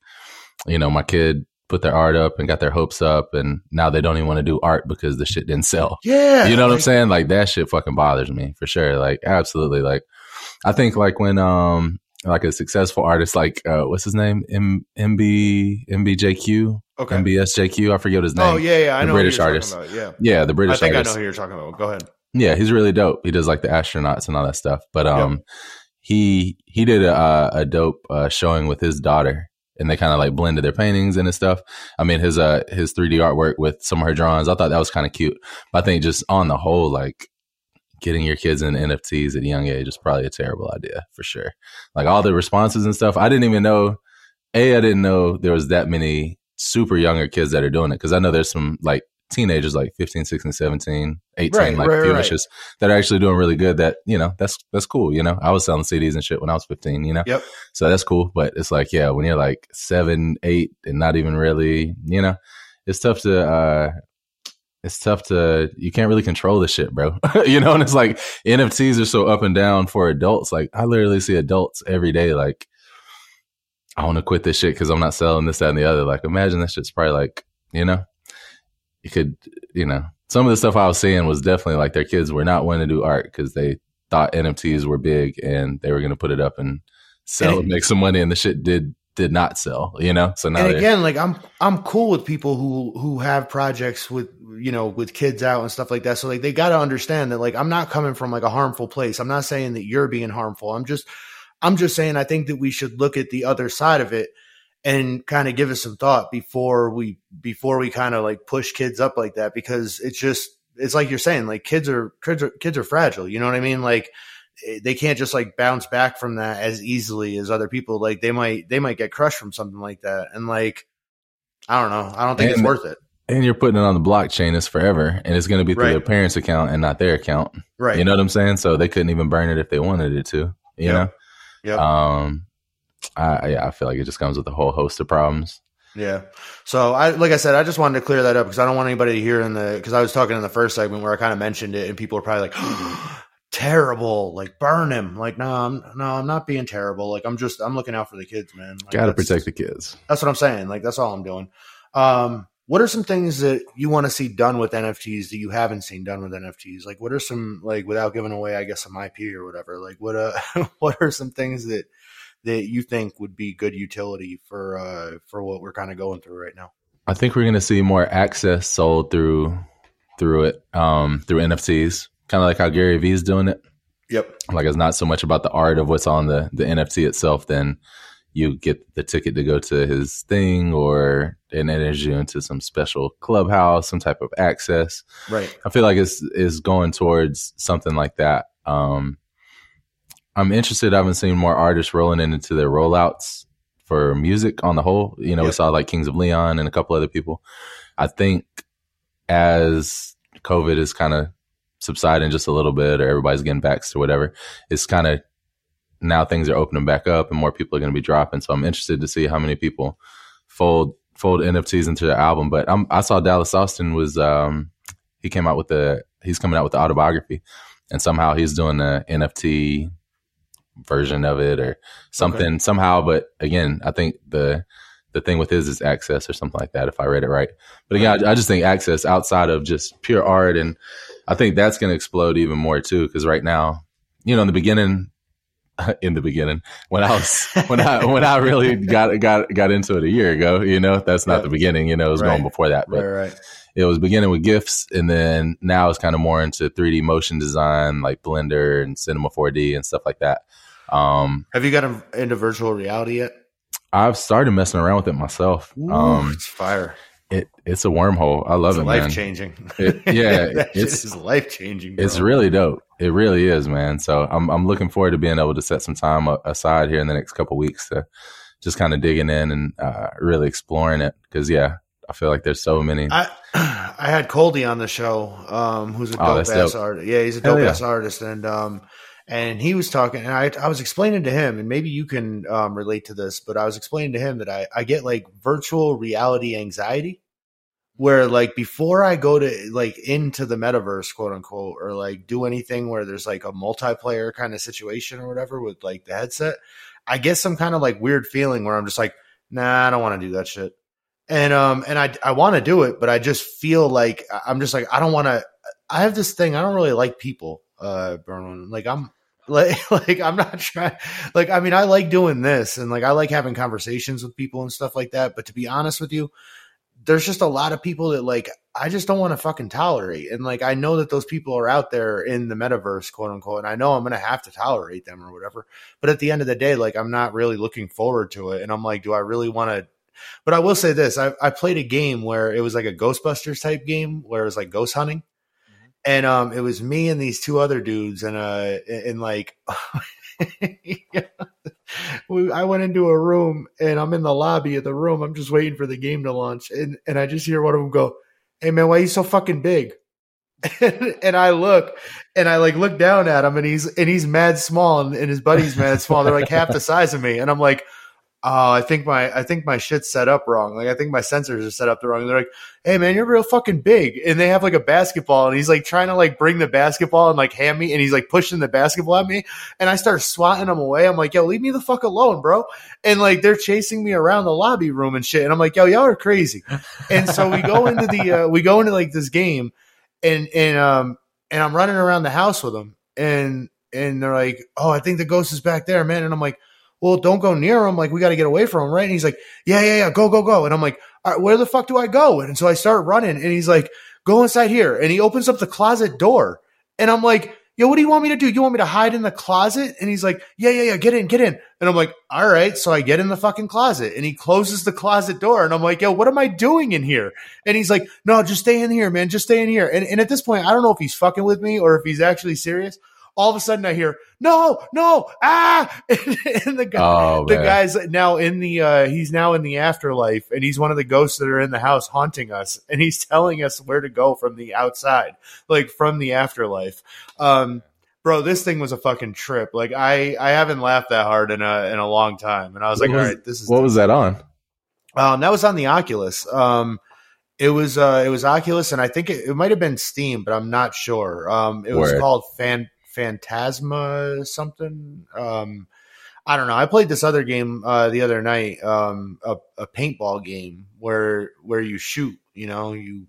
you know, my kid put their art up and got their hopes up and now they don't even want to do art because the shit didn't sell. Yeah. You know what I'm saying? Like that shit fucking bothers me for sure. Like absolutely. Like I think like when um like a successful artist like uh what's his name? M MB MBJQ? Okay. MBSJQ, I forget his name. Oh yeah, yeah, I The know British artist. yeah. Yeah, the British I think artist. I know who you're talking about. Go ahead. Yeah, he's really dope. He does like the astronauts and all that stuff. But Yep. um, he he did a a dope uh, showing with his daughter, and they kind of like blended their paintings and his stuff. I mean, his uh his 3D artwork with some of her drawings. I thought that was kind of cute. But I think just on the whole, like getting your kids in NFTs at a young age is probably a terrible idea for sure. Like all the responses and stuff, I didn't even know. A, I didn't know there was that many super younger kids that are doing it because I know there's some like teenagers like 15, 16, 17, 18, Right, like right, right, few-ishes that are actually doing really good that, you know, that's that's cool, you know. I was selling CDs and shit when I was 15, you know. Yep. So that's cool, but it's like, yeah, when you're like 7, 8 and not even really, you know, it's tough to uh it's tough to you can't really control the shit, bro. you know, and it's like NFTs are so up and down for adults. Like I literally see adults every day like I want to quit this shit because I'm not selling this, that, and the other. Like, imagine that shit's probably like, you know, you could, you know, some of the stuff I was seeing was definitely like their kids were not wanting to do art because they thought NFTs were big and they were going to put it up and sell And- make some money, and the shit did did not sell. You know, so now and again, like I'm I'm cool with people who who have projects with you know with kids out and stuff like that. So like they got to understand that like I'm not coming from like a harmful place. I'm not saying that you're being harmful. I'm just I'm just saying I think that we should look at the other side of it and kind of give us some thought before we before we kind of like push kids up like that because it's just it's like you're saying like kids are kids are kids are fragile. You know what I mean? Like eh, they can't just like bounce back from that as easily as other people. Like they might they might get crushed from something like that. And like I don't know. I don't think it's worth it. and you're putting it on the blockchain. It's forever, and it's going to be through Right. their parents' account and not their account. Right. You know what I'm saying? So they couldn't even burn it if they wanted it to. You Yep. know. Yep. Um, I yeah, I feel like it just comes with a whole host of problems. Yeah. So I like I said, I just wanted to clear that up because I don't want anybody to hear in the because I was talking in the first segment where I kind of mentioned it and people are probably like terrible, like burn him. Like, no, I'm no, I'm not being terrible. Like I'm just I'm looking out for the kids, man. Like, Got to protect the kids. That's what I'm saying. Like that's all I'm doing. Um, what are some things that you want to see done with NFTs that you haven't seen done with NFTs? Like, what are some like without giving away, I guess, some IP or whatever? Like, what uh, what are some things that that you think would be good utility for uh for what we're kind of going through right now? I think we're going to see more access sold through through it um, through NFTs, kind of like how Gary Vee is doing it. Yep. Like it's not so much about the art of what's on the the NFT itself. Then you get the ticket to go to his thing, or enters you into some special clubhouse, some type of access. Right. I feel like it's is going towards something like that. Um, I'm interested. I haven't seen more artists rolling into their rollouts for music on the whole. You know, we saw like Kings of Leon and a couple other people. I think as COVID is kind of subsiding just a little bit, or everybody's getting back to whatever, it's kind of now things are opening back up and more people are going to be dropping. So I'm interested to see how many people fold fold NFTs into their album. But I'm, I saw Dallas Austin was um, he came out with the he's coming out with the autobiography, and somehow he's doing the NFT version of it or something somehow. But again, I think the the thing with his is access or something like that. If I read it right, but again, I, I just think access outside of just pure art, and I think that's going to explode even more too. Because right now, you know, in the beginning, in the beginning when I was when I when I really got got got into it a year ago. You know, that's not Yeah. the beginning. You know, it was Right. going before that, but Right, right. it was beginning with gifs and then now it's kind of more into 3d motion design like blender and cinema 4d and stuff like that um Have you got him into virtual reality yet? i've started messing around with it myself Ooh, um it's fire. it it's a wormhole i love It's it man life changing. It- yeah, it's- life changing. it's really dope it really is man so i'm i'm looking forward to being able to set some time aside here in the next couple weeks to just kind of digging in and uh really exploring it because yeah i feel like there's so many I I had Coldie on the show, um, who's a Oh, dope that's ass dope. artist. Yeah, he's a dope yeah. ass artist, and um, and he was talking, and I I was explaining to him, and maybe you can um relate to this, but I was explaining to him that I I get like virtual reality anxiety, where like before I go to like into the metaverse, quote unquote, or like do anything where there's like a multiplayer kind of situation or whatever with like the headset, I get some kind of like weird feeling where I'm just like, nah, I don't want to do that shit and um and I I want to do it, but I just feel like I'm just like I don't want to. I have this thing. I don't really like people, uh, Bernard. Like I'm like like I'm not trying. Like I mean, I like doing this, and like I like having conversations with people and stuff like that. But to be honest with you, there's just a lot of people that like I just don't want to fucking tolerate. And like I know that those people are out there in the metaverse, quote unquote, and I know I'm gonna have to tolerate them or whatever. But at the end of the day, like I'm not really looking forward to it. And I'm like, do I really want to but I will say this: I, I played a game where it was like a Ghostbusters type game, where it was like ghost hunting, and um, it was me and these two other dudes, and uh, and like, I went into a room, and I'm in the lobby of the room. I'm just waiting for the game to launch, and and I just hear one of them go, "Hey man, why are you so fucking big?" and I look, and I like look down at him, and he's and he's mad small, and, and his buddy's mad small. They're like half the size of me, and I'm like oh, I think my I think my shit's set up wrong. Like I think my sensors are set up the wrong. And they're like, hey man, you're real fucking big. And they have like a basketball, and he's like trying to like bring the basketball and like hand me, and he's like pushing the basketball at me, and I start swatting him away. I'm like, yo, leave me the fuck alone, bro. And like they're chasing me around the lobby room and shit, and I'm like, yo, y'all are crazy. And so we go into the uh, we go into like this game, and and um and I'm running around the house with them, and and they're like, oh, I think the ghost is back there, man. And I'm like well, don't go near him. Like, we got to get away from him, right? And he's like, yeah, yeah, yeah, go, go, go. And I'm like, all right, where the fuck do I go? And so I start running and he's like, go inside here. And he opens up the closet door. And I'm like, yo, what do you want me to do? You want me to hide in the closet? And he's like, yeah, yeah, yeah, get in, get in. And I'm like, all right. So I get in the fucking closet and he closes the closet door. And I'm like, yo, what am I doing in here? And he's like, no, just stay in here, man. Just stay in here. And, and at this point, I don't know if he's fucking with me or if he's actually serious. All of a sudden I hear, no, no, ah. And, and the guy, Oh, the guy's now in the uh he's now in the afterlife and he's one of the ghosts that are in the house haunting us and he's telling us where to go from the outside like from the afterlife. Um bro this thing was a fucking trip. Like i i haven't laughed that hard in a in a long time. And i was What like was- all right this is what was that on? Um that was on the oculus. Um it was uh it was oculus and i think it, it might have been steam but i'm not sure. Um it was called fan phantasma something um I don't know. I played this other game uh, the other night, um, a, a paintball game where where you shoot. You know, you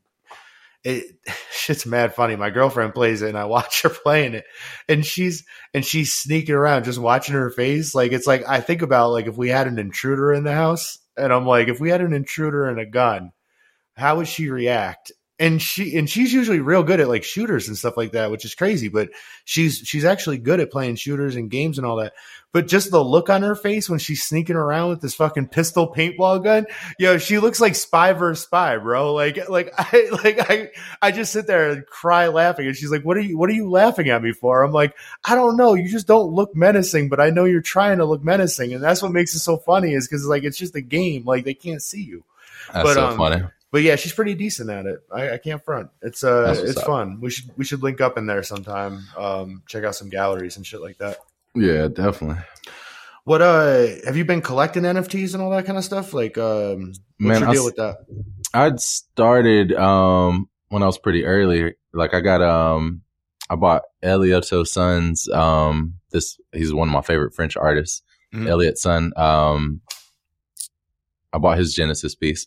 it shit's mad funny. My girlfriend plays it, and I watch her playing it, and she's and she's sneaking around, just watching her face. Like it's like I think about like if we had an intruder in the house, and I'm like, if we had an intruder and a gun, how would she react? And she and she's usually real good at like shooters and stuff like that, which is crazy. But she's she's actually good at playing shooters and games and all that. But just the look on her face when she's sneaking around with this fucking pistol paintball gun, yo, she looks like spy versus spy, bro. Like, like I, like I, I just sit there and cry laughing, and she's like, "What are you, what are you laughing at me for?" I'm like, "I don't know. You just don't look menacing, but I know you're trying to look menacing, and that's what makes it so funny. Is because like it's just a game. Like they can't see you. that's But, so um, funny But yeah, she's pretty decent at it. I, I can't front. It's uh, it's up. fun. We should we should link up in there sometime. Um, check out some galleries and shit like that. yeah definitely What uh have you been collecting NFTs and all that kind of stuff? Like um what's Man, your I deal with that? I'd started um when I was pretty early. Like I got um I bought Elioto Son's um this he's one of my favorite French artists. Mhm. Elliot Son. Um I bought his Genesis piece.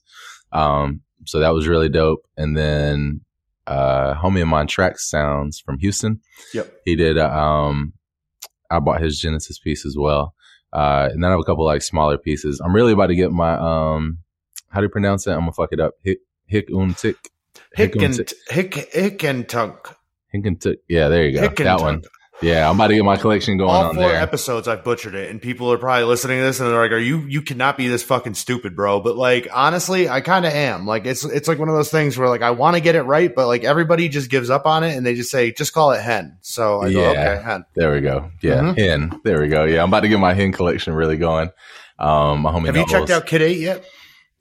Um so that was really dope. And then uh homie of mine Track Sounds from Houston. Yep. He did um I bought his Genesis piece as well. Uh, and then I have a couple like smaller pieces. I'm really about to get my um, how do you pronounce it? I'm gonna fuck it up. Hick Hick un tick. Hick and hick hick and tunk. Hick and tick. Yeah, there you go. Hick that one. Yeah, I'm about to get my collection going All on four there. episodes I've butchered it, and people are probably listening to this and they're like, "Are you? You cannot be this fucking stupid, bro." But like, honestly, I kind of am. Like, it's it's like one of those things where like I want to get it right, but like everybody just gives up on it and they just say, "Just call it hen." So I go, Yeah. "Okay, hen." There we go. Yeah, Mhm. hen. There we go. Yeah, I'm about to get my hen collection really going. Um, my homie Have you checked out Kid Eight yet?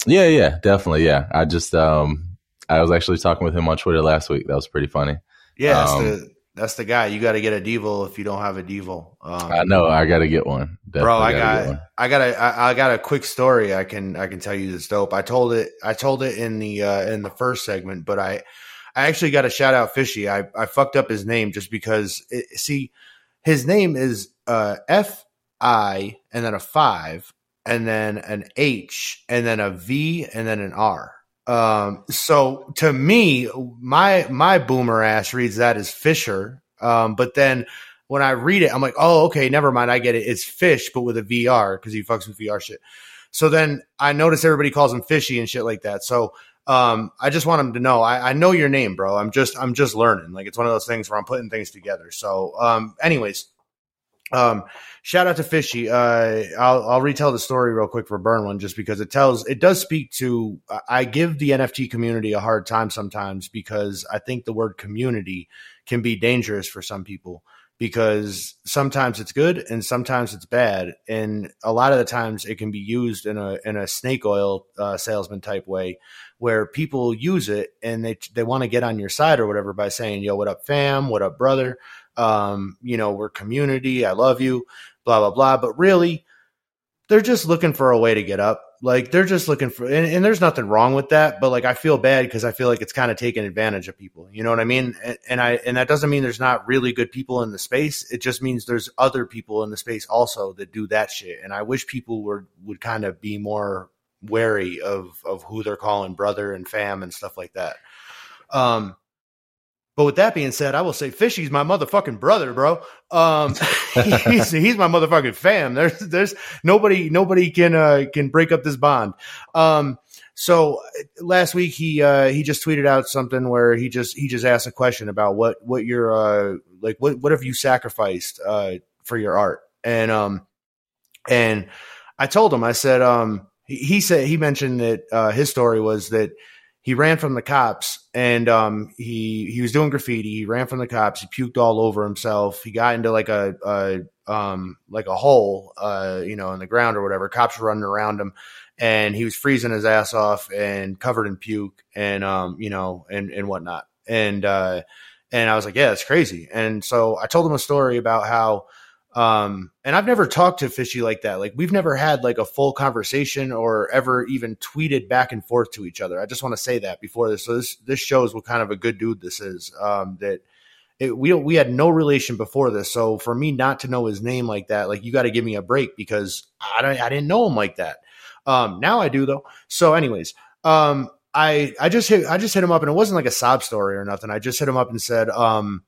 Yeah, yeah, definitely. Yeah, I just um, I was actually talking with him on Twitter last week. That was pretty funny. Yeah, Um, the that's the guy. You got to get a Devo if you don't have a Devo. Um, I know. I got to get one. bro i got i got a I, I got a quick story i can i can tell you this dope i told it i told it in the uh in the first segment but i i actually got a shout out fishy i i fucked up his name just because it, see his name is uh f i and then a five and then an h and then a v and then an r um so to me my my boomer ass reads that as fisher um but then when I read it, I'm like, oh, okay, never mind. I get it. It's fish, but with a VR because he fucks with VR shit. So then I notice everybody calls him fishy and shit like that. So um, I just want him to know I, I know your name, bro. I'm just I'm just learning. Like it's one of those things where I'm putting things together. So um, anyways, um, shout out to Fishy. Uh, I'll I'll retell the story real quick for Burn One just because it tells it does speak to. I give the NFT community a hard time sometimes because I think the word community can be dangerous for some people because sometimes it's good and sometimes it's bad and a lot of the times it can be used in a in a snake oil uh, salesman type way where people use it and they they want to get on your side or whatever by saying yo what up fam what up brother um you know we're community i love you blah blah blah. But really they're just looking for a way to get up. Like they're just looking for and, and there's nothing wrong with that but like i feel bad because i feel like it's kind of taking advantage of people you know what i mean? And, and i and that doesn't mean there's not really good people in the space. It just means there's other people in the space also that do that shit. And i wish people were would kind of be more wary of of who they're calling brother and fam and stuff like that. Um but with that being said, I will say Fishy's my motherfucking brother, bro. Um, he's, he's my motherfucking fam. There's, there's nobody, nobody can, uh, can break up this bond. Um, so last week he, uh, he just tweeted out something where he just, he just asked a question about what, what your, uh, like, what, what have you sacrificed, uh, for your art? And, um, and I told him, I said, um, he, he said, he mentioned that, uh, his story was that, he ran from the cops and um, he he was doing graffiti. He ran from the cops. He puked all over himself. He got into like a, a um like a hole, uh, you know, in the ground or whatever. Cops were running around him, and he was freezing his ass off and covered in puke and um you know and and whatnot. And uh, and I was like, yeah, that's crazy. And so I told him a story about how um, and I've never talked to Fishy like that. Like we've never had like a full conversation or ever even tweeted back and forth to each other. I just want to say that before this. So this this shows what kind of a good dude this is. Um, that it, we we had no relation before this. So for me not to know his name like that, like you got to give me a break because I don't, I didn't know him like that. Um, now I do though. So anyways, um, I I just hit I just hit him up and it wasn't like a sob story or nothing. I just hit him up and said, um,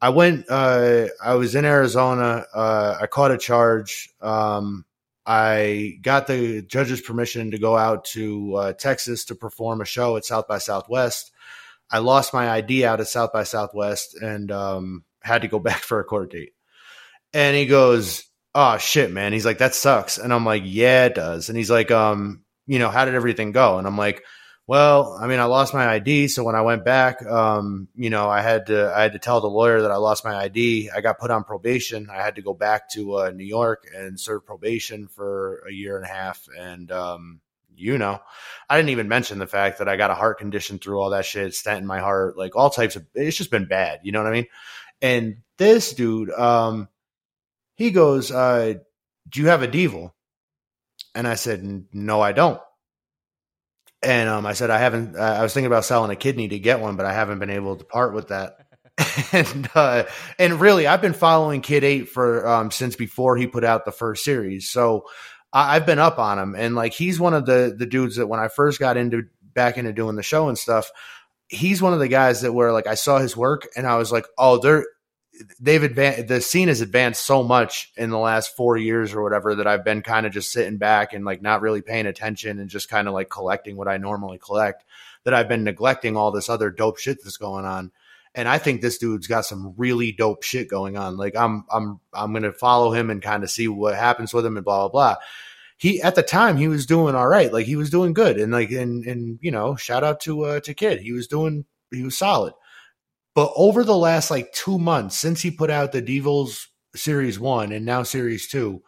I went. Uh, I was in Arizona. Uh, I caught a charge. Um, I got the judge's permission to go out to uh, Texas to perform a show at South by Southwest. I lost my ID out at South by Southwest and um, had to go back for a court date. And he goes, "Oh shit, man!" He's like, "That sucks." And I'm like, "Yeah, it does." And he's like, "Um, you know, how did everything go?" And I'm like, well, I mean, I lost my ID, so when I went back, um, you know, I had to I had to tell the lawyer that I lost my ID. I got put on probation. I had to go back to uh, New York and serve probation for a year and a half. And um, you know, I didn't even mention the fact that I got a heart condition through all that shit, stent in my heart, like all types of. It's just been bad. You know what I mean? And this dude, um, he goes, uh, "Do you have a Devil?" And I said, "No, I don't." And um, I said I haven't. Uh, I was thinking about selling a kidney to get one, but I haven't been able to part with that. and uh, and really, I've been following Kid Eight for um, since before he put out the first series. So I, I've been up on him, and like he's one of the the dudes that when I first got into back into doing the show and stuff, he's one of the guys that where like I saw his work and I was like, oh, there they've advanced the scene has advanced so much in the last four years or whatever that I've been kind of just sitting back and like not really paying attention and just kind of like collecting what I normally collect that I've been neglecting all this other dope shit that's going on. And I think this dude's got some really dope shit going on. Like I'm I'm I'm gonna follow him and kind of see what happens with him and blah blah blah. He at the time he was doing all right, like he was doing good, and like and and you know shout out to uh to Kid, he was doing he was solid. But over the last like two months since he put out the Devils Series One and now Series Two,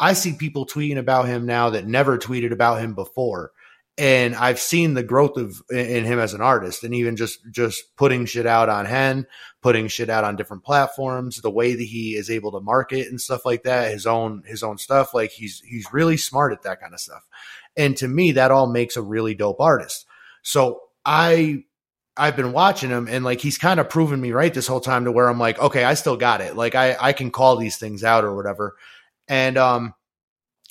I see people tweeting about him now that never tweeted about him before and I've seen the growth of in him as an artist, and even just just putting shit out on Hen, putting shit out on different platforms, the way that he is able to market and stuff like that, his own his own stuff. Like he's he's really smart at that kind of stuff, and to me, that all makes a really dope artist. So I I've been watching him, and like he's kind of proven me right this whole time to where I'm like, okay, I still got it. Like I I can call these things out or whatever, and um,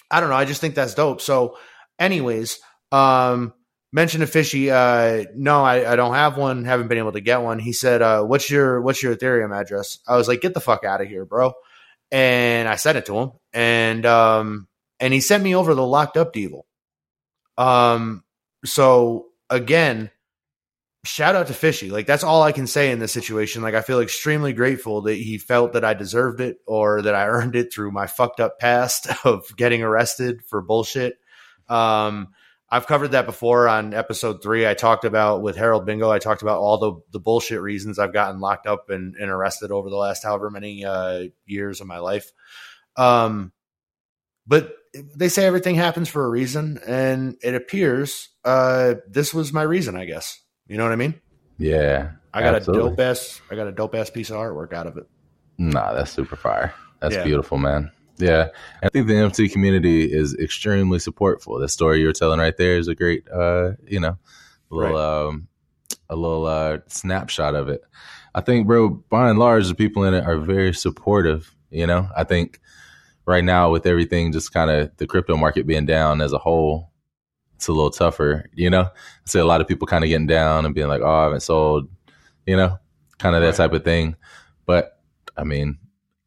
I don't know. I just think that's dope. So, anyways. Um, mentioned to Fishy, uh, no, I, I, don't have one. Haven't been able to get one. He said, uh, what's your, what's your Ethereum address? I was like, get the fuck out of here, bro. And I sent it to him and, um, and he sent me over the locked up devil. Um, so again, shout out to Fishy. Like that's all I can say in this situation. Like I feel extremely grateful that he felt that I deserved it or that I earned it through my fucked up past of getting arrested for bullshit. Um, I've covered that before on episode three. I talked about with Harold Bingo. I talked about all the the bullshit reasons I've gotten locked up and, and arrested over the last however many uh, years of my life. Um, but they say everything happens for a reason, and it appears uh, this was my reason. I guess you know what I mean. Yeah, I got absolutely. a dope ass. I got a dope ass piece of artwork out of it. Nah, that's super fire. That's yeah. beautiful, man. Yeah, I think the NFT community is extremely supportful. The story you're telling right there is a great, uh, you know, little, right. um, a little uh, snapshot of it. I think, bro, by and large, the people in it are very supportive. You know, I think right now with everything just kind of the crypto market being down as a whole, it's a little tougher. You know, I see a lot of people kind of getting down and being like, "Oh, I haven't sold," you know, kind of that right. type of thing. But I mean,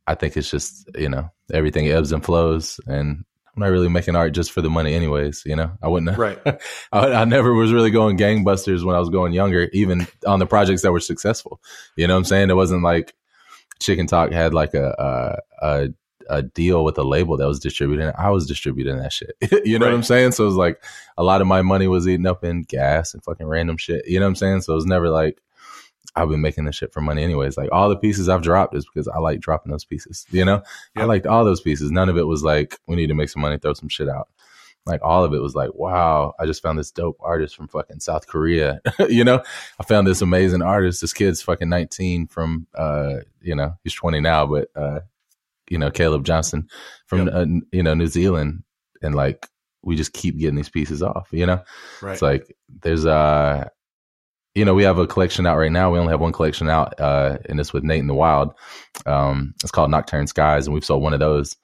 I think it's just you know everything ebbs and flows, and I'm not really making art just for the money, anyways. You know, I wouldn't. Right. I, I, never was really going gangbusters when I was going younger, even on the projects that were successful. You know what I'm saying? It wasn't like Chicken Talk had like a a, a, a deal with a label that was distributing. I was distributing that shit. you know right. what I'm saying? So it was like a lot of my money was eaten up in gas and fucking random shit. You know what I'm saying? So it was never like I've been making this shit for money anyways. Like all the pieces I've dropped is because I like dropping those pieces. You know. I liked all those pieces. None of it was like we need to make some money, throw some shit out. Like all of it was like, wow, I just found this dope artist from fucking South Korea. you know, I found this amazing artist. This kid's fucking 19 from, uh, you know, he's 20 now, but, uh, you know, Caleb Johnson from, yep. uh, you know, New Zealand. And like, we just keep getting these pieces off, you know? Right. It's like, there's, uh, you know, we have a collection out right now. We only have one collection out, uh, and it's with Nate in the Wild. Um, it's called Nocturne Skies, and we've sold one of those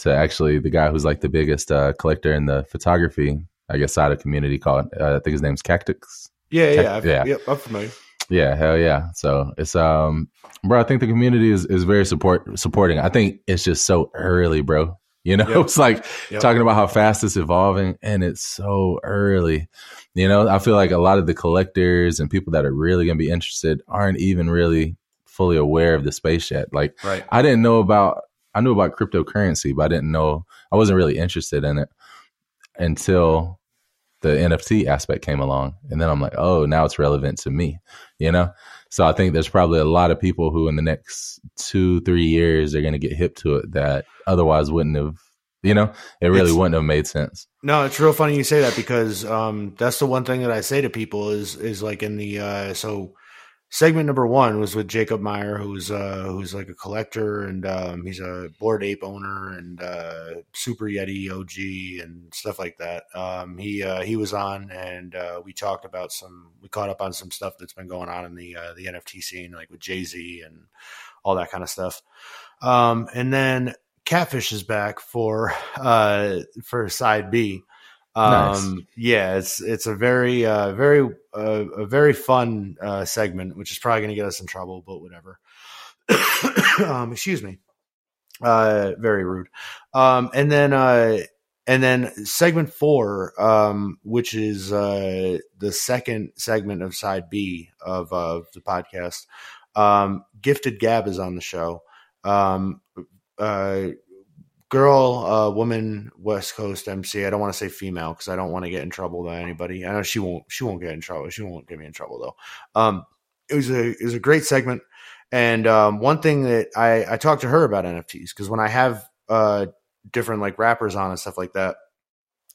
to actually the guy who's like the biggest uh, collector in the photography, I guess, side of community called. Uh, I think his name's Cactus. Yeah, yeah, I've, yeah. Yep, I'm familiar. Yeah, hell yeah. So it's um, bro. I think the community is is very support supporting. I think it's just so early, bro. You know, yep. it's like yep. talking about how fast it's evolving, and it's so early. You know, I feel like a lot of the collectors and people that are really going to be interested aren't even really fully aware of the space yet. Like, right. I didn't know about, I knew about cryptocurrency, but I didn't know, I wasn't really interested in it until the NFT aspect came along. And then I'm like, oh, now it's relevant to me, you know? So I think there's probably a lot of people who in the next two, three years are going to get hip to it that otherwise wouldn't have you know, it really it's, wouldn't have made sense. No, it's real funny you say that because um, that's the one thing that I say to people is is like in the uh, so segment number one was with Jacob Meyer, who's uh, who's like a collector and um, he's a Bored Ape owner and uh, Super Yeti OG and stuff like that. Um, he uh, he was on and uh, we talked about some we caught up on some stuff that's been going on in the uh, the NFT scene, like with Jay Z and all that kind of stuff. Um, and then Catfish is back for uh for side B. Um nice. yeah, it's it's a very uh very uh, a very fun uh segment which is probably going to get us in trouble but whatever. um, excuse me. Uh, very rude. Um, and then, uh, and then segment four, um, which is uh, the second segment of side B of, of the podcast. Um, Gifted Gab is on the show. Um, uh, girl, uh, woman, West Coast MC. I don't want to say female because I don't want to get in trouble by anybody. I know she won't. She won't get in trouble. She won't get me in trouble though. Um, it was a it was a great segment. And um, one thing that I I talked to her about NFTs because when I have uh different like rappers on and stuff like that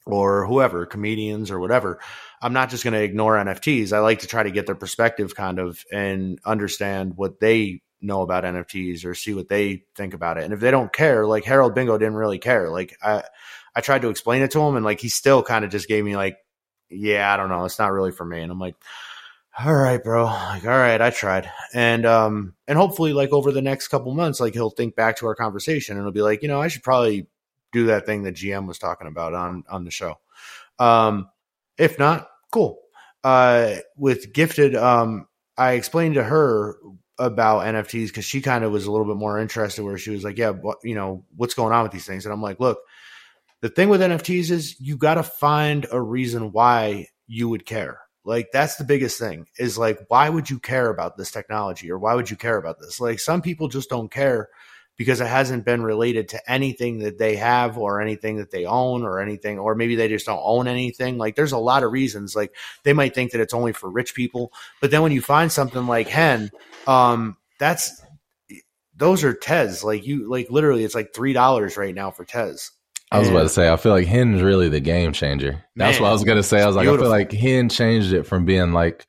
or whoever comedians or whatever i'm not just going to ignore nfts i like to try to get their perspective kind of and understand what they know about nfts or see what they think about it. And if they don't care like harold bingo didn't really care. Like i i tried to explain it to him and like he still kind of just gave me like yeah i don't know. It's not really for me. And i'm like all right bro. Like all right i tried. And um and hopefully like over the next couple months like he'll think back to our conversation and he'll be like you know i should probably do that thing that GM was talking about on on the show. Um, if not, cool. Uh, with gifted, um, I explained to her about NFTs because she kind of was a little bit more interested. Where she was like, "Yeah, what, you know, what's going on with these things?" And I'm like, "Look, the thing with NFTs is you got to find a reason why you would care." Like that's the biggest thing is like why would you care about this technology or why would you care about this? Like some people just don't care because it hasn't been related to anything that they have or anything that they own or anything, or maybe they just don't own anything. Like there's a lot of reasons. Like they might think that it's only for rich people, but then when you find something like Hen, um, that's those are Tez. Like you, like literally, it's like three dollars right now for Tez. I was about to say, I feel like Hen's really the game changer. That's Man, what I was gonna say. I was it's like, I feel like Hen changed it from being like,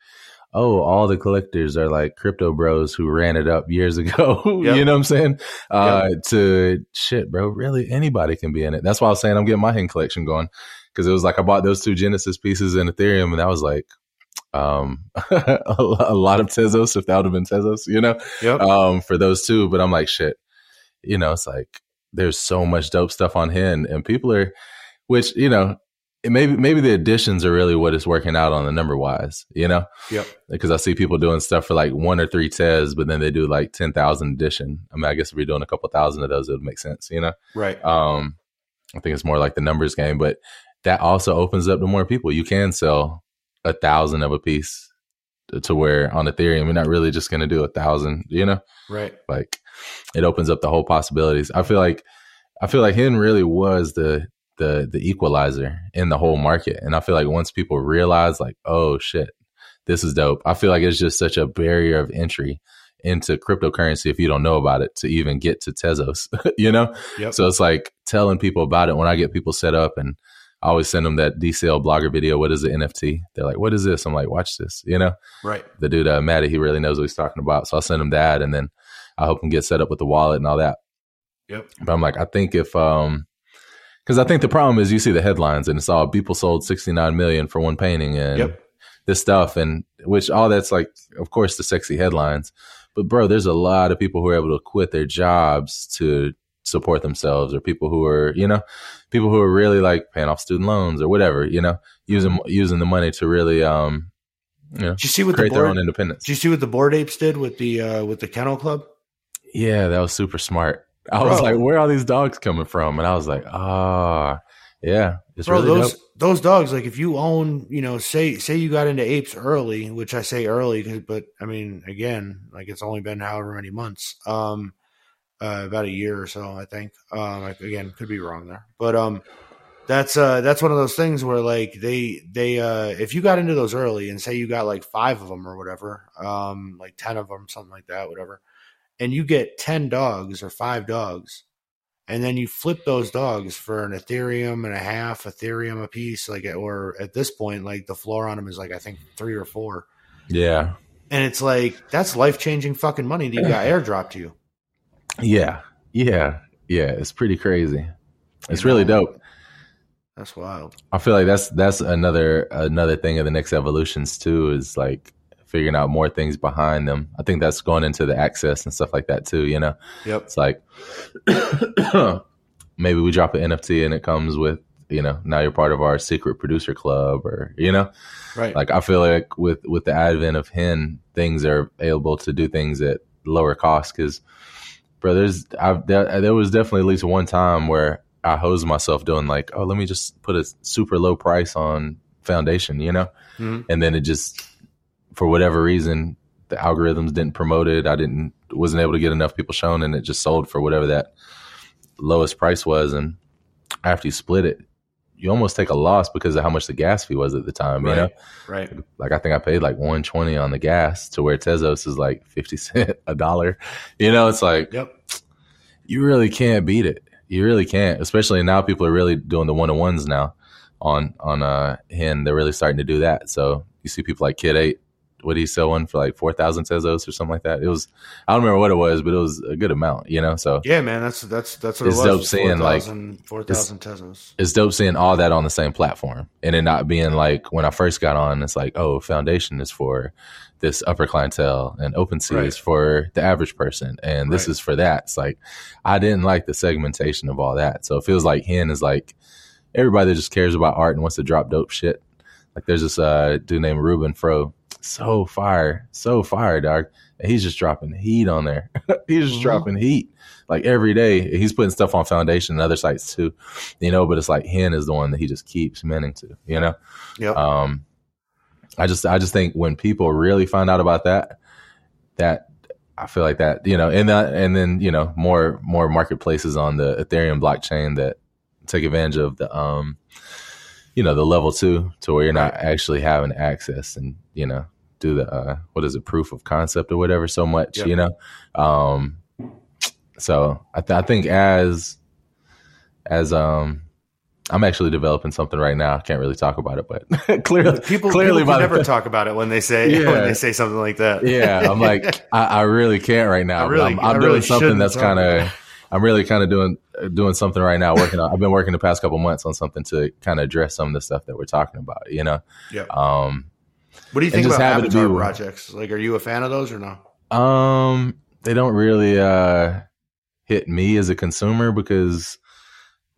oh, all the collectors are like crypto bros who ran it up years ago. Yep. you know what I'm saying? Uh, to shit, bro. Really, anybody can be in it. That's why I was saying I'm getting my Hen collection going because it was like I bought those two Genesis pieces in Ethereum, and that was like. Um, a lot of Tezos, if that would have been Tezos, you know, Yep. um, for those two. But I'm like, shit, you know, it's like there's so much dope stuff on Hen, and people are, which you know, maybe maybe the additions are really what is working out on the number wise, you know, Yep. because I see people doing stuff for like one or three Tez, but then they do like ten thousand addition. I mean, I guess if you're doing a couple thousand of those, it would make sense, you know. Right. Um, I think it's more like the numbers game, but that also opens up to more people. You can sell a thousand of a piece to- where on Ethereum, you're not really just going to do a thousand, you know Right. like it opens up the whole possibilities i feel like i feel like hen really was the the the equalizer in the whole market and i feel like once people realize like oh shit this is dope i feel like it's just such a barrier of entry into cryptocurrency if you don't know about it to even get to tezos you know Yep. so it's like telling people about it when i get people set up and I always send them that DCL blogger video. What is the NFT? They're like, what is this? I'm like, watch this, you know? right. the dude uh, Matty, he really knows what he's talking about. So I'll send him that, and then I hope him get set up with the wallet and all that. Yep. But I'm like, I think if um, because I think the problem is you see the headlines and it's all people sold 69 million for one painting and Yep. this stuff, and which all that's like, of course, the sexy headlines. But bro, there's a lot of people who are able to quit their jobs to support themselves, or people who are, you know, people who are really like paying off student loans or whatever, you know, using using the money to really, um, you know, Did you see what the create their own independence. Do you see what the bored apes did with the uh with the kennel club? Yeah, that was super smart. I was Bro. like, where are these dogs coming from? And I was like, ah, yeah, it's Bro, really those dope. those dogs, like if you own, you know, say say you got into apes early, which I say early, but I mean, again, like it's only been however many months, um, uh, about a year or so, I think. Um, like, again, could be wrong there, but um, that's uh that's one of those things where like they they uh if you got into those early and say you got like five of them or whatever, um, like ten of them, something like that, whatever, and you get ten dogs or five dogs and then you flip those dogs for an Ethereum and a half, Ethereum a piece, like or at this point, like the floor on them is like I think three or four, Yeah, and it's like that's life changing fucking money that you got airdropped to you. yeah, yeah, yeah. It's pretty crazy. It's You really know? dope. That's wild. I feel like that's that's another another thing of the next evolutions too is like figuring out more things behind them. I think that's going into the access and stuff like that too. You know, Yep. it's like maybe we drop an NFT and it comes with you know now you're part of our secret producer club or you know Right. like I feel like with with the advent of Hen, things are able to do things at lower cost because, bro, there's I've, there, there was definitely at least one time where I hosed myself doing like, oh, let me just put a super low price on foundation, you know, Mhm. and then it just for whatever reason the algorithms didn't promote it. I didn't wasn't able to get enough people shown, and it just sold for whatever that lowest price was. And after you split it, you almost take a loss because of how much the gas fee was at the time. You know, Right. like I think I paid like one twenty on the gas to where Tezos is like fifty cent a dollar. You know, it's like Yep. you really can't beat it. You really can't, especially now. People are really doing the one on ones now on on uh hen. They're really starting to do that. So you see people like Kid Eight. What did he sell one for like four thousand Tezos or something like that? It was I don't remember what it was, but it was a good amount. You know, so Yeah, man. That's that's that's what It's it dope was. seeing, like, 4,000 4,000 Tezos. it's dope seeing all that on the same platform and it not being like when I first got on, it's like, oh, foundation is for this upper clientele and OpenSea Right. is for the average person and this Right. is for that. It's like I didn't like the segmentation of all that. So it feels like Hen is like everybody that just cares about art and wants to drop dope shit. Like there's this uh, dude named Ruben Fro. So fire, so fire, dog. And he's just dropping heat on there. he's just Mhm. dropping heat like every day. He's putting stuff on Foundation and other sites too, you know. But it's like Hen is the one that he just keeps minting to, you know. Yep. Um, I just I just think when people really find out about that, that I feel like that you know, and that and then you know more more marketplaces on the Ethereum blockchain that take advantage of the um, you know, the level two to where you're not actually having access and you know do the uh, what is it proof of concept or whatever so much Yep. you know. Um, so I, th- I think as as um I'm actually developing something right now. I can't really talk about it, but clearly, people clearly people the- never talk about it when they say Yeah. when they say something like that. yeah, I'm like, I, I really can't right now. I really, I'm, I'm really doing something that's kind of, I'm really kind of doing doing something right now. Working on, I've been working the past couple months on something to kind of address some of the stuff that we're talking about. You know, yeah. um, What do you think about avatar projects? Like, are you a fan of those or no? Um, they don't really uh hit me as a consumer because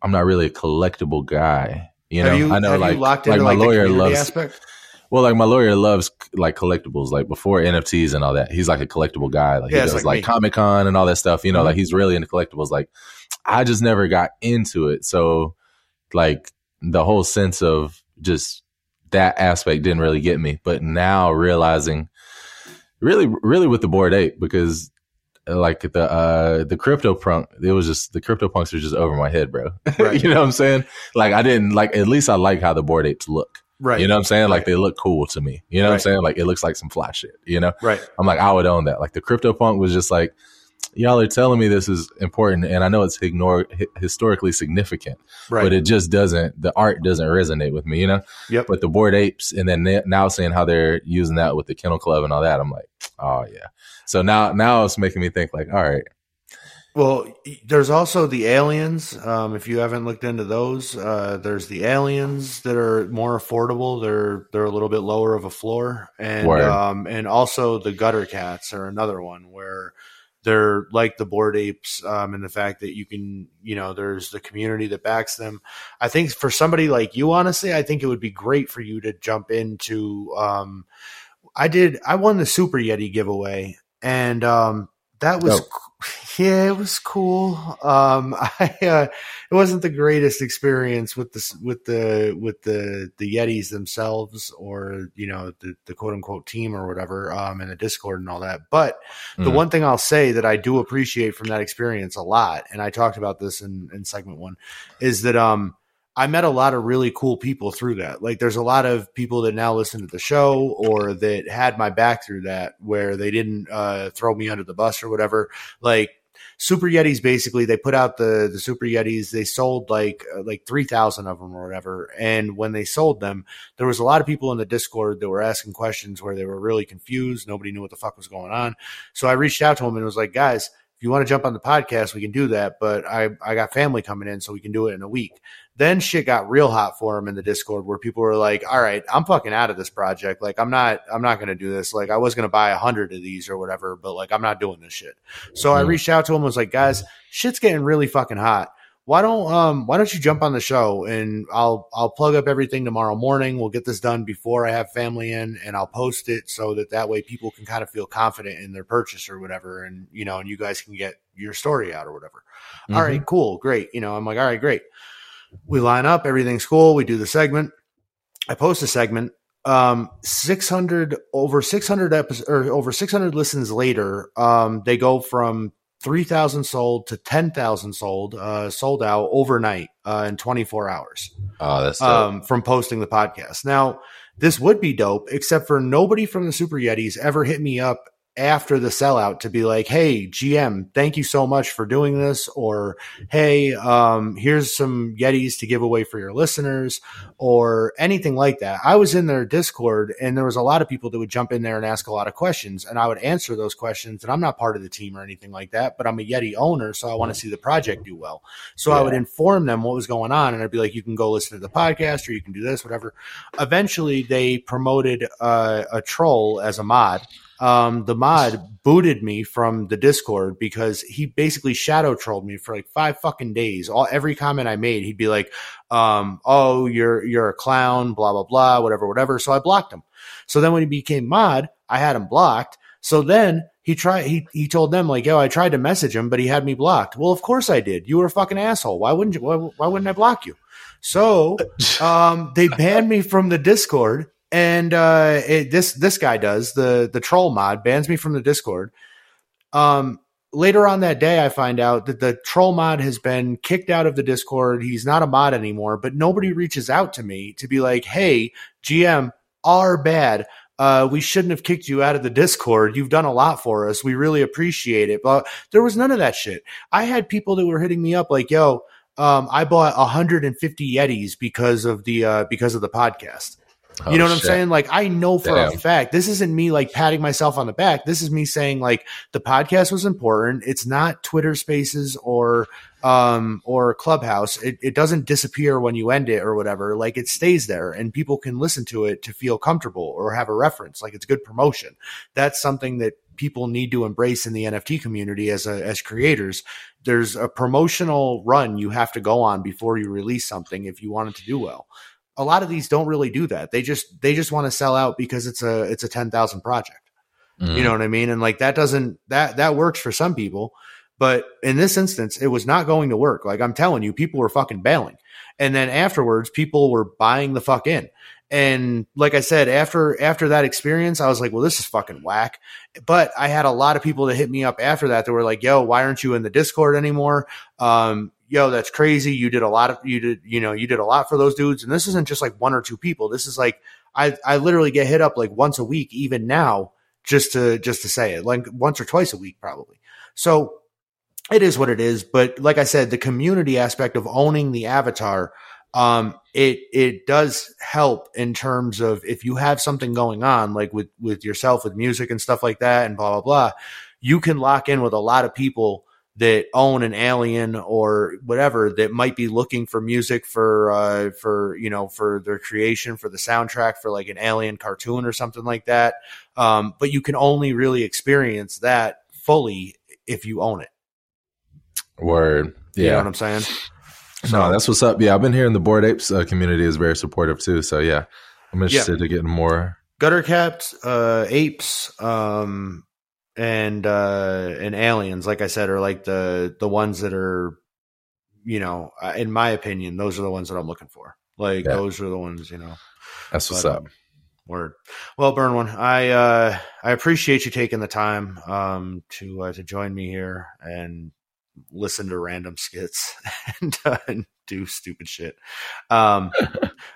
I'm not really a collectible guy. You know, have you, I know like like into my like, lawyer loves aspect? well, like my lawyer loves like collectibles. Like before NFTs and all that, he's like a collectible guy. Like Yeah, he does like like. Comic Con and all that stuff. You know, Mhm. like he's really into collectibles. Like I just never got into it. So like the whole sense of just that aspect didn't really get me. But now realizing really, really with the bored ape because uh, like the uh the crypto punk it was just the crypto punks were just over my head bro. Right. you know what i'm saying? Like i didn't like at least i like how the bored apes look. Right. you know what i'm saying? Like they look cool to me. You know what i'm saying? Like it looks like some fly shit you know? Right. i'm like i would own that. Like the crypto punk was just like y'all are telling me this is important and i know it's ignore historically significant Right. but it just doesn't the art doesn't resonate with me you know yep. but the bored apes and then now seeing how they're using that with the kennel club and all that i'm like oh yeah so now now it's making me think like all right Well, there's also the aliens. Um, if you haven't looked into those, uh, there's the aliens that are more affordable. They're they're a little bit lower of a floor, and um, and also the gutter cats are another one where they're like the bored apes, um, and the fact that you can, you know, there's the community that backs them. I think for somebody like you, honestly, I think it would be great for you to jump into. Um, I did. I won the Super Yeti giveaway, and um, that was. Dope. Yeah, it was cool. Um, I uh, it wasn't the greatest experience with the with the with the the Yetis themselves, or you know the the quote unquote team or whatever, um, in the Discord and all that. But the Mhm. one thing I'll say that I do appreciate from that experience a lot, and I talked about this in in segment one, is that um I met a lot of really cool people through that. Like there's a lot of people that now listen to the show or that had my back through that where they didn't uh, throw me under the bus or whatever. Like Super Yetis basically they put out the the Super Yetis, they sold like uh, like 3000 of them or whatever. And when they sold them, there was a lot of people in the Discord that were asking questions where they were really confused, nobody knew what the fuck was going on. So I reached out to them and was like, "Guys, if you want to jump on the podcast, we can do that, but I I got family coming in so we can do it in a week." then shit got real hot for him in the discord where people were like all right i'm fucking out of this project like i'm not i'm not gonna do this like i was gonna buy a hundred of these or whatever but like i'm not doing this shit so i Mhm. reached out to him and was like guys shit's getting really fucking hot why don't um why don't you jump on the show and I'll I'll plug up everything tomorrow morning. We'll get this done before I have family in, and I'll post it so that that way people can kind of feel confident in their purchase or whatever, and you know, and you guys can get your story out or whatever. All right, cool, great. You know, I'm like, all right, great. We line up, everything's cool. We do the segment. I post a segment. Um, 600 over 600 episodes or over 600 listens later, um, they go from 3,000 sold to 10,000 sold, uh, sold out overnight, uh, in 24 hours, Oh, that's dope. um, from posting the podcast. Now, this would be dope, except for nobody from the Super Yetis ever hit me up after the sellout to be like, Hey, GM, thank you so much for doing this. Or, Hey, um, here's some Yetis to give away for your listeners or anything like that. I was in their Discord and there was a lot of people that would jump in there and ask a lot of questions and I would answer those questions. And I'm not part of the team or anything like that, but I'm a Yeti owner. So I want to see the project do well. So I would inform them what was going on and I'd be like, you can go listen to the podcast or you can do this, whatever. Eventually they promoted uh, a troll as a mod. Um, the mod booted me from the Discord because he basically shadow trolled me for like five fucking days. All every comment I made, he'd be like, um, "Oh, you're you're a clown," blah blah blah, whatever, whatever. So I blocked him. So then when he became mod, I had him blocked. So then he tried. He he told them like, "Yo, I tried to message him, but he had me blocked." Well, of course I did. You were a fucking asshole. Why wouldn't you? Why, why wouldn't I block you? So um, they banned me from the Discord, and uh, it, this this guy does the the troll mod bans me from the Discord. Um, later on that day, I find out that the troll mod has been kicked out of the Discord. He's not a mod anymore, but nobody reaches out to me to be like, "Hey, GM, are bad." Uh, we shouldn't have kicked you out of the Discord. You've done a lot for us. We really appreciate it. But there was none of that shit. I had people that were hitting me up like, yo, um, I bought 150 Yetis because of the uh, because of the podcast. Oh, you know what I'm saying? Like I know for a fact this isn't me like patting myself on the back. This is me saying like the podcast was important. It's not Twitter Spaces or um or Clubhouse. It, it doesn't disappear when you end it or whatever. Like it stays there and people can listen to it to feel comfortable or have a reference. Like it's good promotion. That's something that people need to embrace in the NFT community as a, as creators. There's a promotional run you have to go on before you release something if you want it to do well a lot of these don't really do that. They just they just want to sell out because it's a it's a ten thousand project. Mm. You know what I mean? And like that doesn't that that works for some people, but in this instance, it was not going to work. Like I'm telling you, people were fucking bailing, and then afterwards, people were buying the fuck in. And like I said, after after that experience, I was like, well, this is fucking whack. But I had a lot of people that hit me up after that that were like, yo, why aren't you in the Discord anymore? Um, yo, that's crazy. You did a lot of you did, you know, you did a lot for those dudes. And this isn't just like one or two people. This is like I I literally get hit up like once a week, even now, just to just to say it, like once or twice a week, probably. So it is what it is. But like I said, the community aspect of owning the avatar, um, it it does help in terms of if you have something going on, like with with yourself, with music and stuff like that, and blah blah blah, you can lock in with a lot of people that own an alien or whatever that might be looking for music for uh for you know for their creation for the soundtrack for like an alien cartoon or something like that um but you can only really experience that fully if you own it Word. you know Yeah. what i'm saying no, that's what's up. Yeah, I've been hearing the Bored Apes uh, community is very supportive too. So yeah, I'm interested to getting more. gutter cats uh apes um and uh and aliens like i said are like the the ones that are you know uh, in my opinion those are the ones that i'm looking for like Yeah. those are the ones you know That's what's But, up. um, Word. Well, Burn one. I uh, I appreciate you taking the time um, to uh, to join me here and listen to random skits and, uh, and do stupid shit. Um,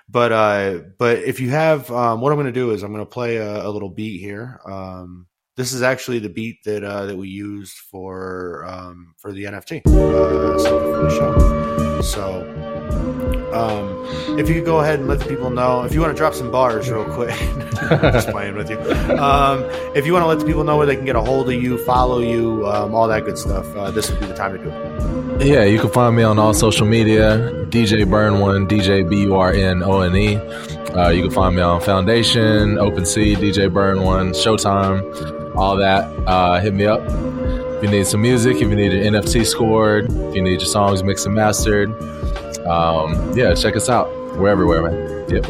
but uh, but if you have, um, what I'm going to do is I'm going to play a, a little beat here. Um, this is actually the beat that uh, that we used for um, for the NFT, uh. So um, if you could go ahead and let people know, if you want to drop some bars real quick, just playing with you. Um, if you want to let the people know where they can get a hold of you, follow you, um, all that good stuff, uh, this would be the time to do it. Yeah, you can find me on all social media, DJ Burn One, DJ B U R N O N E. Uh, you can find me on Foundation, OpenSea, DJ Burn One, Showtime, all that. Uh, hit me up. If you need some music, if you need an NFT scored, if you need your songs mixed and mastered, um, yeah, check us out. We're everywhere, man. Yep.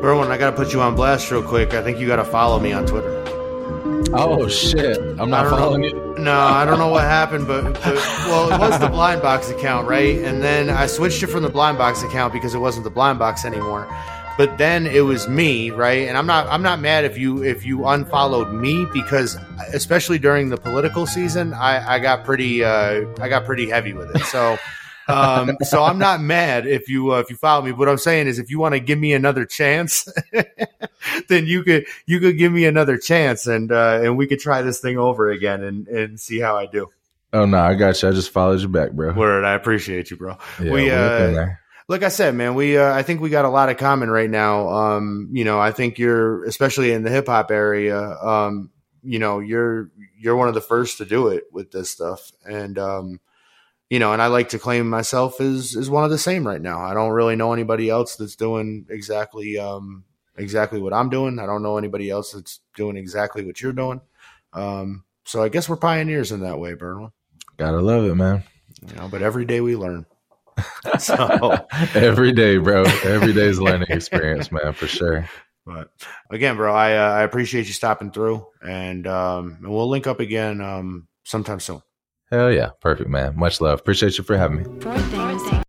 Burn One, I got to put you on blast real quick. I think you got to follow me on Twitter. Oh shit! I'm not following know. you. No, I don't know what happened, but, but well, it was the Blind Box account, right? And then I switched it from the Blind Box account because it wasn't the Blind Box anymore. But then it was me, right? And I'm not I'm not mad if you if you unfollowed me because especially during the political season, I, I got pretty uh, I got pretty heavy with it. So. Um, so I'm not mad if you uh, if you follow me. What I'm saying is, if you want to give me another chance, then you could you could give me another chance, and uh, and we could try this thing over again and and see how I do. Oh no, I got you. I just followed you back, bro. Word, I appreciate you, bro. Yeah, we, we're up in uh, like I said, man, we uh, I think we got a lot of common right now. Um, you know, I think you're especially in the hip hop area. Um, you know, you're you're one of the first to do it with this stuff, and um, you know, and I like to claim myself as as one of the same right now. I don't really know anybody else that's doing exactly um exactly what I'm doing. I don't know anybody else that's doing exactly what you're doing. Um, so I guess we're pioneers in that way, Burn One. Gotta love it, man. You know, but every day we learn. so. Every day, bro. Every day's learning experience, man, for sure. But again, bro, I uh, I appreciate you stopping through, and um, and we'll link up again um sometime soon. Hell yeah. Perfect, man. Much love. Appreciate you for having me.